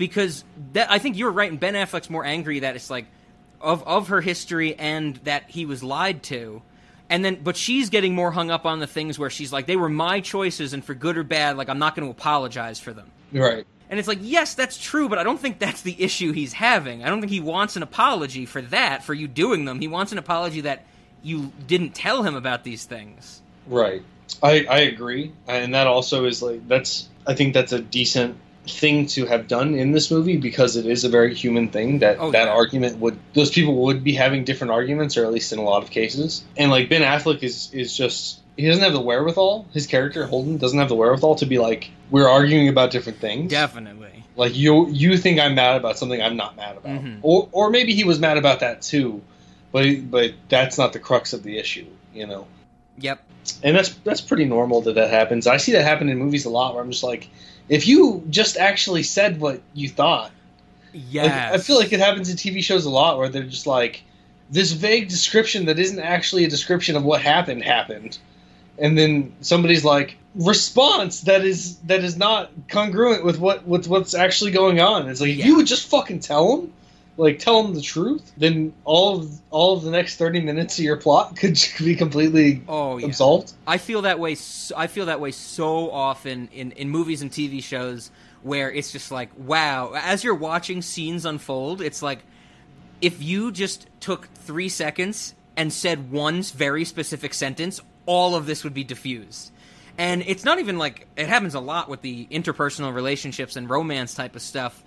Because that I think you're right, and Ben Affleck's more angry that it's like of of her history and that he was lied to. And then, but she's getting more hung up on the things where she's like, they were my choices, and for good or bad, like I'm not going to apologize for them. Right. And it's like, yes, that's true, but I don't think that's the issue he's having. I don't think he wants an apology for that, for you doing them. He wants an apology that you didn't tell him about these things. Right. I I agree, and that also is like that's I think that's a decent thing to have done in this movie because it is a very human thing that Oh, that yeah. argument would those people would be having different arguments or at least in a lot of cases and like ben affleck is is just he doesn't have the wherewithal his character holden doesn't have the wherewithal to be like we're arguing about different things Definitely. like you you think i'm mad about something i'm not mad about Mhm. or or maybe he was mad about that too but but that's not the crux of the issue you know Yep. and that's that's pretty normal that that happens. I see that happen in movies a lot, where I'm just like, if you just actually said what you thought, Yeah. like, I feel like it happens in TV shows a lot, where they're just like, this vague description that isn't actually a description of what happened happened, and then somebody's like, response that is that is not congruent with what with what's actually going on. It's like if you would just fucking tell them. Like tell them the truth, then all of all of the next thirty minutes of your plot *laughs* could be completely Oh, yeah. absolved. I feel that way. So, I feel that way so often in in movies and TV shows where it's just like, wow. As you're watching scenes unfold, it's like if you just took three seconds and said one very specific sentence, all of this would be diffused. And it's not even like it happens a lot with the interpersonal relationships and romance type of stuff.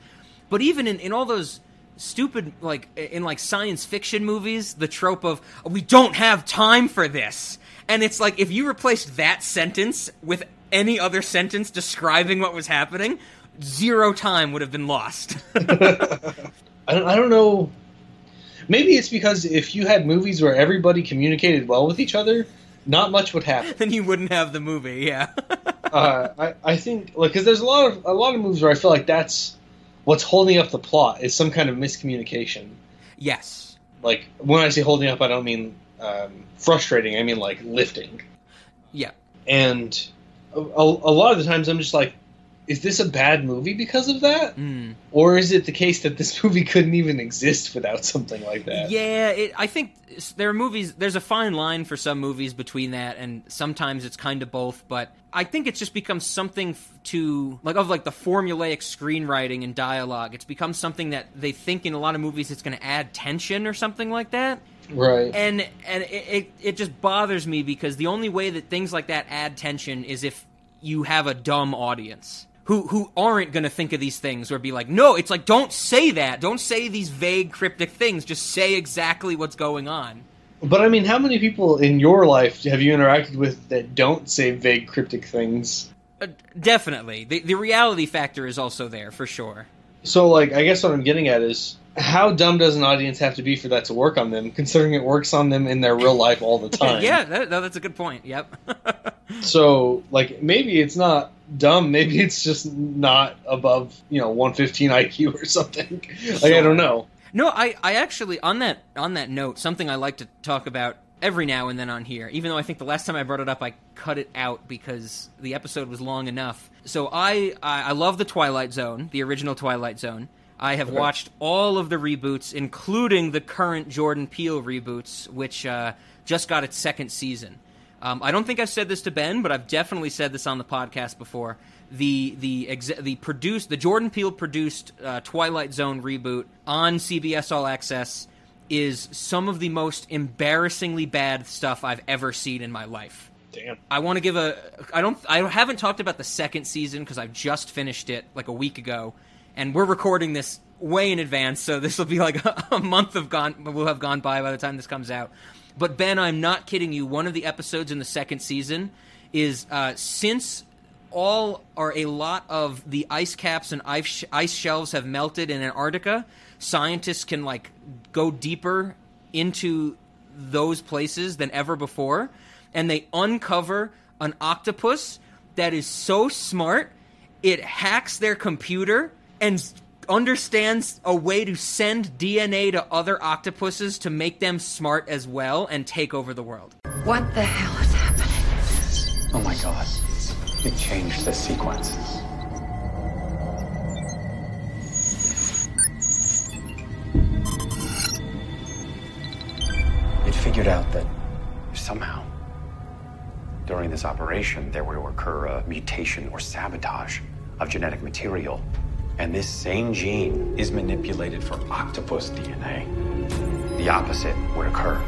But even in, in all those stupid like in like science fiction movies, the trope of we don't have time for this. And it's like if you replaced that sentence with any other sentence describing what was happening, zero time would have been lost. *laughs* *laughs* I don't, I don't know. Maybe it's because if you had movies where everybody communicated well with each other, not much would happen. *laughs* then you wouldn't have the movie, yeah. uh, I, I think like because there's a lot of a lot of movies where I feel like that's what's holding up the plot is some kind of miscommunication. yes. Like when I say holding up, I don't mean um, frustrating. I mean like lifting. Yeah. And a, a, a lot of the times I'm just like, is this a bad movie because of that? Mm. Or is it the case that this *laughs* movie couldn't even exist without something like that? Yeah, it, I think there are movies. There's a fine line for some movies between that, and sometimes it's kind of both. But I think it's just become something f- to like of like the formulaic screenwriting and dialogue. It's become something that they think in a lot of movies it's going to add tension or something like that. Right. And and it, it it just bothers me because the only way that things like that add tension is if you have a dumb audience who who aren't going to think of these things or be like, no, it's like don't say that, don't say these vague cryptic things, just say exactly what's going on. But I mean, how many people in your life have you interacted with that don't say vague, cryptic things? Uh, definitely, the the reality factor is also there for sure. So, like, I guess what I'm getting at is how dumb does an audience have to be for that to work on them, considering it works on them in their real life all the *laughs* time? yeah, that, no, that's a good point. Yep. *laughs* So, like, maybe it's not dumb. Maybe it's just not above, you know, 115 IQ or something. Like, I don't know. No, I, I actually on that on that note, something I like to talk about every now and then on here, even though I think the last time I brought it up I cut it out because the episode was long enough. So I I, I love the Twilight Zone, the original Twilight Zone. I have Okay. watched all of the reboots, including the current Jordan Peele reboots, which uh, just got its second season. Um, I don't think I've said this to Ben, but I've definitely said this on the podcast before. The the exe- the produced the Jordan Peele produced uh, Twilight Zone reboot on CBS All Access is some of the most embarrassingly bad stuff I've ever seen in my life. Damn. I want to give a. I don't. I haven't talked about the second season because I've just finished it like a week ago, and we're recording this way in advance, so this will be like *laughs* a, month of gone. Will have gone by by the time this comes out. But Ben, I'm not kidding you. One of the episodes in the second season is uh, since all or a lot of the ice caps and ice, ice shelves have melted in Antarctica, scientists can like go deeper into those places than ever before, and they uncover an octopus that is so smart it hacks their computer and understands a way to send DNA to other octopuses to make them smart as well and take over the world. What the hell is happening? Oh my god. It changed the sequence. It figured out that somehow, during this operation, there will occur a mutation or sabotage of genetic material. And this same gene is manipulated for octopus DNA. The opposite would occur.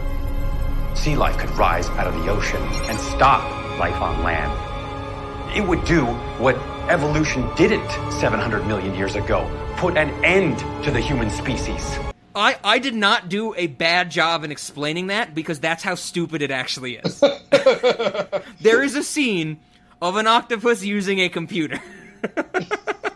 Sea life could rise out of the ocean and stop life on land. It would do what evolution didn't 700 million years ago put an end to the human species. I, I did not do a bad job in explaining that because that's how stupid it actually is. *laughs* there is a scene of an octopus using a computer. *laughs*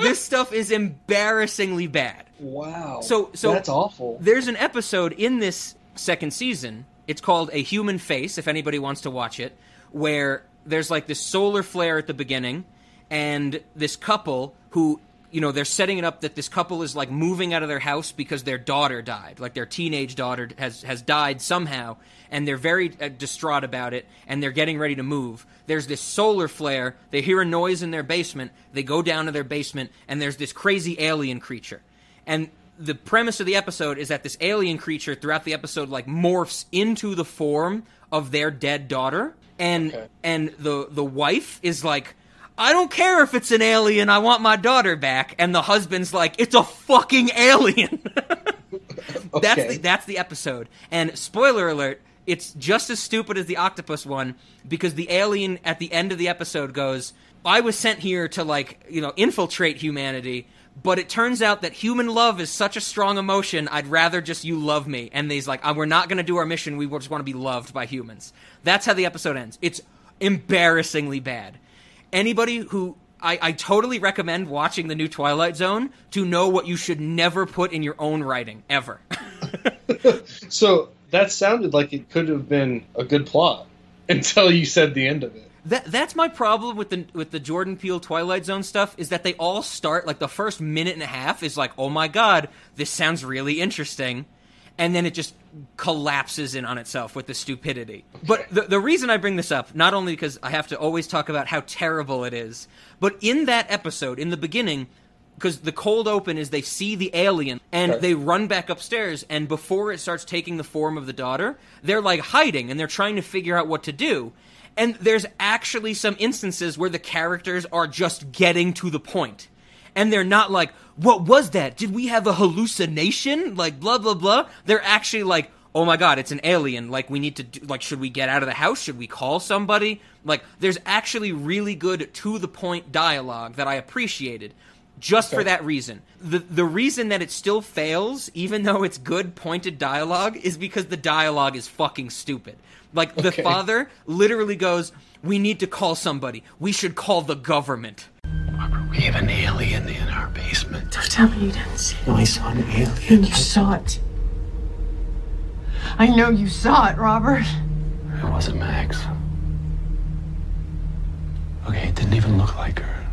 this stuff is embarrassingly bad. Wow. So so that's awful. There's an episode in this second season. It's called A Human Face if anybody wants to watch it where there's like this solar flare at the beginning and this couple who you know they're setting it up that this couple is like moving out of their house because their daughter died. Like their teenage daughter has has died somehow and they're very uh, distraught about it and they're getting ready to move. There's this solar flare. They hear a noise in their basement. They go down to their basement and there's this crazy alien creature. And the premise of the episode is that this alien creature throughout the episode like morphs into the form of their dead daughter. And and the the wife is like I don't care if it's an alien. I want my daughter back. And the husband's like, it's a fucking alien. *laughs* That's the, that's the episode. And spoiler alert, it's just as stupid as the octopus one because the alien at the end of the episode goes, "I was sent here to like, you know, infiltrate humanity." But it turns out that human love is such a strong emotion. I'd rather just you love me. And he's like, "Uh, "We're not going to do our mission. We just want to be loved by humans." That's how the episode ends. It's embarrassingly bad anybody who I, I totally recommend watching the new Twilight Zone to know what you should never put in your own writing ever. *laughs* So that sounded like it could have been a good plot *laughs* until you said the end of it. That that's my problem with the with the Jordan Peele Twilight Zone stuff is that they all start like the first minute and a half is like, "Oh my god, this sounds really interesting." And then it just collapses in on itself with the stupidity. But the, the reason I bring this up, not only because I have to always talk about how terrible it is, but in that episode, in the beginning, because the cold open is they see the alien and Okay. they run back upstairs and before it starts taking the form of the daughter they're like hiding and they're trying to figure out what to do and there's actually some instances where the characters are just getting to the point and they're not like what was that did we have a hallucination like blah blah blah they're actually like oh my god it's an alien like we need to do, like should we get out of the house should we call somebody like there's actually really good to the point dialogue that i appreciated just for that reason. The the reason that it still fails, even though it's good pointed dialogue, is because the dialogue is fucking stupid. Like the Okay. father literally goes, "We need to call somebody. We should call the government." We have an alien. alien in our basement. Don't tell me you didn't see it. No, I saw an alien. And you saw it. I know you saw it, Robert. It wasn't Max. Okay, it didn't even look like her.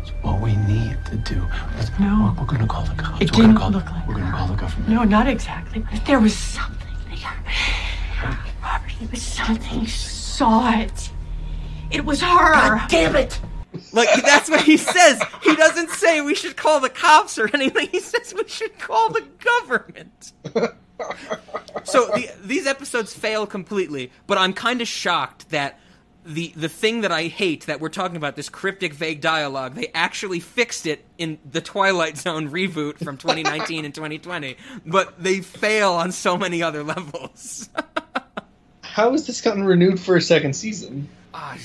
It's what we need to do. Let's, No. We're, we're gonna call the cops. It we're gonna didn't call, look like We're gonna call the government. No, not exactly. But there was something there. Robert, it was something. You saw it. It was her. God damn it! Like that's what he says. He doesn't say we should call the cops or anything. He says we should call the government. so the, these episodes fail completely, but I'm kind of shocked that the the thing that I hate that we're talking about this cryptic vague dialogue, they actually fixed it in the Twilight Zone reboot from 2019 and 2020, but they fail on so many other levels. *laughs* How has this gotten renewed for a second season? Ah,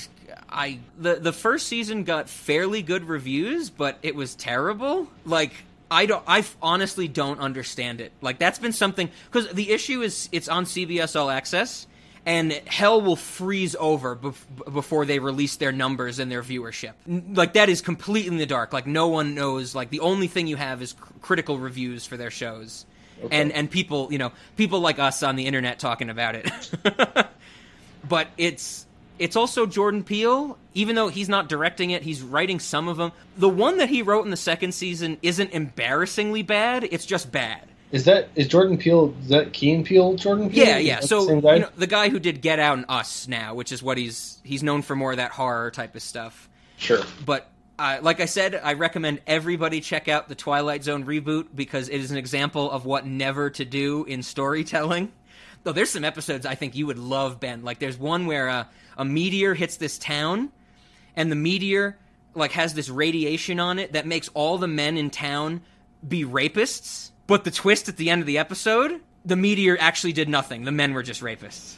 I the the first season got fairly good reviews, but it was terrible. Like I don't I honestly don't understand it. Like that's been something cuz the issue is it's on CBS All Access and hell will freeze over bef- before they release their numbers and their viewership. Like that is completely in the dark. Like no one knows. Like the only thing you have is cr- critical reviews for their shows. Okay. And and people, you know, people like us on the internet talking about it. *laughs* but it's it's also Jordan Peele. Even though he's not directing it, he's writing some of them. The one that he wrote in the second season isn't embarrassingly bad. It's just bad. Is that is Jordan Peele? Is that Key and Peele? Jordan Peele? Yeah, yeah. that the So guy? you know, the guy who did Get Out and Us now, which is what he's he's known for more of that horror type of stuff. Sure. But uh, like I said, I recommend everybody check out the Twilight Zone reboot because it is an example of what never to do in storytelling. Though there's some episodes I think you would love, Ben. Like there's one where uh, a meteor hits this town, and the meteor like has this radiation on it that makes all the men in town be rapists. But the twist at the end of the episode, the meteor actually did nothing. The men were just rapists.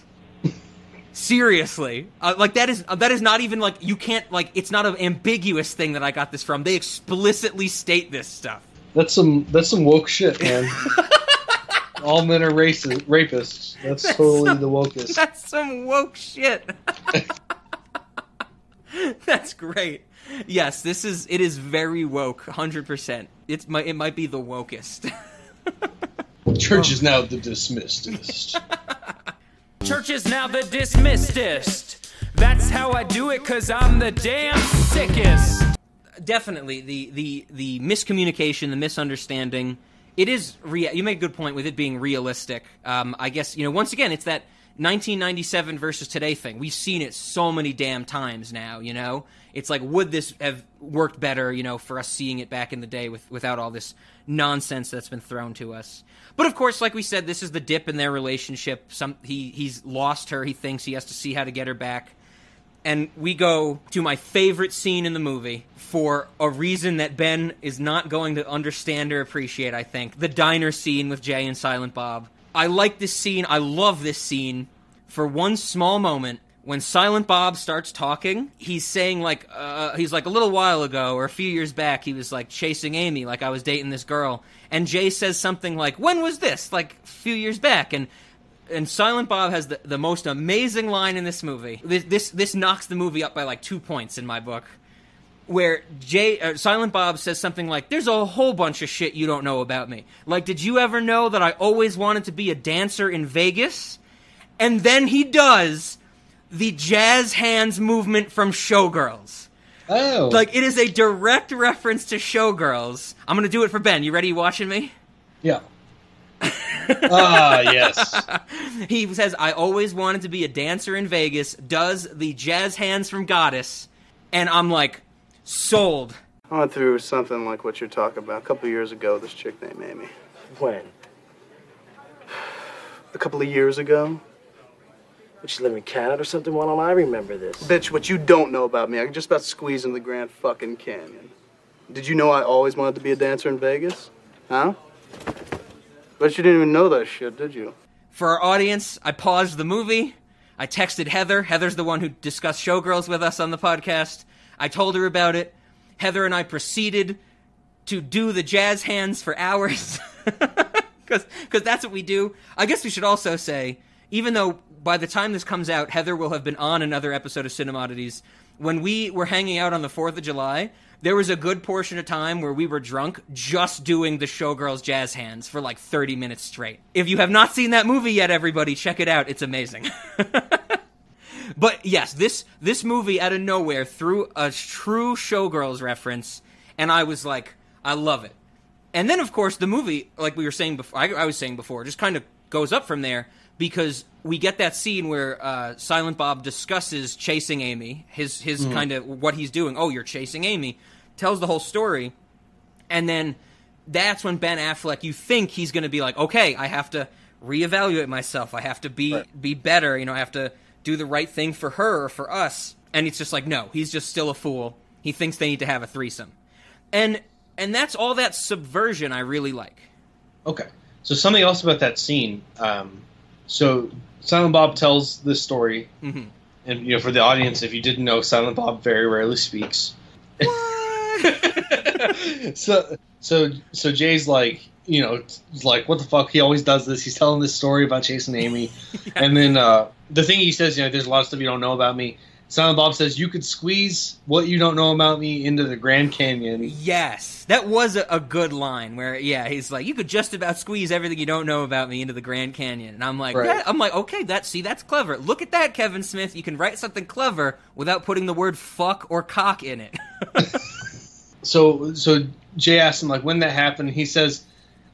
Seriously, uh, like that is uh, that is not even like you can't like it's not an ambiguous thing that I got this from. They explicitly state this stuff. That's some that's some woke shit, man. *laughs* All men are racist, rapists. That's, That's totally some- the wokest. *laughs* That's some woke shit. *laughs* That's great. Yes, this is it is very woke, hundred percent. It's might it might be the wokest. *laughs* Church is now the dismissedest. Church is now the dismissedest. That's how I do it, cause I'm the damn sickest. Definitely the the the miscommunication, the misunderstanding. It is rea- you make a good point with it being realistic. Um, I guess you know once again it's that 1997 versus today thing. We've seen it so many damn times now. You know, it's like would this have worked better? You know, for us seeing it back in the day with without all this nonsense that's been thrown to us. But of course, like we said, this is the dip in their relationship. Some he he's lost her. He thinks he has to see how to get her back. And we go to my favorite scene in the movie for a reason that Ben is not going to understand or appreciate, I think. The diner scene with Jay and Silent Bob. I like this scene. I love this scene for one small moment when Silent Bob starts talking. He's saying like uh, he's like a little while ago or a few years back he was like chasing Amy like I was dating this girl. And Jay says something like, "When was this?" Like a few years back and and Silent Bob has the, the most amazing line in this movie. This, this this knocks the movie up by like two points in my book. Where Jay uh, Silent Bob says something like, "There's a whole bunch of shit you don't know about me. Like, did you ever know that I always wanted to be a dancer in Vegas?" And then he does the jazz hands movement from Showgirls. Oh, Like it is a direct reference to Showgirls. I'm gonna do it for Ben. You ready? You watching me? Yeah. Ah, yes. *laughs* he says, I always wanted to be a dancer in Vegas, does the jazz hands from Goddess, and I'm like, sold. I went through something like what you're talking about a couple of years ago. This chick named Amy. When? A couple of years ago. Did she live in Canada or something? Why don't I remember this? Bitch, what you don't know about me, I can just about squeeze in the Grand fucking Canyon. Did you know I always wanted to be a dancer in Vegas? Huh? But you didn't even know that shit, did you? For our audience, I paused the movie. I texted Heather. Heather's the one who discussed Showgirls with us on the podcast. I told her about it. Heather and I proceeded to do the jazz hands for hours. *laughs* Because that's what we do. I guess we should also say, even though by the time this comes out, Heather will have been on another episode of Cinemodities, when we were hanging out on the 4th of July, there was a good portion of time where we were drunk just doing the showgirls jazz hands for like 30 minutes straight. If you have not seen that movie yet everybody, check it out. It's amazing. *laughs* but yes, this this movie out of nowhere threw a true showgirls reference and I was like I love it. And then of course the movie like we were saying before I, I was saying before just kind of goes up from there because we get that scene where uh, Silent Bob discusses chasing Amy, his his Mhm. kind of what he's doing. Oh, you're chasing Amy. Tells the whole story, and then that's when Ben Affleck, you think he's going to be like, okay, I have to reevaluate myself. I have to be be better. You know, I have to do the right thing for her or for us. And it's just like, no, he's just still a fool. He thinks they need to have a threesome, and and that's all that subversion I really like. Okay. So something else about that scene. Um, so Silent Bob tells this story, Mhm. and you know, for the audience, if you didn't know, Silent Bob very rarely speaks. *laughs* so so so Jay's like, you know, like, what the fuck? He always does this. He's telling this story about chasing Amy, *laughs* and then uh, the thing he says, you know, there's a lot of stuff you don't know about me. Silent Bob says you could squeeze what you don't know about me into the Grand Canyon. Yes, that was a, a good line. Where yeah, he's like, you could just about squeeze everything you don't know about me into the Grand Canyon, and I'm like, Right. I'm like, okay, that see, that's clever. Look at that, Kevin Smith. You can write something clever without putting the word fuck or cock in it. *laughs* *laughs* so so Jay asks him like when that happened. He says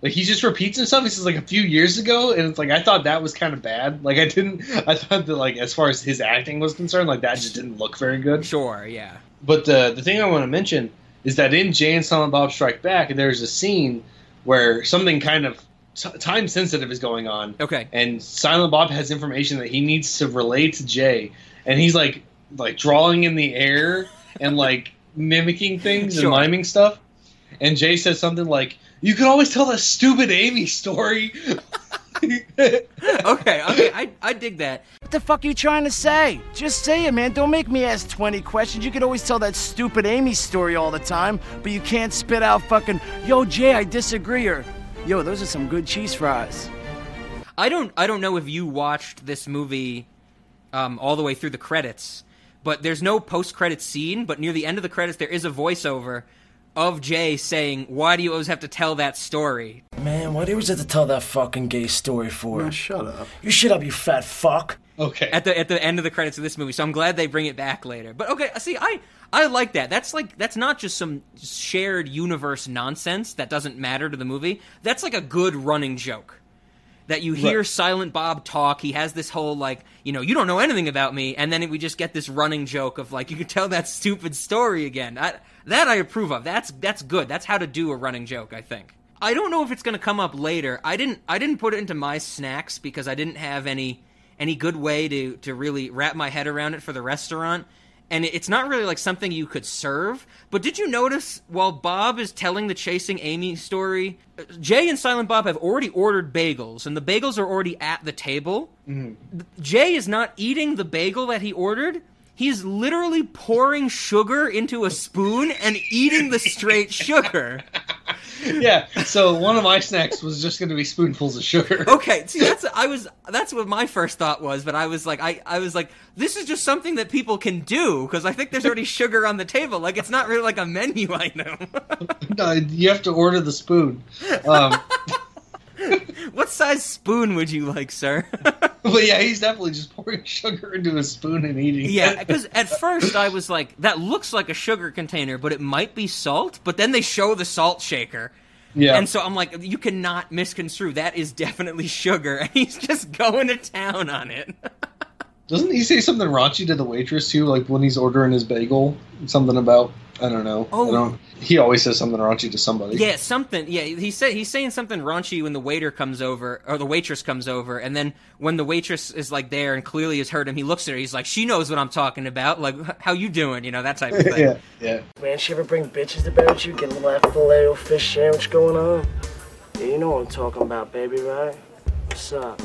like he just repeats himself. He says like a few years ago, and it's like I thought that was kind of bad. Like I didn't. *laughs* I thought that like as far as his acting was concerned, like that just didn't look very good. Sure, yeah. But the the thing I want to mention is that in Jay and Silent Bob Strike Back, there's a scene where something kind of t- time sensitive is going on. Okay. And Silent Bob has information that he needs to relay to Jay, and he's like like drawing in the air and like mimicking things Sure. and miming stuff. And Jay says something like, "You can always tell that stupid Amy story." *laughs* okay, okay, I I dig that. What the fuck are you trying to say? Just say it, man. Don't make me ask 20 questions. You could always tell that stupid Amy story all the time, but you can't spit out fucking, yo, Jay, I disagree, or, yo, those are some good cheese fries. I don't I don't know if you watched this movie um, all the way through the credits, but there's no post credit scene. But near the end of the credits, there is a voiceover of Jay saying, "Why do you always have to tell that story?" Man, why do you always have to tell that fucking gay story for? Man, shut up. You shut up, you fat fuck. Okay. At the at the end of the credits of this movie, so I'm glad they bring it back later. But okay, see, I I like that. That's like that's not just some shared universe nonsense that doesn't matter to the movie. That's like a good running joke. That you hear Right. Silent Bob talk, he has this whole like, you know, you don't know anything about me, and then we just get this running joke of like, you can tell that *laughs* stupid story again. I, that I approve of. That's that's good. That's how to do a running joke. I think. I don't know if it's going to come up later. I didn't I didn't put it into my snacks because I didn't have any any good way to to really wrap my head around it for the restaurant. And it's not really like something you could serve. But did you notice while Bob is telling the chasing Amy story, uh, Jay and Silent Bob have already ordered bagels, and the bagels are already at the table. Jay is not eating the bagel that he ordered. He's literally pouring sugar into a spoon and eating the straight sugar. *laughs* yeah. So one of my snacks was just going to be spoonfuls of sugar. Okay, see that's I was that's what my first thought was, but I was like I I was like this is just something that people can do because I think there's already *laughs* sugar on the table. Like it's not really like a menu item. *laughs* No, you have to order the spoon. Um, *laughs* *laughs* what size spoon would you like, sir? *laughs* but yeah, he's definitely just pouring sugar into a spoon and eating. Yeah, because at first I was like, that looks like a sugar container, but it might be salt. But then they show the salt shaker. Yeah. And so I'm like, you cannot misconstrue. That is definitely sugar. And *laughs* he's just going to town on it. Doesn't he say something raunchy to the waitress too? Like when he's ordering his bagel, something about I don't know. Oh. I don't, he always says something raunchy to somebody. Yeah, something. Yeah, he said he's saying something raunchy when the waiter comes over or the waitress comes over, and then when the waitress is like there and clearly has heard him, he looks at her. He's like, "She knows what I'm talking about. Like, how you doing? You know that type of thing." *laughs* yeah, yeah. Man, she ever bring bitches to bed you? Get a little filet o fish sandwich going on? Yeah, you know what I'm talking about, baby, right? What's up?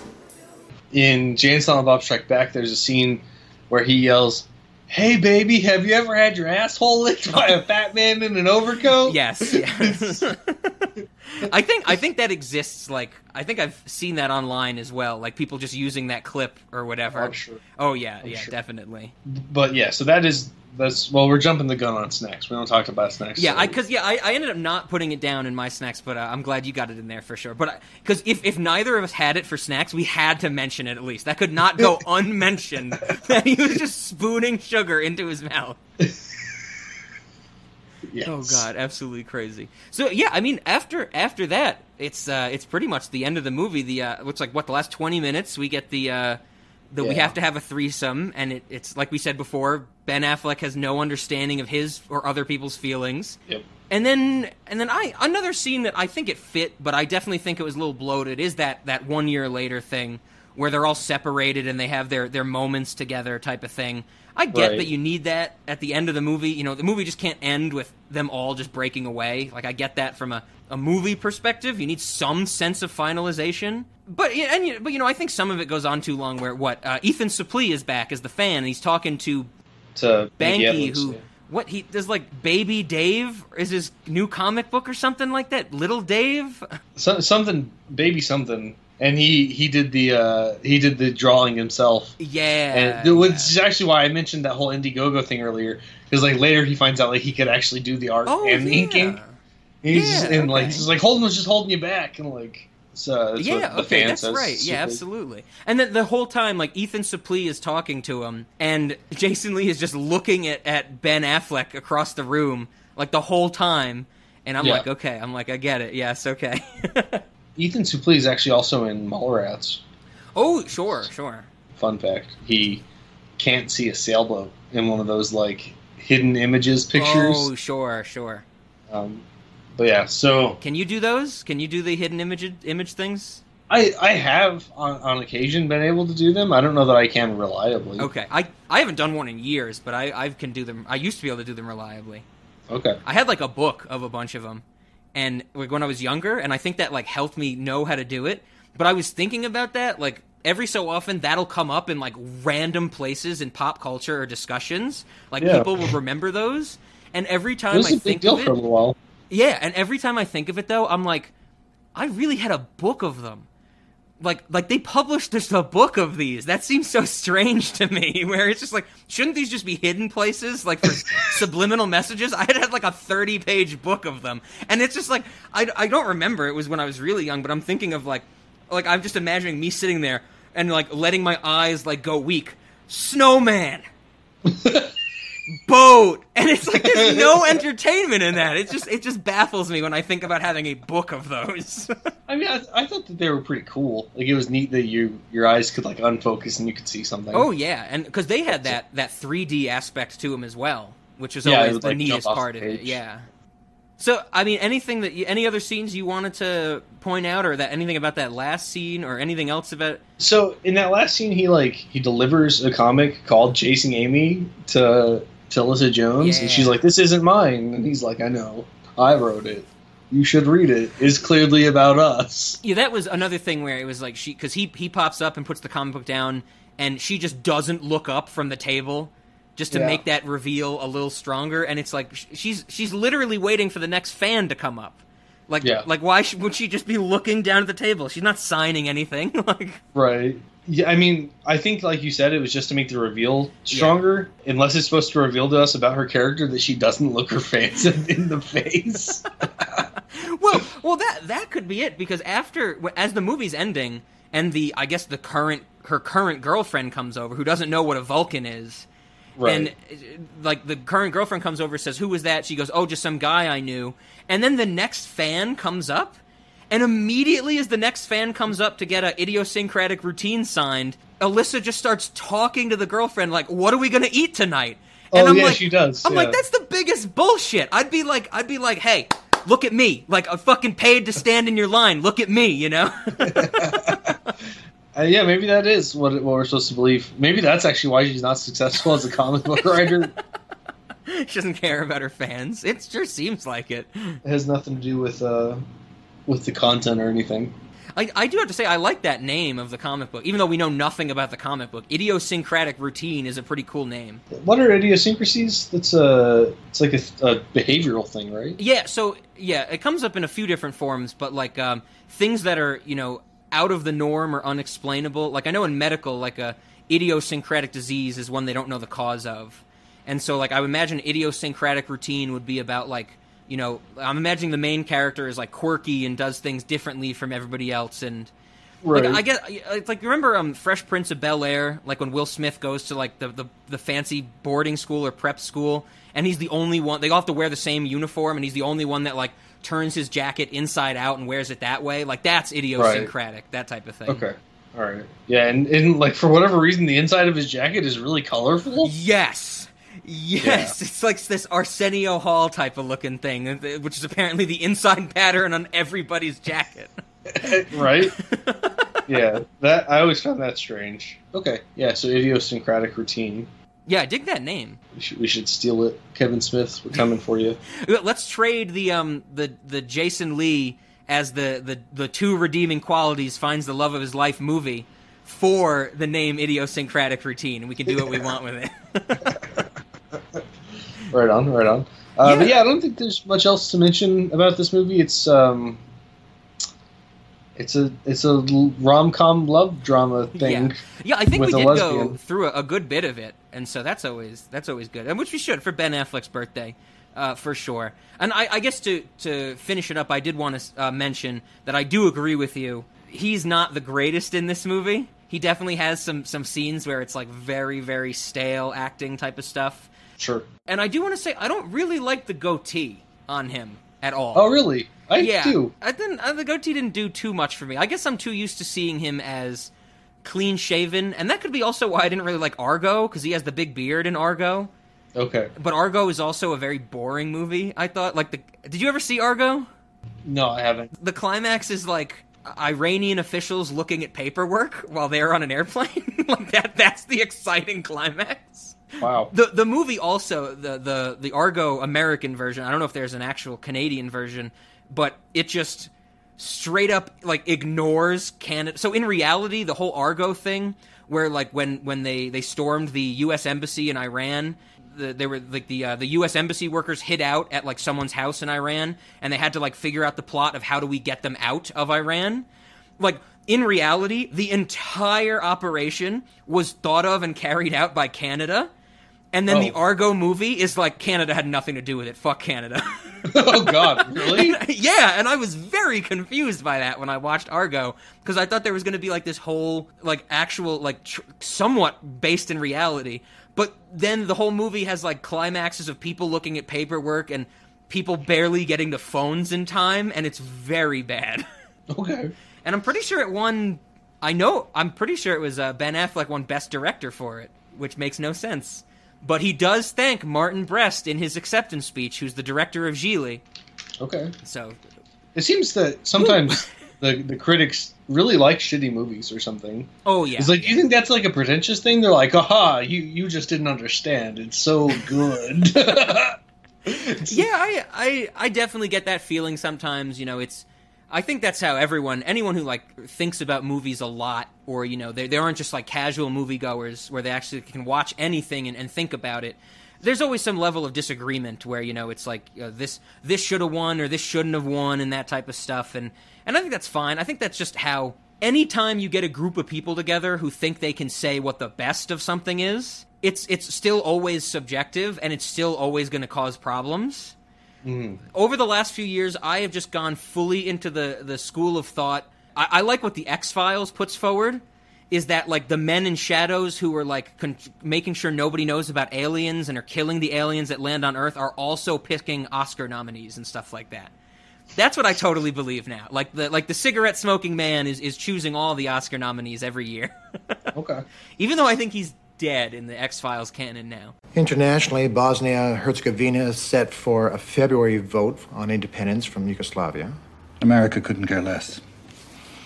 In Jay and Silent Bob Strike Back, there's a scene where he yells, "Hey baby, have you ever had your asshole licked by a fat man in an overcoat?" Yes, *laughs* yes. *laughs* I think I think that exists. Like I think I've seen that online as well. Like people just using that clip or whatever. Sure. Oh yeah, I'm yeah, sure. definitely. But yeah, so that is that's well, we're jumping the gun on snacks. We don't talk about snacks. Yeah, so- I because yeah, I, I ended up not putting it down in my snacks, but uh, I'm glad you got it in there for sure. But because if if neither of us had it for snacks, we had to mention it at least. That could not go *laughs* unmentioned that *laughs* he was just spooning sugar into his mouth. *laughs* Oh god, absolutely crazy. So yeah, I mean after after that, it's uh it's pretty much the end of the movie. The uh looks like what the last 20 minutes we get the uh that we have to have a threesome and it, it's like we said before, Ben Affleck has no understanding of his or other people's feelings. Yep. And then and then I another scene that I think it fit, but I definitely think it was a little bloated is that that 1 year later thing where they're all separated and they have their their moments together type of thing. I get Right. that you need that at the end of the movie. You know, the movie just can't end with them all just breaking away. Like I get that from a, a movie perspective. You need some sense of finalization. But and you- but you know, I think some of it goes on too long. Where what uh, Ethan Suplee is back as the fan, and he's talking to to Banky, who yeah. what he does like Baby Dave is his new comic book or something like that. Little Dave. So, something baby something and he he did the uh he did the drawing himself Yeah. and which is actually why i mentioned that whole indiegogo thing earlier because like later he finds out like he could actually do the art Oh, and the yeah. inking he's just, Yeah, and like okay. he's like holden was just holding you back and like so that's yeah, okay, that's says. right. Yeah, absolutely. And then the whole time, like Ethan Suplee is talking to him, and Jason Lee is just looking at, at Ben Affleck across the room, like the whole time. And I'm Yeah. like, okay, I'm like, I get it. Yes, okay. *laughs* ethan suplee is actually also in mallrats oh, sure, sure. fun fact he can't see a sailboat in one of those like hidden images pictures Oh, sure, sure. um, but yeah so Can you do those? Can you do the hidden image image things? I I have on, on occasion been able to do them. I don't know that I can reliably. Okay, I I haven't done one in years, but I I can do them. I used to be able to do them reliably. Okay. I had like a book of a bunch of them, and like when I was younger, and I think that like helped me know how to do it. But I was thinking about that like every so often that'll come up in like random places in pop culture or discussions. Like Yeah. people will remember those, and every time I think of it, yeah, and every time I think of it though, I'm like, I really had a book of them. Like, like they published just a book of these. That seems so strange to me. *laughs* Where it's just like, shouldn't these just be hidden places, like for *laughs* subliminal messages? I had had like a 30 page book of them, and it's just like I, I don't remember. It was when I was really young, but I'm thinking of like, like I'm just imagining me sitting there and like letting my eyes like go weak. Snowman. *laughs* boat. And it's like there's no *laughs* entertainment in that. It just it just baffles me when i think about having a book of those. *laughs* I mean, I, I thought that they were pretty cool. Like it was neat that you your eyes could like unfocus and you could see something. oh yeah. And because they had that that 3d aspect to them as well which is Yeah, always would, the like, neatest part of it. yeah. So i mean anything that you, any other scenes you wanted to point out or that anything about that last scene or anything else about So in that last scene, he like he delivers a comic called "Chasing Amy" to to Alyssa Jones, and she's like, "This isn't mine," and he's like, "I know, I wrote it. You should read it. It's clearly about us." Yeah, that was another thing where it was like she because he he pops up and puts the comic book down, and she just doesn't look up from the table, just to Yeah. make that reveal a little stronger. And it's like she's she's literally waiting for the next fan to come up. Like Yeah. like why would she just be looking down at the table? She's not signing anything. *laughs* like Right. Yeah, I mean, I think, like you said, it was just to make the reveal stronger. Unless it's supposed to reveal to us about her character that she doesn't look her fans in, in the face. *laughs* well, well, that that could be it because after as the movie's ending and the I guess the current her current girlfriend comes over who doesn't know what a Vulcan is. Right. And uh, like the current girlfriend comes over says who was that? She goes, "Oh, just some guy I knew." And then the next fan comes up and immediately as the next fan comes up to get a idiosyncratic routine signed, Alyssa just starts talking to the girlfriend like, "What are we going to eat tonight?" Oh, I'm yeah, like, she does, I'm yeah. like, that's the biggest bullshit. I'd be like, I'd be like, hey, look at me. Like, I'm fucking paid to stand in your line. Look at me, you know? *laughs* *laughs* Uh, yeah, maybe that is what, what we're supposed to believe. Maybe that's actually why she's not successful as a comic book *laughs* writer. she doesn't care about her fans. It sure seems like it. It has nothing to do with uh, with the content or anything. I, I do have to say I like that name of the comic book, even though we know nothing about the comic book. Idiosyncratic routine is a pretty cool name. What are idiosyncrasies? That's a it's like a, a behavioral thing, right? Yeah, so yeah, it comes up in a few different forms, but like um, things that are you know out of the norm or unexplainable. Like I know in medical, like a idiosyncratic disease is one they don't know the cause of, and so like I would imagine idiosyncratic routine would be about like you know I'm imagining the main character is like quirky and does things differently from everybody else and. Right. Like I get, it's like you remember um, Fresh Prince of Bel Air, like when Will Smith goes to like the, the the fancy boarding school or prep school, and he's the only one. They all have to wear the same uniform, and he's the only one that like turns his jacket inside out and wears it that way. Like that's idiosyncratic, that type of thing. Okay. All right. Yeah, and, and like for whatever reason, the inside of his jacket is really colorful. Yes. Yes, *laughs* it's like this Arsenio Hall type of looking thing, uh, which is apparently the inside *laughs* pattern on everybody's jacket. *laughs* right? yeah, that I always found that strange. Okay, yeah, so idiosyncratic routine. Yeah, I dig that name. We should, we should steal it, Kevin Smith. We're coming for you. *laughs* Let's trade the um the the Jason Lee as the the the two redeeming qualities finds the love of his life movie for the name idiosyncratic routine, and we can do what we want with it. *laughs* right on, right on. Uh, But yeah, I don't think there's much else to mention about this movie. It's um, it's a it's a rom com love drama thing. Yeah, yeah I think we did lesbian. go through a, a good bit of it, and so that's always that's always good, and which we should for Ben Affleck's birthday, uh, for sure. And I, I guess to to finish it up, I did want to uh, mention that I do agree with you. He's not the greatest in this movie. He definitely has some some scenes where it's like very very stale acting type of stuff. Sure. And I do want to say I don't really like the goatee on him at all. Oh, really? I yeah, do. I didn't. Uh, the goatee didn't do too much for me. I guess I'm too used to seeing him as clean shaven, and that could be also why I didn't really like Argo because he has the big beard in Argo. Okay. But Argo is also a very boring movie. I thought. Like the. Did you ever see Argo? No, I haven't. The climax is like Iranian officials looking at paperwork while they're on an airplane. *laughs* like that. That's the exciting climax. Wow. The the movie also the the the Argo American version. I don't know if there's an actual Canadian version, but it just straight up like ignores Canada. So in reality, the whole Argo thing, where like when when they they stormed the U.S. embassy in Iran. The, they were like the uh, the U.S. embassy workers hid out at like someone's house in Iran, and they had to like figure out the plot of how do we get them out of Iran. Like in reality, the entire operation was thought of and carried out by Canada. And then Oh. the Argo movie is like Canada had nothing to do with it. Fuck Canada. *laughs* oh God, really? *laughs* yeah, and I was very confused by that when I watched Argo because I thought there was going to be like this whole like actual like tr- somewhat based in reality, but then the whole movie has like climaxes of people looking at paperwork and people barely getting to phones in time, and it's very bad. *laughs* Okay. And I'm pretty sure it won. I know. I'm pretty sure it was uh, Ben Affleck won Best Director for it, which makes no sense. But he does thank Martin Brest in his acceptance speech, who's the director of Gigli. Okay. So It seems that sometimes *laughs* the the critics really like shitty movies or something. Oh yeah. It's like, do you think that's like a pretentious thing? They're like, aha, you you just didn't understand. It's so good. *laughs* yeah, I, I I definitely get that feeling sometimes. You know, it's I think that's how everyone, anyone who like thinks about movies a lot, or you know, they they aren't just like casual moviegoers where they actually can watch anything and, and think about it. There's always some level of disagreement where you know it's like uh, this this should have won or this shouldn't have won and that type of stuff, and and I think that's fine. I think that's just how. Anytime you get a group of people together who think they can say what the best of something is, it's it's still always subjective and it's still always going to cause problems over the last few years, I have just gone fully into the the school of thought. I, I like what the X Files puts forward. Is that like the men in shadows who are like con- making sure nobody knows about aliens and are killing the aliens that land on Earth are also picking Oscar nominees and stuff like that. That's what I totally believe now. Like the like the cigarette smoking man is is choosing all the Oscar nominees every year. *laughs* okay. Even though I think he's dead in the X Files canon now. Internationally, Bosnia Herzegovina is set for a February vote on independence from Yugoslavia. America couldn't care less.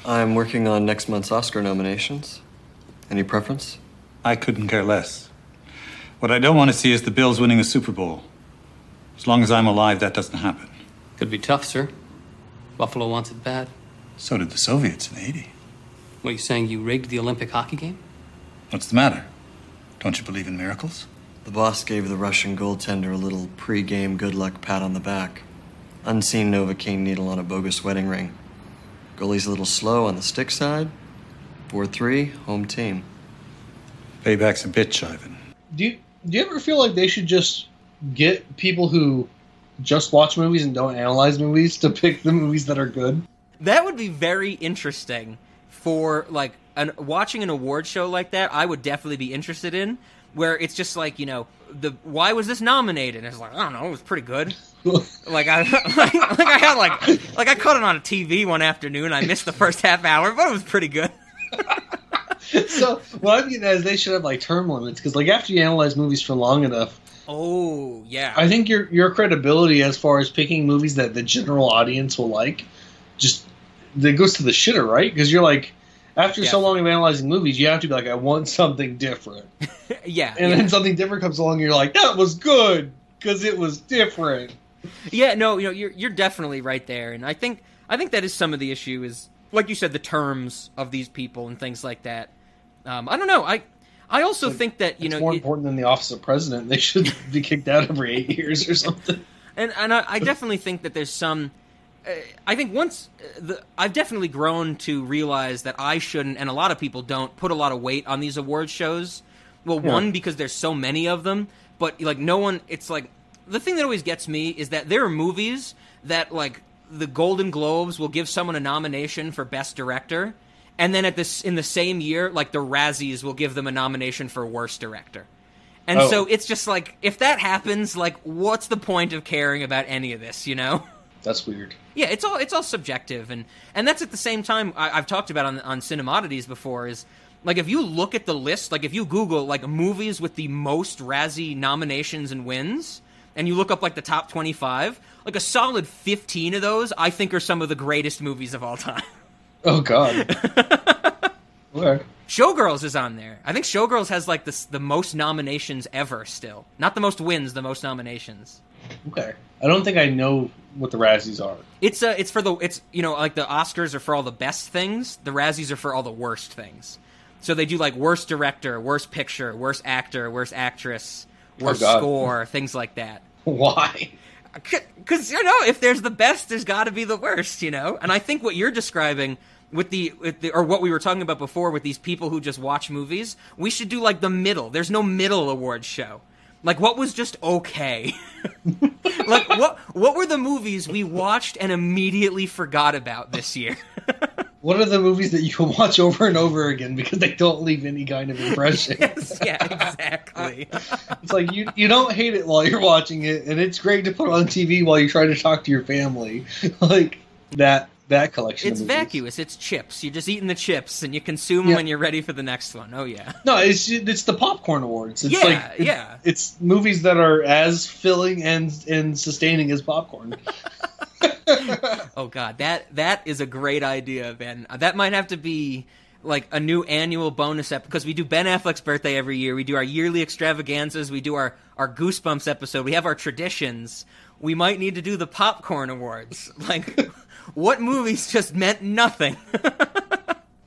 I'm working on next month's Oscar nominations. Any preference? I couldn't care less. What I don't want to see is the Bills winning the Super Bowl. As long as I'm alive, that doesn't happen. Could be tough, sir. Buffalo wants it bad. So did the Soviets in 80. What, are you saying you rigged the Olympic hockey game? What's the matter? Don't you believe in miracles? The boss gave the Russian goaltender a little pre-game good luck pat on the back. Unseen Novocaine needle on a bogus wedding ring. Goalie's a little slow on the stick side. 4-3, home team. Payback's a bitch, Ivan. Do you do you ever feel like they should just get people who just watch movies and don't analyze movies to pick the movies that are good? That would be very interesting for like an, watching an award show like that. I would definitely be interested in where it's just like you know the why was this nominated? And it's like I don't know, it was pretty good. *laughs* like I like, *laughs* like I had like like I caught it on a TV one afternoon. I missed the first half hour, but it was pretty good. *laughs* so what I'm getting at is they should have like term limits because like after you analyze movies for long enough, Oh yeah, I think your your credibility as far as picking movies that the general audience will like, just that goes to the shitter, right? Because you're like, after so long of analyzing movies, you have to be like, I want something different, *laughs* yeah, and yeah. then something different comes along, and you're like, that was good because it was different. Yeah, no, you know, you're you're definitely right there, and I think I think that is some of the issue is like you said, the terms of these people and things like that. Um, I don't know. I I also think that you it's know, more it- important than the office of president. They should *laughs* be kicked out every eight years or something. and and I, I definitely think that there's some. I think once uh, the, I've definitely grown to realize that I shouldn't, and a lot of people don't put a lot of weight on these award shows. Well, Yeah. one because there's so many of them, but like no one. It's like the thing that always gets me is that there are movies that like the Golden Globes will give someone a nomination for best director, and then at this in the same year, like the Razzies will give them a nomination for worst director. And Oh. so it's just like if that happens, like what's the point of caring about any of this, you know? *laughs* That's weird. Yeah, it's all it's all subjective, and and that's at the same time I, I've talked about on on Cinemodities before is like if you look at the list, like if you Google like movies with the most Razzie nominations and wins, and you look up like the top twenty five, like a solid fifteen of those I think are some of the greatest movies of all time. Oh God. *laughs* okay. Showgirls is on there. I think Showgirls has like the the most nominations ever. Still, not the most wins, the most nominations. Okay. I don't think I know what the Razzies are. It's uh, it's for the it's you know like the Oscars are for all the best things. The Razzies are for all the worst things. So they do like worst director, worst picture, worst actor, worst actress, worst God. score, things like that. *laughs* Why? Because you know, if there's the best, there's got to be the worst. You know, and I think what you're describing with the, with the or what we were talking about before with these people who just watch movies, we should do like the middle. There's no middle award show. Like what was just okay? *laughs* like what what were the movies we watched and immediately forgot about this year? *laughs* What are the movies that you can *laughs* watch over and over again because they don't leave any kind of impression? yeah, exactly. It's like you you don't hate it while you're watching it, and it's great to put on TV while you're trying to talk to your family. Like that that collection. It's vacuous. It's chips. You're just eating the chips and you consume them Yeah. when you're ready for the next one. Oh yeah. No, it's it's the popcorn awards. It's Yeah, like it's, yeah. It's movies that are as filling and and sustaining as popcorn. *laughs* *laughs* Oh god, that that is a great idea, Ben. Uh, That might have to be like a new annual bonus ep because we do Ben Affleck's birthday every year. We do our yearly extravaganzas. We do our our Goosebumps episode. We have our traditions. We might need to do the popcorn awards. *laughs* Like, what movies just meant nothing? *laughs*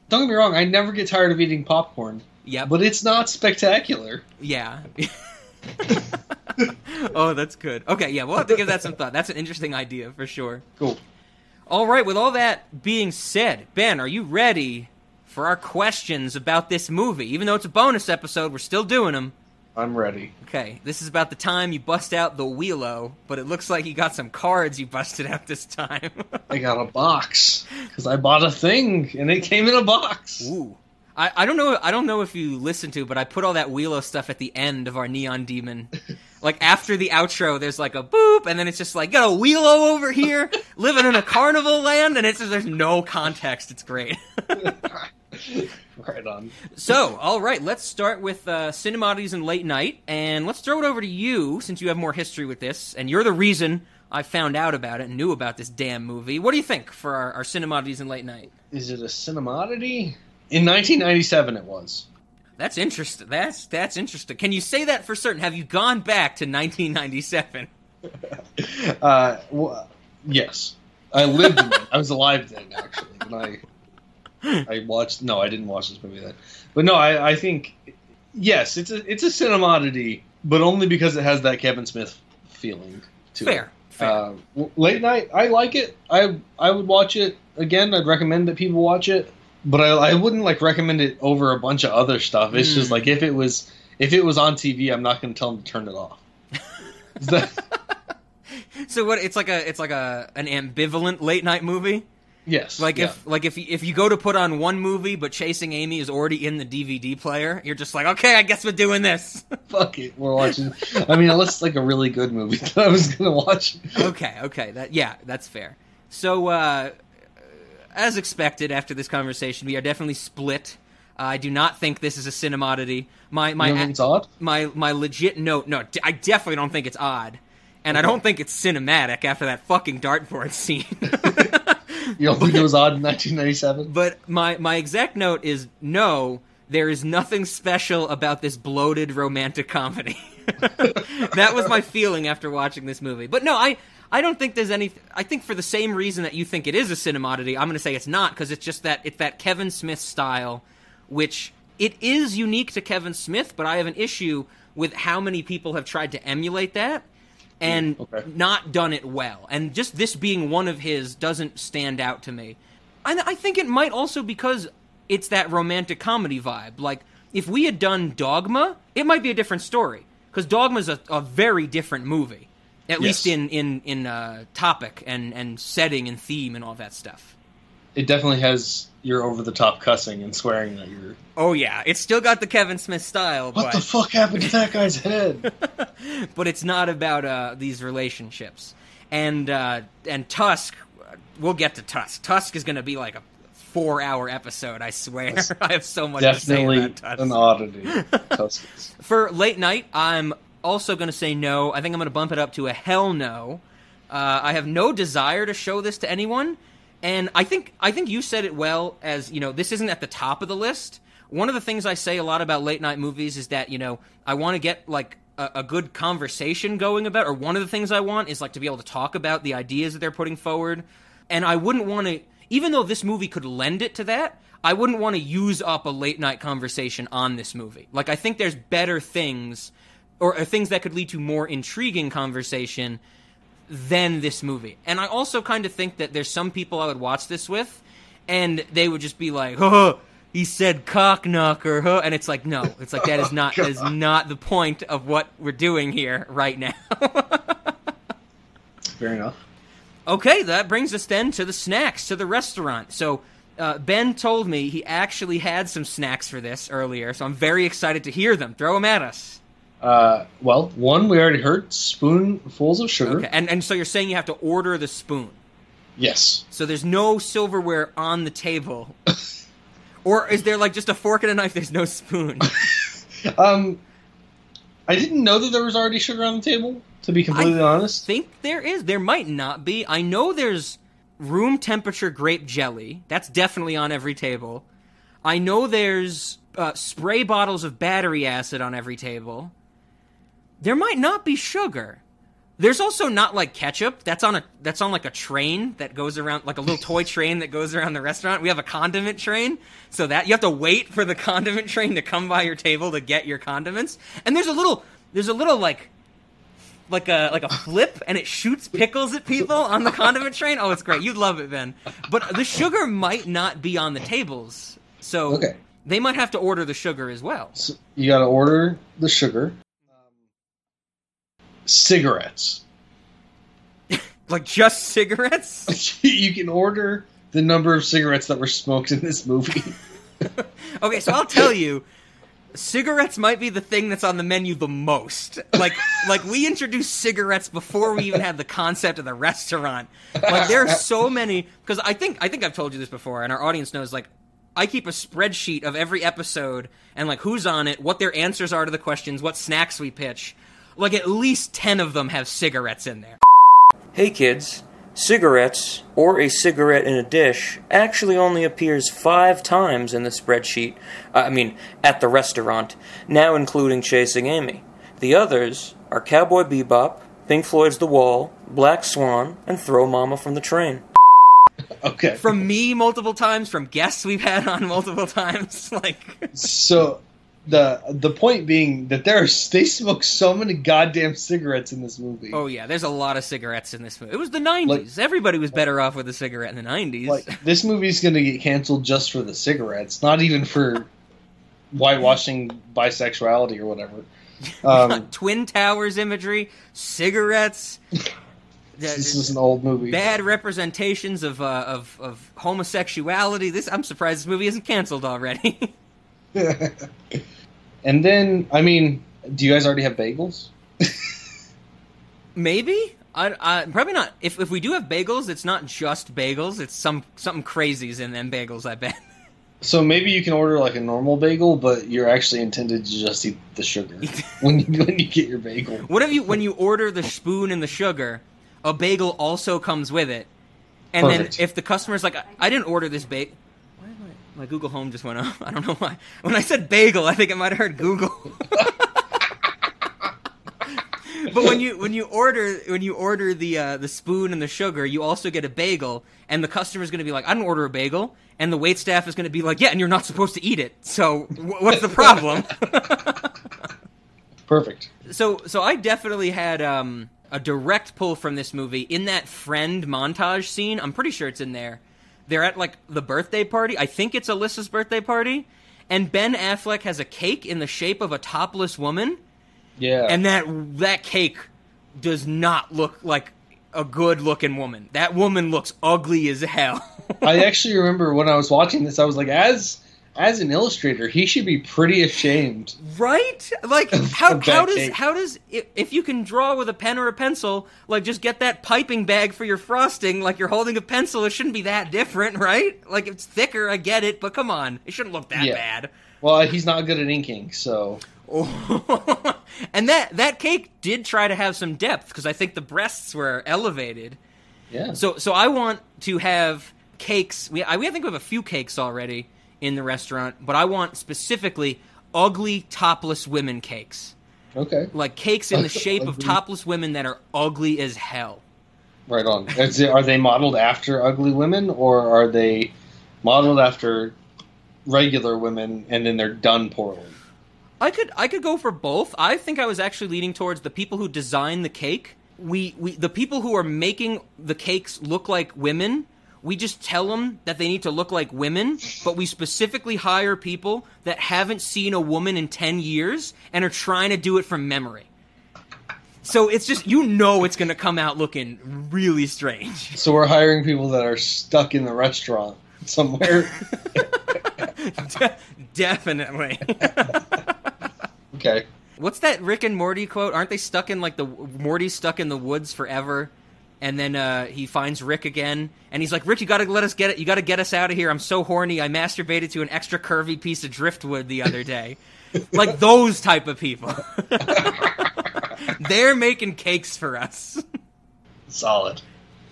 Don't get me wrong. I never get tired of eating popcorn. Yeah, but it's not spectacular. Yeah. *laughs* oh, that's good. Okay, yeah, we'll have to give that some thought. That's an interesting idea for sure. Cool. All right, with all that being said, Ben, are you ready for our questions about this movie? Even though it's a bonus episode, we're still doing them. I'm ready. Okay, this is about the time you bust out the wheelo, but it looks like you got some cards you busted out this time. *laughs* I got a box because I bought a thing and it came in a box. Ooh. I, I don't know I don't know if you listened to, but I put all that wheelo stuff at the end of our Neon Demon. *laughs* like after the outro, there's like a boop, and then it's just like got a wheelo over here, living in a carnival land, and it's just, there's no context. It's great. *laughs* *laughs* right on. So, all right, let's start with uh, Cinemodities and Late Night, and let's throw it over to you since you have more history with this, and you're the reason I found out about it and knew about this damn movie. What do you think for our, our Cinemodities and Late Night? Is it a cinemodity? In 1997, it was. That's interesting. That's that's interesting. Can you say that for certain? Have you gone back to 1997? *laughs* Uh, well, yes. I lived in. I was alive then, actually. When I *laughs* I watched. No, I didn't watch this movie then. But no, I, I think yes, it's a it's a cinemodity, but only because it has that Kevin Smith feeling to Fair, it. Uh, w- late night, I like it. I I would watch it again. I'd recommend that people watch it, but I I wouldn't like recommend it over a bunch of other stuff. It's just Mm. like if it was if it was on TV, I'm not going to tell them to turn it off. *laughs* So what? It's like a it's like a an ambivalent late night movie. Yes. Like yeah. if like if you, if you go to put on one movie, but Chasing Amy is already in the DVD player, you're just like, okay, I guess we're doing this. *laughs* fuck it, we're watching. I mean, unless it's like a really good movie *laughs* that I was going to watch. okay, okay, that yeah, that's fair. So, uh, as expected, after this conversation, we are definitely split. Uh, I do not think this is a cinemodity. My my You don't think it's odd? my my legit note. No, I definitely don't think it's odd, and I don't think it's cinematic after that fucking dartboard scene. *laughs* You don't think it was odd in 1997? But my my exact note is no. There is nothing special about this bloated romantic comedy. *laughs* that was my feeling after watching this movie. But no, I I don't think there's any. I think for the same reason that you think it is a cinemodity, I'm going to say it's not because it's just that it's that Kevin Smith style, which it is unique to Kevin Smith. But I have an issue with how many people have tried to emulate that and not done it well. And just this being one of his doesn't stand out to me. And I think it might also because it's that romantic comedy vibe. Like if we had done Dogma, it might be a different story because Dogma's a, a very different movie, at Yes. least in in in uh, topic and and setting and theme and all that stuff. It definitely has your over the top cussing and swearing that you're. Oh yeah, it's still got the Kevin Smith style. But what but... the fuck happened to that guy's head? *laughs* but it's not about uh, these relationships. And uh, and Tusk, we'll get to Tusk. Tusk is going to be like a four-hour episode. I swear. *laughs* I have so much to say Definitely about Tusk. an oddity. *laughs* For late night, I'm also going to say no. I think I'm going to bump it up to a hell no. Uh, I have no desire to show this to anyone, and I think I think you said it well. As you know, this isn't at the top of the list. One of the things I say a lot about late night movies is that you know I want to get like a, a good conversation going about, or one of the things I want is like to be able to talk about the ideas that they're putting forward, and I wouldn't want to. Even though this movie could lend it to that, I wouldn't want to use up a late night conversation on this movie. Like I think there's better things or, or things that could lead to more intriguing conversation than this movie. And I also kind of think that there's some people I would watch this with and they would just be like, "Huh, he said cock knocker, huh?" And it's like, "No, it's like that is *laughs* not that is not the point of what we're doing here right now." *laughs* Fair enough. Okay, that brings us then to the snacks, to the restaurant. So, uh, Ben told me he actually had some snacks for this earlier, so I'm very excited to hear them. Throw them at us. Uh, well, one we already heard spoonfuls of sugar. Okay, and, and so you're saying you have to order the spoon. Yes. So there's no silverware on the table. *laughs* or is there like just a fork and a knife? There's no spoon. *laughs* Um, I didn't know that there was already sugar on the table. To be completely honest, I think there is. There might not be. I know there's room temperature grape jelly. That's definitely on every table. I know there's uh, spray bottles of battery acid on every table. There might not be sugar. There's also not like ketchup. That's on a that's on like a train that goes around like a little toy *laughs* train that goes around the restaurant. We have a condiment train, so that you have to wait for the *laughs* condiment train to come by your table to get your condiments. And there's a little there's a little like like a like a flip and it shoots pickles at people on the condiment train. Oh, it's great. You'd love it, Ben. But the sugar might not be on the tables. So Okay. they might have to order the sugar as well. you got to order the sugar. Cigarettes. *laughs* Like just cigarettes? *laughs* you can order the number of cigarettes that were smoked in this movie. *laughs* Okay, so I'll tell you, cigarettes might be the thing that's on the menu the most. Like, like we introduced cigarettes before we even had the concept of the restaurant. Like, there are so many because I think I think I've told you this before, and our audience knows. Like, I keep a spreadsheet of every episode and like who's on it, what their answers are to the questions, what snacks we pitch. Like, at least ten of them have cigarettes in there. Hey kids, cigarettes, or a cigarette in a dish, actually only appears five times in the spreadsheet. uh, I mean, at the restaurant, now including Chasing Amy. The others are Cowboy Bebop, Pink Floyd's The Wall, Black Swan, and Throw Mama from the Train. *laughs* Okay. From me multiple times, from guests we've had on multiple *laughs* times. Like, So the the point being that there are *laughs* they smoke so many goddamn cigarettes in this movie. oh yeah, there's a lot of cigarettes in this movie. It was the '90s. Everybody was better off with a cigarette in the '90s. Like *laughs* this movie's gonna get canceled just for the cigarettes, not even for *laughs* whitewashing bisexuality or whatever. Um, Twin Towers imagery, cigarettes. this is an old movie. Bad representations of, uh, of of homosexuality. This I'm surprised this movie isn't canceled already. And then, I mean, do you guys already have bagels? Maybe. I, I probably not. If if we do have bagels, it's not just bagels. It's some something crazies in them bagels. I bet. So maybe you can order like a normal bagel, but you're actually intended to just eat the sugar *laughs* when you when you get your bagel. What if you when you order the spoon and the sugar, a bagel also comes with it, and Perfect. then if the customer's like, I, I didn't order this bagel. Why am I? My Google Home just went off. *laughs* I don't know why. When I said bagel, I think I might have heard Google. *laughs* but when you when you order when you order the uh, the spoon and the sugar, you also get a bagel, and the customer's going to be like, "I didn't order a bagel," and the wait staff is going to be like, "Yeah, and you're not supposed to eat it. So wh- what's the problem?" *laughs* Perfect. so so I definitely had um, a direct pull from this movie in that friend montage scene. I'm pretty sure it's in there. They're at like the birthday party. I think it's Alyssa's birthday party, and Ben Affleck has a cake in the shape of a topless woman. Yeah. And that that cake does not look like a good looking woman. That woman looks ugly as hell. I actually remember when I was watching this, I was like, as as an illustrator, he should be pretty ashamed. Right? Like *laughs* how how does how does if, you can draw with a pen or a pencil, like just get that piping bag for your frosting, like you're holding a pencil, it shouldn't be that different, right? Like it's thicker, I get it, but come on, it shouldn't look that Yeah. bad. Well, he's not good at inking, so *laughs* And that that cake did try to have some depth because I think the breasts were elevated. Yeah. So so I want to have cakes. We I, we I think we have a few cakes already in the restaurant, but I want specifically ugly topless women cakes. okay, Like cakes in the *laughs* shape of topless women that are ugly as hell. right on. Is it, are they modeled after ugly women, or are they modeled after regular women, and then they're done poorly? I could I could go for both. I think I was actually leaning towards the people who design the cake. We we the people who are making the cakes look like women. We just tell them that they need to look like women, but we specifically hire people that haven't seen a woman in 10 years and are trying to do it from memory. So it's just you know it's going to come out looking really strange. *laughs* So we're hiring people that are stuck in the restaurant somewhere. *laughs* De- definitely. *laughs* okay. What's that Rick and Morty quote? Aren't they stuck in like the Morty's stuck in the woods forever? And then uh, he finds Rick again, and he's like, "Rick, you gotta let us get it. You gotta get us out of here. I'm so horny. I masturbated to an extra curvy piece of driftwood the other day." *laughs* like those type of people. *laughs* They're making cakes for us. Solid.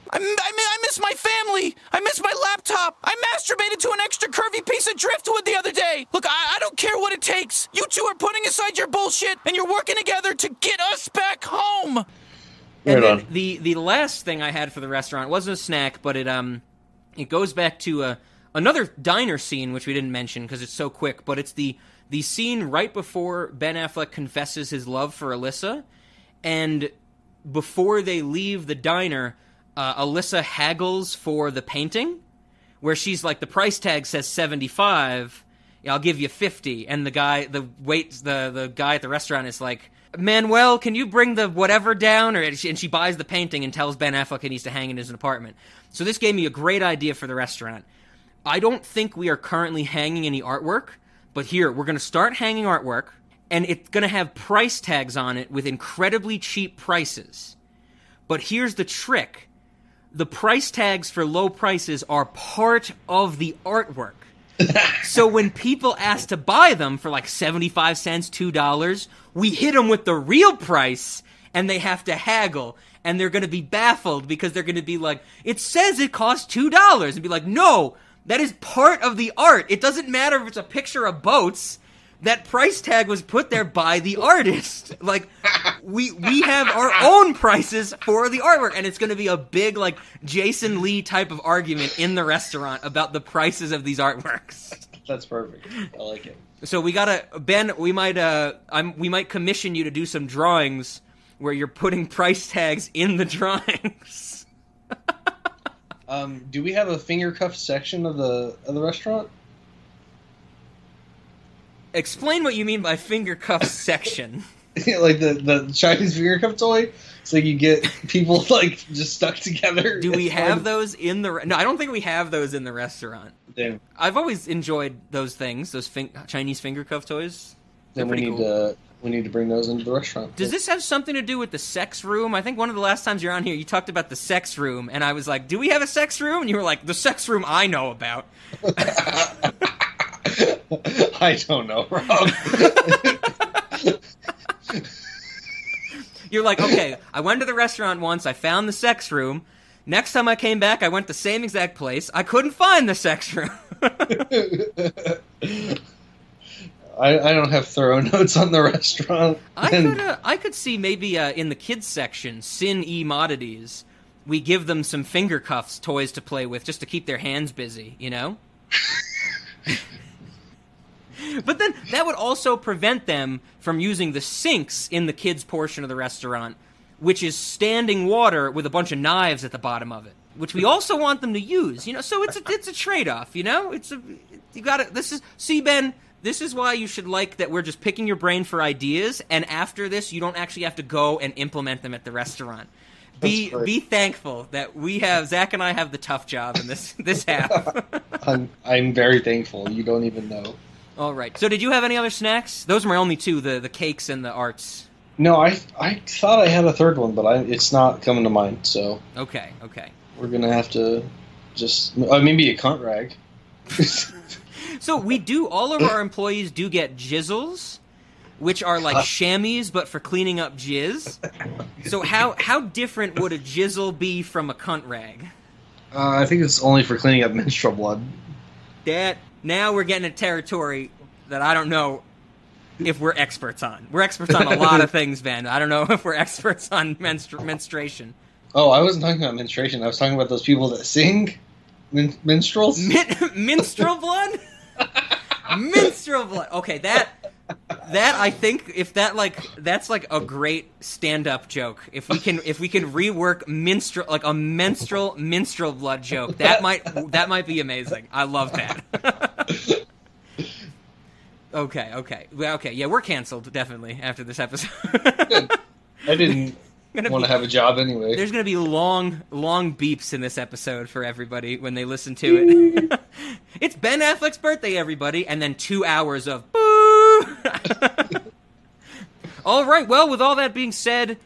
I, m- I, mi- I miss my family. I miss my laptop. I masturbated to an extra curvy piece of driftwood the other day. Look, I, I don't care what it takes. You two are putting aside your bullshit and you're working together to get us back home. And Right then on. the the last thing I had for the restaurant wasn't a snack, but it um it goes back to uh, another diner scene which we didn't mention because it's so quick. But it's the the scene right before Ben Affleck confesses his love for Alyssa, and before they leave the diner, uh, Alyssa haggles for the painting, where she's like, the price tag says seventy five. I'll give you fifty, and the guy, the wait, the the guy at the restaurant is like, Manuel, can you bring the whatever down? Or and she, buys the painting and tells Ben Affleck he needs to hang in his apartment. So this gave me a great idea for the restaurant. I don't think we are currently hanging any artwork, but here we're going to start hanging artwork, and it's going to have price tags on it with incredibly cheap prices. But here's the trick: the price tags for low prices are part of the artwork. *laughs* so when people ask to buy them for like 75 cents, $2, we hit them with the real price and they have to haggle and they're going to be baffled because they're going to be like, it says it costs $2 and be like, no, that is part of the art. It doesn't matter if it's a picture of boats. That price tag was put there by the artist. Like we we have our own prices for the artwork, and it's going to be a big like Jason Lee type of argument in the restaurant about the prices of these artworks. That's perfect. I like it. So we gotta Ben. We might uh, I'm we might commission you to do some drawings where you're putting price tags in the drawings. *laughs* Um, do we have a finger cuff section of the of the restaurant? Explain what you mean by finger cuff *laughs* section. *laughs* like the the Chinese finger cuff toy. So you get *laughs* people like just stuck together. Do we have those in the? Re- no, I don't think we have those in the restaurant. Damn. I've always enjoyed those things, those fin- Chinese finger cuff toys. They're Then we need cool. to we need to bring those into the restaurant. Does this have something to do with the sex room? I think one of the last times you're on here, you talked about the sex room, and I was like, "Do we have a sex room?" And you were like, "The sex room I know about." *laughs* I don't know, Rob. *laughs* You're like, "Okay, I went to the restaurant once. I found the sex room. Next time I came back, I went the same exact place. I couldn't find the sex room." *laughs* I, I don't have thorough notes on the restaurant. I could, uh, I could see maybe uh, in the kids section, sin e modities, we give them some finger cuffs toys to play with just to keep their hands busy, you know. But then that would also prevent them from using the sinks in the kids portion of the restaurant, which is standing water with a bunch of knives at the bottom of it, which we also want them to use, you know. So it's a it's a trade off, you know. It's a you got to This is see Ben. This is why you should like that we're just picking your brain for ideas, and after this, you don't actually have to go and implement them at the restaurant. Be be thankful that we have Zach and I have the tough job in this this half. *laughs* I'm I'm very thankful. You don't even know. All right. So, did you have any other snacks? Those are my only two: the the cakes and the arts. No, I I thought I had a third one, but I, it's not coming to mind. So Okay. Okay. we're gonna have to just uh, maybe a cunt rag. *laughs* So we do. All of our employees do get jizzles, which are like chamois, but for cleaning up jizz. So how how different would a jizzle be from a cunt rag? Uh, I think it's only for cleaning up menstrual blood. That now we're getting a territory that I don't know if we're experts on. We're experts on a lot of *laughs* things, Ben. I don't know if we're experts on menstru- menstruation. Oh, I wasn't talking about menstruation. I was talking about those people that sing min- minstrels. Min- *laughs* minstrel blood? *laughs* minstrel blood. Okay, that that I think if that like that's like a great stand-up joke. If we can if we can rework minstrel like a menstrual minstrel blood joke, that might that might be amazing. I love that. *laughs* okay, okay. Well, okay. Yeah, we're canceled definitely after this episode. I didn't *laughs* want to have a job anyway. There's going to be long, long beeps in this episode for everybody when they listen to it. *laughs* it's Ben Affleck's birthday, everybody, and then two hours of boo. *laughs* all right. Well, with all that being said,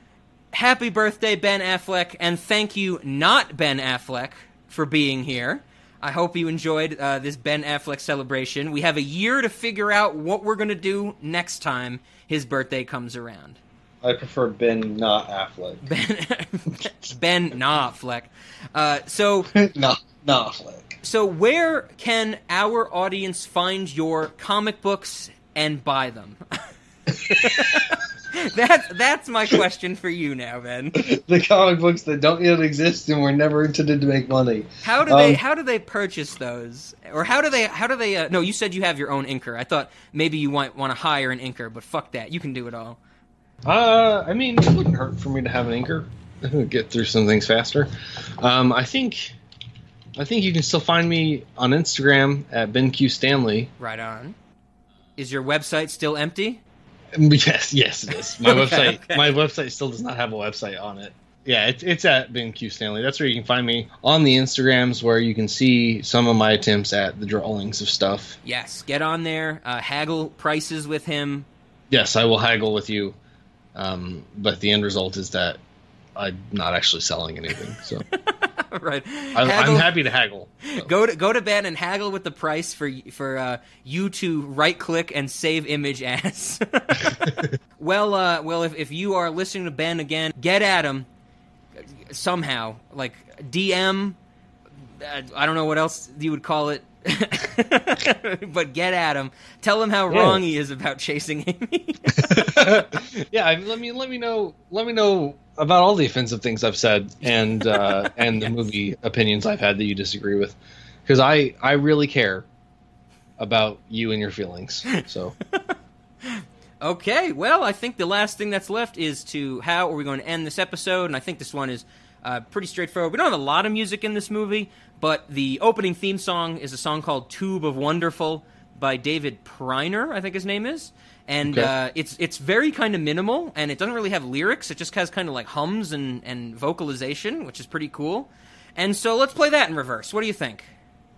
happy birthday, Ben Affleck, and thank you, not Ben Affleck, for being here. I hope you enjoyed uh, this Ben Affleck celebration. We have a year to figure out what we're going to do next time his birthday comes around. I prefer Ben, not Affleck. *laughs* Ben Knopfleck. Uh, so *laughs* not Knopfleck. So where can our audience find your comic books and buy them? *laughs* that's that's my question for you now, Ben. *laughs* the comic books that don't yet exist and were never intended to make money. How do they Um, how do they purchase those, or how do they how do they? Uh, no, you said you have your own inker. I thought maybe you want want to hire an inker, but fuck that, you can do it all. Uh, I mean, it wouldn't hurt for me to have an anchor. *laughs* Get through some things faster. Um, I think, I think you can still find me on Instagram at BenQ Stanley. Right on. Is your website still empty? Yes, yes, it is. My *laughs* Okay, website, okay. my website still does not have a website on it. Yeah, it's it's at BenQ Stanley. That's where you can find me on the Instagrams, where you can see some of my attempts at the drawings of stuff. Yes, get on there, uh, haggle prices with him. Yes, I will haggle with you, um, but the end result is that I'm not actually selling anything. So *laughs* right. I'm, I'm happy to haggle. Go to go to Ben and haggle with the price for for uh, you to right click and save image as. *laughs* well, uh, well, if, if you are listening to Ben again, get at him somehow, like DM. Uh, I don't know what else you would call it. *laughs* but get at him. Tell him how Yeah. wrong he is about chasing Amy. *laughs* yeah, I- let me let me know let me know about all the offensive things I've said and uh, *laughs* and the movie opinions I've had that you disagree with, because I I really care about you and your feelings. So Okay, well, I think the last thing that's left is to how are we going to end this episode? And I think this one is uh, pretty straightforward. We don't have a lot of music in this movie, but the opening theme song is a song called "Tube of Wonderful" by David Pirner, I think his name is, and Okay. uh, it's it's very kind of minimal, and it doesn't really have lyrics. It just has kind of like hums and and vocalization, which is pretty cool. And so let's play that in reverse. What do you think?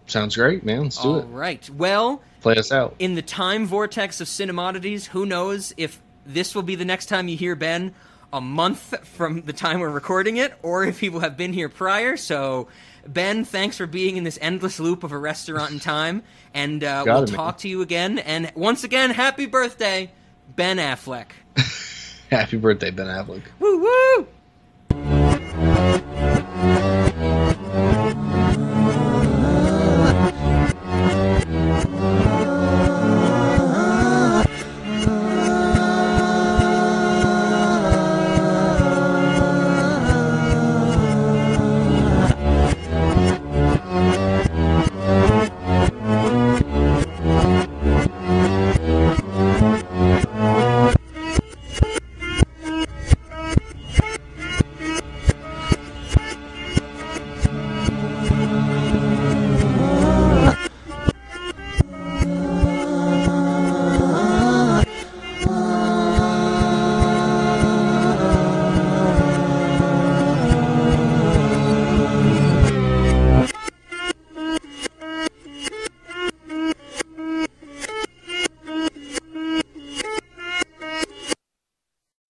sounds great, man. Let's do All it. right. Well, Play us out. in the time vortex of cinemodities, who knows if this will be the next time you hear Ben a month from the time we're recording it, or if he will have been here prior. So, Ben, thanks for being in this endless loop of a restaurant in time, and uh, we'll it, man. talk to you again. And once again, happy birthday, Ben Affleck. *laughs* Happy birthday, Ben Affleck. Woo woo!